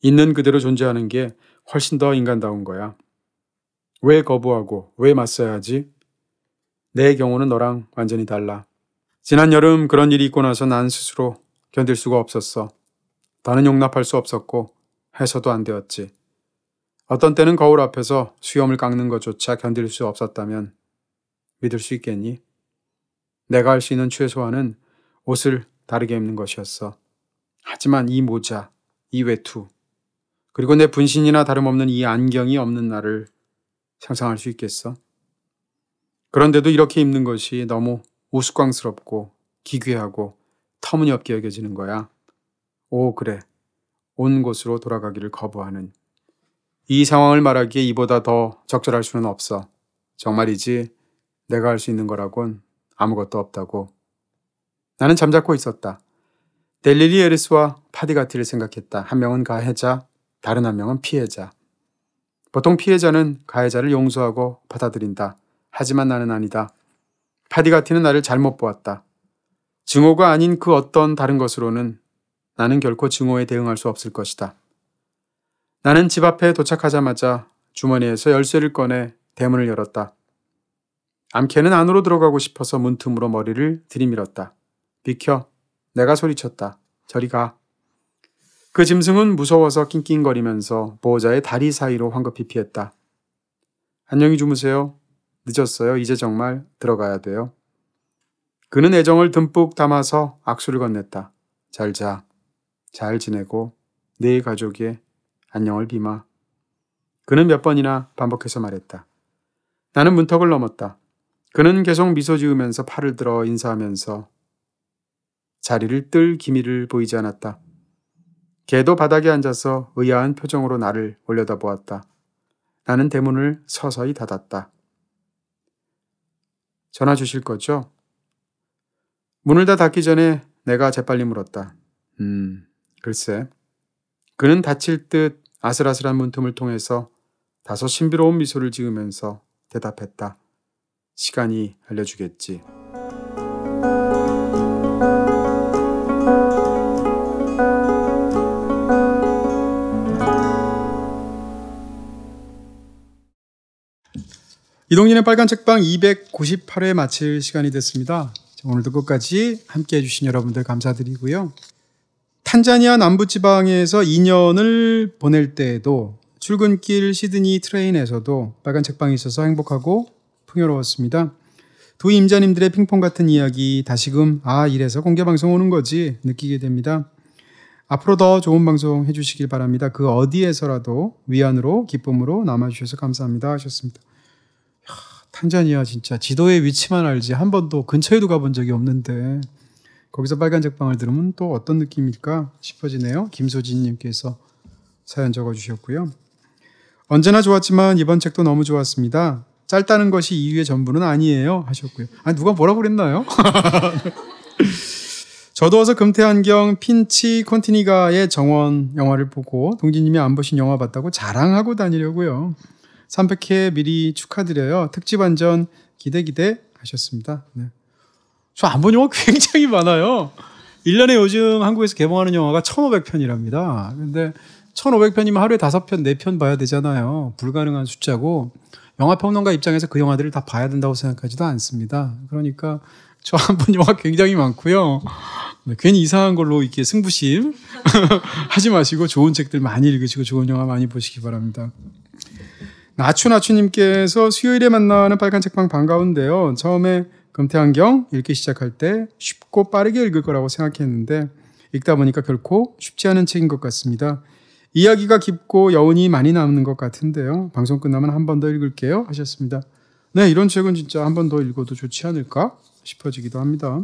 있는 그대로 존재하는 게 훨씬 더 인간다운 거야. 왜 거부하고 왜 맞서야 하지? 내 경우는 너랑 완전히 달라. 지난 여름 그런 일이 있고 나서 난 스스로 견딜 수가 없었어. 더는 용납할 수 없었고 해서도 안 되었지. 어떤 때는 거울 앞에서 수염을 깎는 것조차 견딜 수 없었다면 믿을 수 있겠니? 내가 할 수 있는 최소한은 옷을 다르게 입는 것이었어. 하지만 이 모자, 이 외투, 그리고 내 분신이나 다름없는 이 안경이 없는 나를 상상할 수 있겠어? 그런데도 이렇게 입는 것이 너무 우스꽝스럽고 기괴하고 터무니없게 여겨지는 거야. 오, 그래. 온 곳으로 돌아가기를 거부하는. 이 상황을 말하기에 이보다 더 적절할 수는 없어. 정말이지 내가 할 수 있는 거라곤 아무것도 없다고. 나는 잠자코 있었다. 델리리 에리스와 파디가티를 생각했다. 한 명은 가해자, 다른 한 명은 피해자. 보통 피해자는 가해자를 용서하고 받아들인다. 하지만 나는 아니다. 파디가티는 나를 잘못 보았다. 증오가 아닌 그 어떤 다른 것으로는 나는 결코 증오에 대응할 수 없을 것이다. 나는 집 앞에 도착하자마자 주머니에서 열쇠를 꺼내 대문을 열었다. 암캐는 안으로 들어가고 싶어서 문틈으로 머리를 들이밀었다. 비켜. 내가 소리쳤다. 저리 가. 그 짐승은 무서워서 낑낑거리면서 보호자의 다리 사이로 황급히 피했다. 안녕히 주무세요. 늦었어요. 이제 정말 들어가야 돼요. 그는 애정을 듬뿍 담아서 악수를 건넸다. 잘 자. 잘 지내고 내 가족의 안녕을 비마. 그는 몇 번이나 반복해서 말했다. 나는 문턱을 넘었다. 그는 계속 미소 지으면서 팔을 들어 인사하면서 자리를 뜰 기미를 보이지 않았다. 개도 바닥에 앉아서 의아한 표정으로 나를 올려다보았다. 나는 대문을 서서히 닫았다. 전화 주실 거죠? 문을 다 닫기 전에 내가 재빨리 물었다. 음, 글쎄. 그는 닫힐 듯 아슬아슬한 문틈을 통해서 다소 신비로운 미소를 지으면서 대답했다. 시간이 알려주겠지. 이동진의 빨간 책방 298회 마칠 시간이 됐습니다. 오늘도 끝까지 함께 해주신 여러분들 감사드리고요. 탄자니아 남부지방에서 2년을 보낼 때에도 출근길 시드니 트레인에서도 빨간 책방이 있어서 행복하고 풍요로웠습니다. 두 임자님들의 핑퐁 같은 이야기 다시금 아 이래서 공개 방송 오는 거지 느끼게 됩니다. 앞으로 더 좋은 방송 해주시길 바랍니다. 그 어디에서라도 위안으로 기쁨으로 남아주셔서 감사합니다 하셨습니다. 야, 탄자니아 진짜 지도의 위치만 알지 한 번도 근처에도 가본 적이 없는데 거기서 빨간색 방을 들으면 또 어떤 느낌일까 싶어지네요. 김소진님께서 사연 적어주셨고요. 언제나 좋았지만 이번 책도 너무 좋았습니다. 짧다는 것이 이유의 전부는 아니에요 하셨고요. 아니 누가 뭐라고 그랬나요? (laughs) 저도 어서 금태환경 핀치 콘티니가의 정원 영화를 보고 동진님이 안 보신 영화 봤다고 자랑하고 다니려고요. 300회 미리 축하드려요. 특집 완전 기대 기대 하셨습니다. 네. 저안 본 영화 굉장히 많아요. 1년에 요즘 한국에서 개봉하는 영화가 1,500편이랍니다. 근데 1,500편이면 하루에 5편, 4편 봐야 되잖아요. 불가능한 숫자고 영화 평론가 입장에서 그 영화들을 다 봐야 된다고 생각하지도 않습니다. 그러니까 저 한 번 영화 굉장히 많고요. 네, 괜히 이상한 걸로 이렇게 승부심 (laughs) 하지 마시고 좋은 책들 많이 읽으시고 좋은 영화 많이 보시기 바랍니다. 나추나추님께서 수요일에 만나는 빨간 책방 반가운데요. 처음에 금태환경 읽기 시작할 때 쉽고 빠르게 읽을 거라고 생각했는데 읽다 보니까 결코 쉽지 않은 책인 것 같습니다. 이야기가 깊고 여운이 많이 남는 것 같은데요. 방송 끝나면 한 번 더 읽을게요. 하셨습니다. 네, 이런 책은 진짜 한 번 더 읽어도 좋지 않을까 싶어지기도 합니다.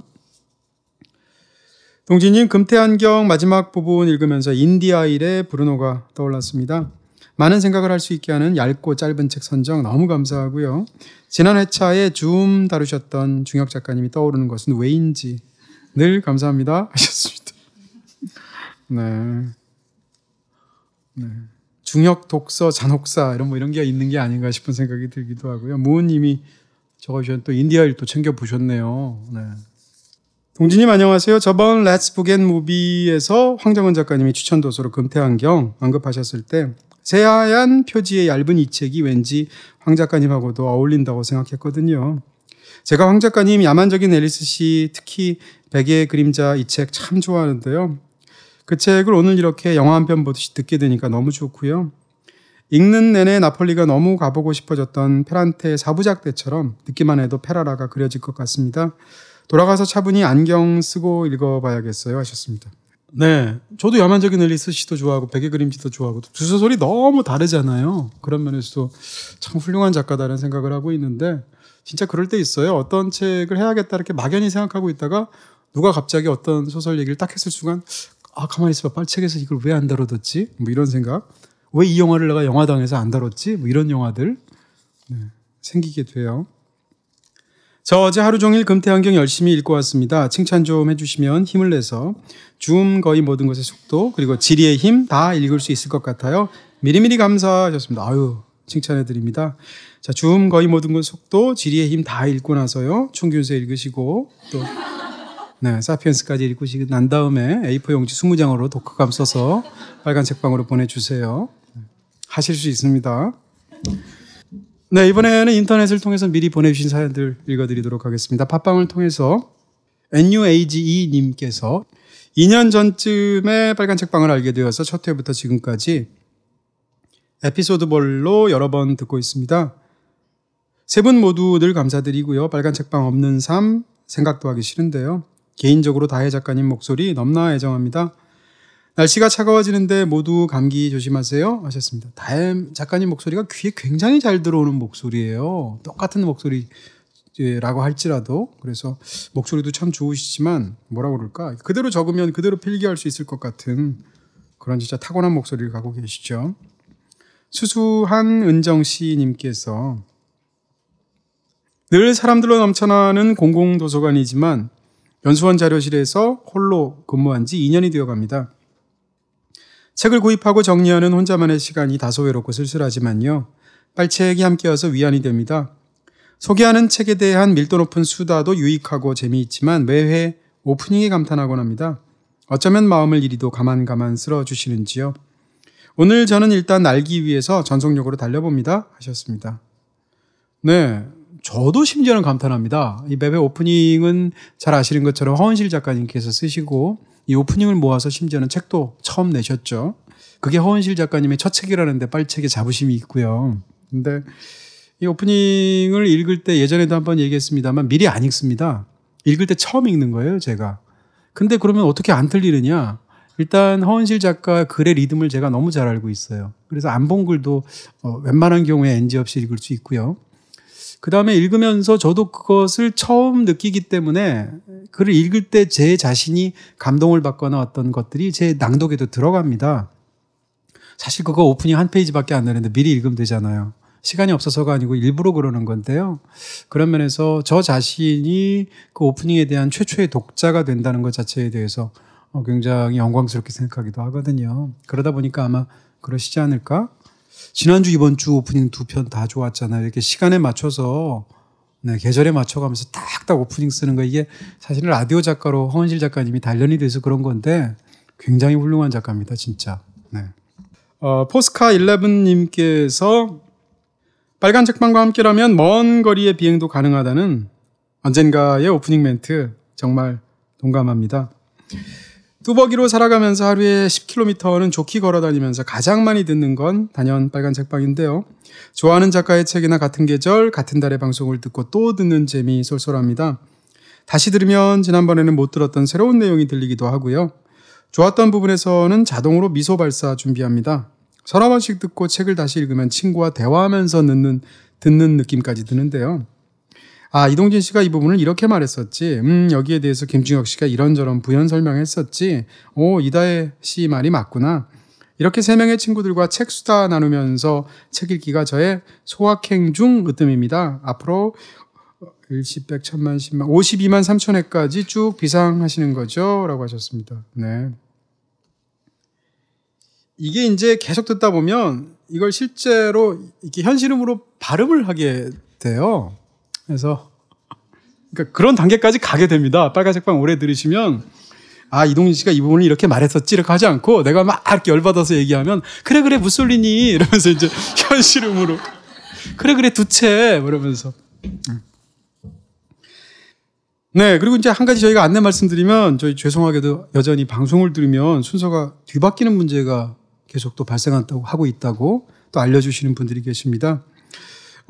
동진님 금태안경 마지막 부분 읽으면서 인디아일의 브루노가 떠올랐습니다. 많은 생각을 할 수 있게 하는 얇고 짧은 책 선정 너무 감사하고요. 지난 회차에 줌 다루셨던 중혁 작가님이 떠오르는 것은 왜인지 늘 감사합니다 (laughs) 하셨습니다. 네. 네. 중혁 독서 잔혹사 이런 뭐 이런 게 있는 게 아닌가 싶은 생각이 들기도 하고요. 무은님이 적어주신 또 인디아일 또 챙겨 보셨네요. 네. 동진님 안녕하세요. 저번 Let's Book and Movie에서 황정은 작가님이 추천 도서로 금테 안경 언급하셨을 때 새하얀 표지의 얇은 이 책이 왠지 황 작가님하고도 어울린다고 생각했거든요. 제가 황 작가님 야만적인 앨리스 씨 특히 베개의 그림자 이 책 참 좋아하는데요. 그 책을 오늘 이렇게 영화 한 편 보듯이 듣게 되니까 너무 좋고요. 읽는 내내 나폴리가 너무 가보고 싶어졌던 페란테 사부작 때처럼 듣기만 해도 페라라가 그려질 것 같습니다. 돌아가서 차분히 안경 쓰고 읽어봐야겠어요 하셨습니다. 네, 저도 야만적인 앨리스 씨도 좋아하고 베개 그림지도 좋아하고 두 소설이 너무 다르잖아요. 그런 면에서도 참 훌륭한 작가다라는 생각을 하고 있는데 진짜 그럴 때 있어요. 어떤 책을 해야겠다 이렇게 막연히 생각하고 있다가 누가 갑자기 어떤 소설 얘기를 딱 했을 순간 아 가만히 있어봐 빨책에서 이걸 왜 안 다뤄뒀지? 뭐 이런 생각. 왜 이 영화를 내가 영화당에서 안 다뤘지? 뭐 이런 영화들 네, 생기게 돼요. 저 어제 하루 종일 금태환경 열심히 읽고 왔습니다. 칭찬 좀 해주시면 힘을 내서 줌 거의 모든 것의 속도 그리고 지리의 힘 다 읽을 수 있을 것 같아요. 미리미리 감사하셨습니다. 아유 칭찬해 드립니다. 자, 줌 거의 모든 것 속도 지리의 힘 다 읽고 나서요. 총균세 읽으시고 또 네, 사피엔스까지 읽으시고 난 다음에 A4 용지 20장으로 독후감 써서 빨간 책방으로 보내주세요. 하실 수 있습니다. 네, 이번에는 인터넷을 통해서 미리 보내주신 사연들 읽어드리도록 하겠습니다. 팟빵을 통해서 NUAGE님께서 2년 전쯤에 빨간 책방을 알게 되어서 첫 회부터 지금까지 에피소드별로 여러 번 듣고 있습니다. 세 분 모두 늘 감사드리고요. 빨간 책방 없는 삶 생각도 하기 싫은데요. 개인적으로 다혜 작가님 목소리 넘나 애정합니다. 날씨가 차가워지는데 모두 감기 조심하세요 하셨습니다. 다혜 작가님 목소리가 귀에 굉장히 잘 들어오는 목소리예요. 똑같은 목소리라고 할지라도 그래서 목소리도 참 좋으시지만 뭐라 그럴까 그대로 적으면 그대로 필기할 수 있을 것 같은 그런 진짜 타고난 목소리를 갖고 계시죠. 수수한 은정 씨님께서 늘 사람들로 넘쳐나는 공공도서관이지만 연수원 자료실에서 홀로 근무한 지 2년이 되어 갑니다. 책을 구입하고 정리하는 혼자만의 시간이 다소 외롭고 쓸쓸하지만요. 빨책이 함께여서 위안이 됩니다. 소개하는 책에 대한 밀도 높은 수다도 유익하고 재미있지만 매회 오프닝에 감탄하곤 합니다. 어쩌면 마음을 이리도 가만가만 쓸어주시는지요. 오늘 저는 일단 날기 위해서 전속력으로 달려봅니다. 하셨습니다. 네. 저도 심지어는 감탄합니다. 이 매회 오프닝은 잘 아시는 것처럼 허은실 작가님께서 쓰시고 이 오프닝을 모아서 심지어는 책도 처음 내셨죠. 그게 허은실 작가님의 첫 책이라는데 빨책에 자부심이 있고요. 근데 이 오프닝을 읽을 때 예전에도 한번 얘기했습니다만 미리 안 읽습니다. 읽을 때 처음 읽는 거예요, 제가. 근데 그러면 어떻게 안 틀리느냐? 일단 허은실 작가 글의 리듬을 제가 너무 잘 알고 있어요. 그래서 안 본 글도 어, 웬만한 경우에 NG 없이 읽을 수 있고요. 그 다음에 읽으면서 저도 그것을 처음 느끼기 때문에 글을 읽을 때 제 자신이 감동을 받거나 어떤 것들이 제 낭독에도 들어갑니다. 사실 그거 오프닝 한 페이지밖에 안 되는데 미리 읽으면 되잖아요. 시간이 없어서가 아니고 일부러 그러는 건데요. 그런 면에서 저 자신이 그 오프닝에 대한 최초의 독자가 된다는 것 자체에 대해서 어, 굉장히 영광스럽게 생각하기도 하거든요. 그러다 보니까 아마 그러시지 않을까? 지난주 이번 주 오프닝 두 편 다 좋았잖아요. 이렇게 시간에 맞춰서 네, 계절에 맞춰가면서 딱딱 오프닝 쓰는 거 이게 사실 은 라디오 작가로 허은실 작가님이 단련이 돼서 그런 건데 굉장히 훌륭한 작가입니다, 진짜. 네. 어, 포스카 11님께서 빨간 책방과 함께라면 먼 거리의 비행도 가능하다는 언젠가의 오프닝 멘트 정말 동감합니다. 뚜벅이로 살아가면서 하루에 10km는 좋게 걸어 다니면서 가장 많이 듣는 건 단연 빨간 책방인데요. 좋아하는 작가의 책이나 같은 계절, 같은 달의 방송을 듣고 또 듣는 재미 쏠쏠합니다. 다시 들으면 지난번에는 못 들었던 새로운 내용이 들리기도 하고요. 좋았던 부분에서는 자동으로 미소 발사 준비합니다. 서너 번씩 듣고 책을 다시 읽으면 친구와 대화하면서 듣는, 듣는 느낌까지 드는데요. 아, 이동진 씨가 이 부분을 이렇게 말했었지. 음, 여기에 대해서 김중혁 씨가 이런저런 부연 설명했었지. 오, 이다혜 씨 말이 맞구나. 이렇게 세 명의 친구들과 책 수다 나누면서 책 읽기가 저의 소확행 중 으뜸입니다. 앞으로 일십백 천만 십만 52만 3천 회까지 쭉 비상하시는 거죠? 라고 하셨습니다. 네. 이게 이제 계속 듣다 보면 이걸 실제로 이렇게 현실음으로 발음을 하게 돼요. 그래서 그러니까 그런 단계까지 가게 됩니다. 빨간색 방 오래 들으시면 아 이동진 씨가 이 부분을 이렇게 말했었지 이렇게 하지 않고 내가 막 이렇게 열받아서 얘기하면 그래 그래 무솔리니 이러면서 이제 (laughs) 현실음으로 그래 그래 두채 이러면서 네 그리고 이제 한 가지 저희가 안내 말씀드리면 저희 죄송하게도 여전히 방송을 들으면 순서가 뒤바뀌는 문제가 계속 또 발생한다고 하고 있다고 또 알려주시는 분들이 계십니다.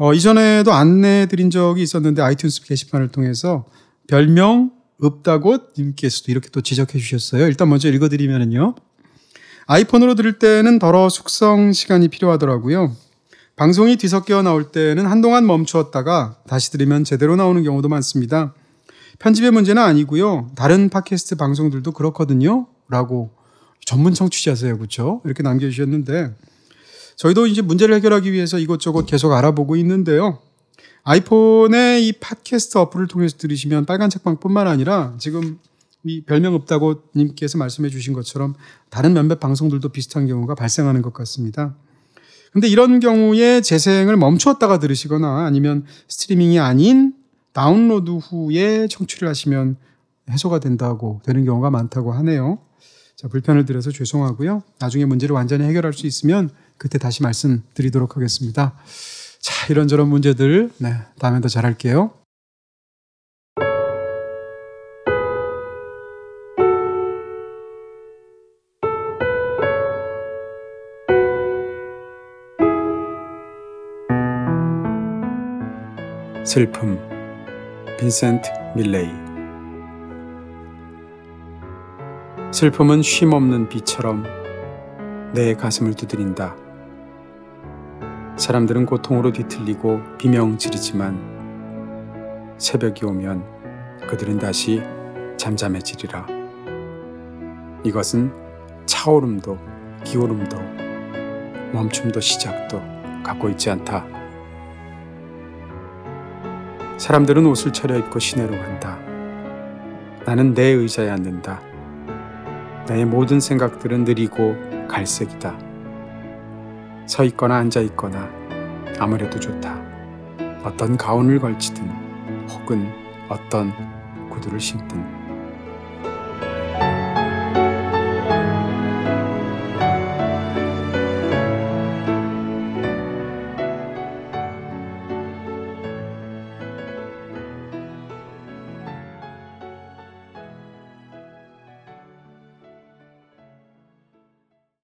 어, 이전에도 안내 드린 적이 있었는데 아이튠스 게시판을 통해서 별명 읍다곳 님께서도 이렇게 또 지적해 주셨어요. 일단 먼저 읽어드리면은요. 아이폰으로 들을 때는 덜어 숙성 시간이 필요하더라고요. 방송이 뒤섞여 나올 때는 한동안 멈추었다가 다시 들으면 제대로 나오는 경우도 많습니다. 편집의 문제는 아니고요. 다른 팟캐스트 방송들도 그렇거든요. 라고 전문 청취자세요. 그렇죠? 이렇게 남겨주셨는데 저희도 이제 문제를 해결하기 위해서 이것저것 계속 알아보고 있는데요. 아이폰의 이 팟캐스트 어플을 통해서 들으시면 빨간 책방뿐만 아니라 지금 이 별명 없다고 님께서 말씀해 주신 것처럼 다른 몇몇 방송들도 비슷한 경우가 발생하는 것 같습니다. 근데 이런 경우에 재생을 멈추었다가 들으시거나 아니면 스트리밍이 아닌 다운로드 후에 청취를 하시면 해소가 된다고 되는 경우가 많다고 하네요. 자, 불편을 드려서 죄송하고요. 나중에 문제를 완전히 해결할 수 있으면 그때 다시 말씀드리도록 하겠습니다. 자, 이런저런 문제들, 네, 다음에 더 잘할게요. 슬픔, 빈센트 밀레이. 슬픔은 쉼없는 비처럼 내 가슴을 두드린다. 사람들은 고통으로 뒤틀리고 비명 지르지만 새벽이 오면 그들은 다시 잠잠해지리라. 이것은 차오름도 기오름도 멈춤도 시작도 갖고 있지 않다. 사람들은 옷을 차려입고 시내로 간다. 나는 내 의자에 앉는다. 나의 모든 생각들은 느리고 갈색이다. 서 있거나 앉아 있거나 아무래도 좋다. 어떤 가운을 걸치든 혹은 어떤 구두를 신든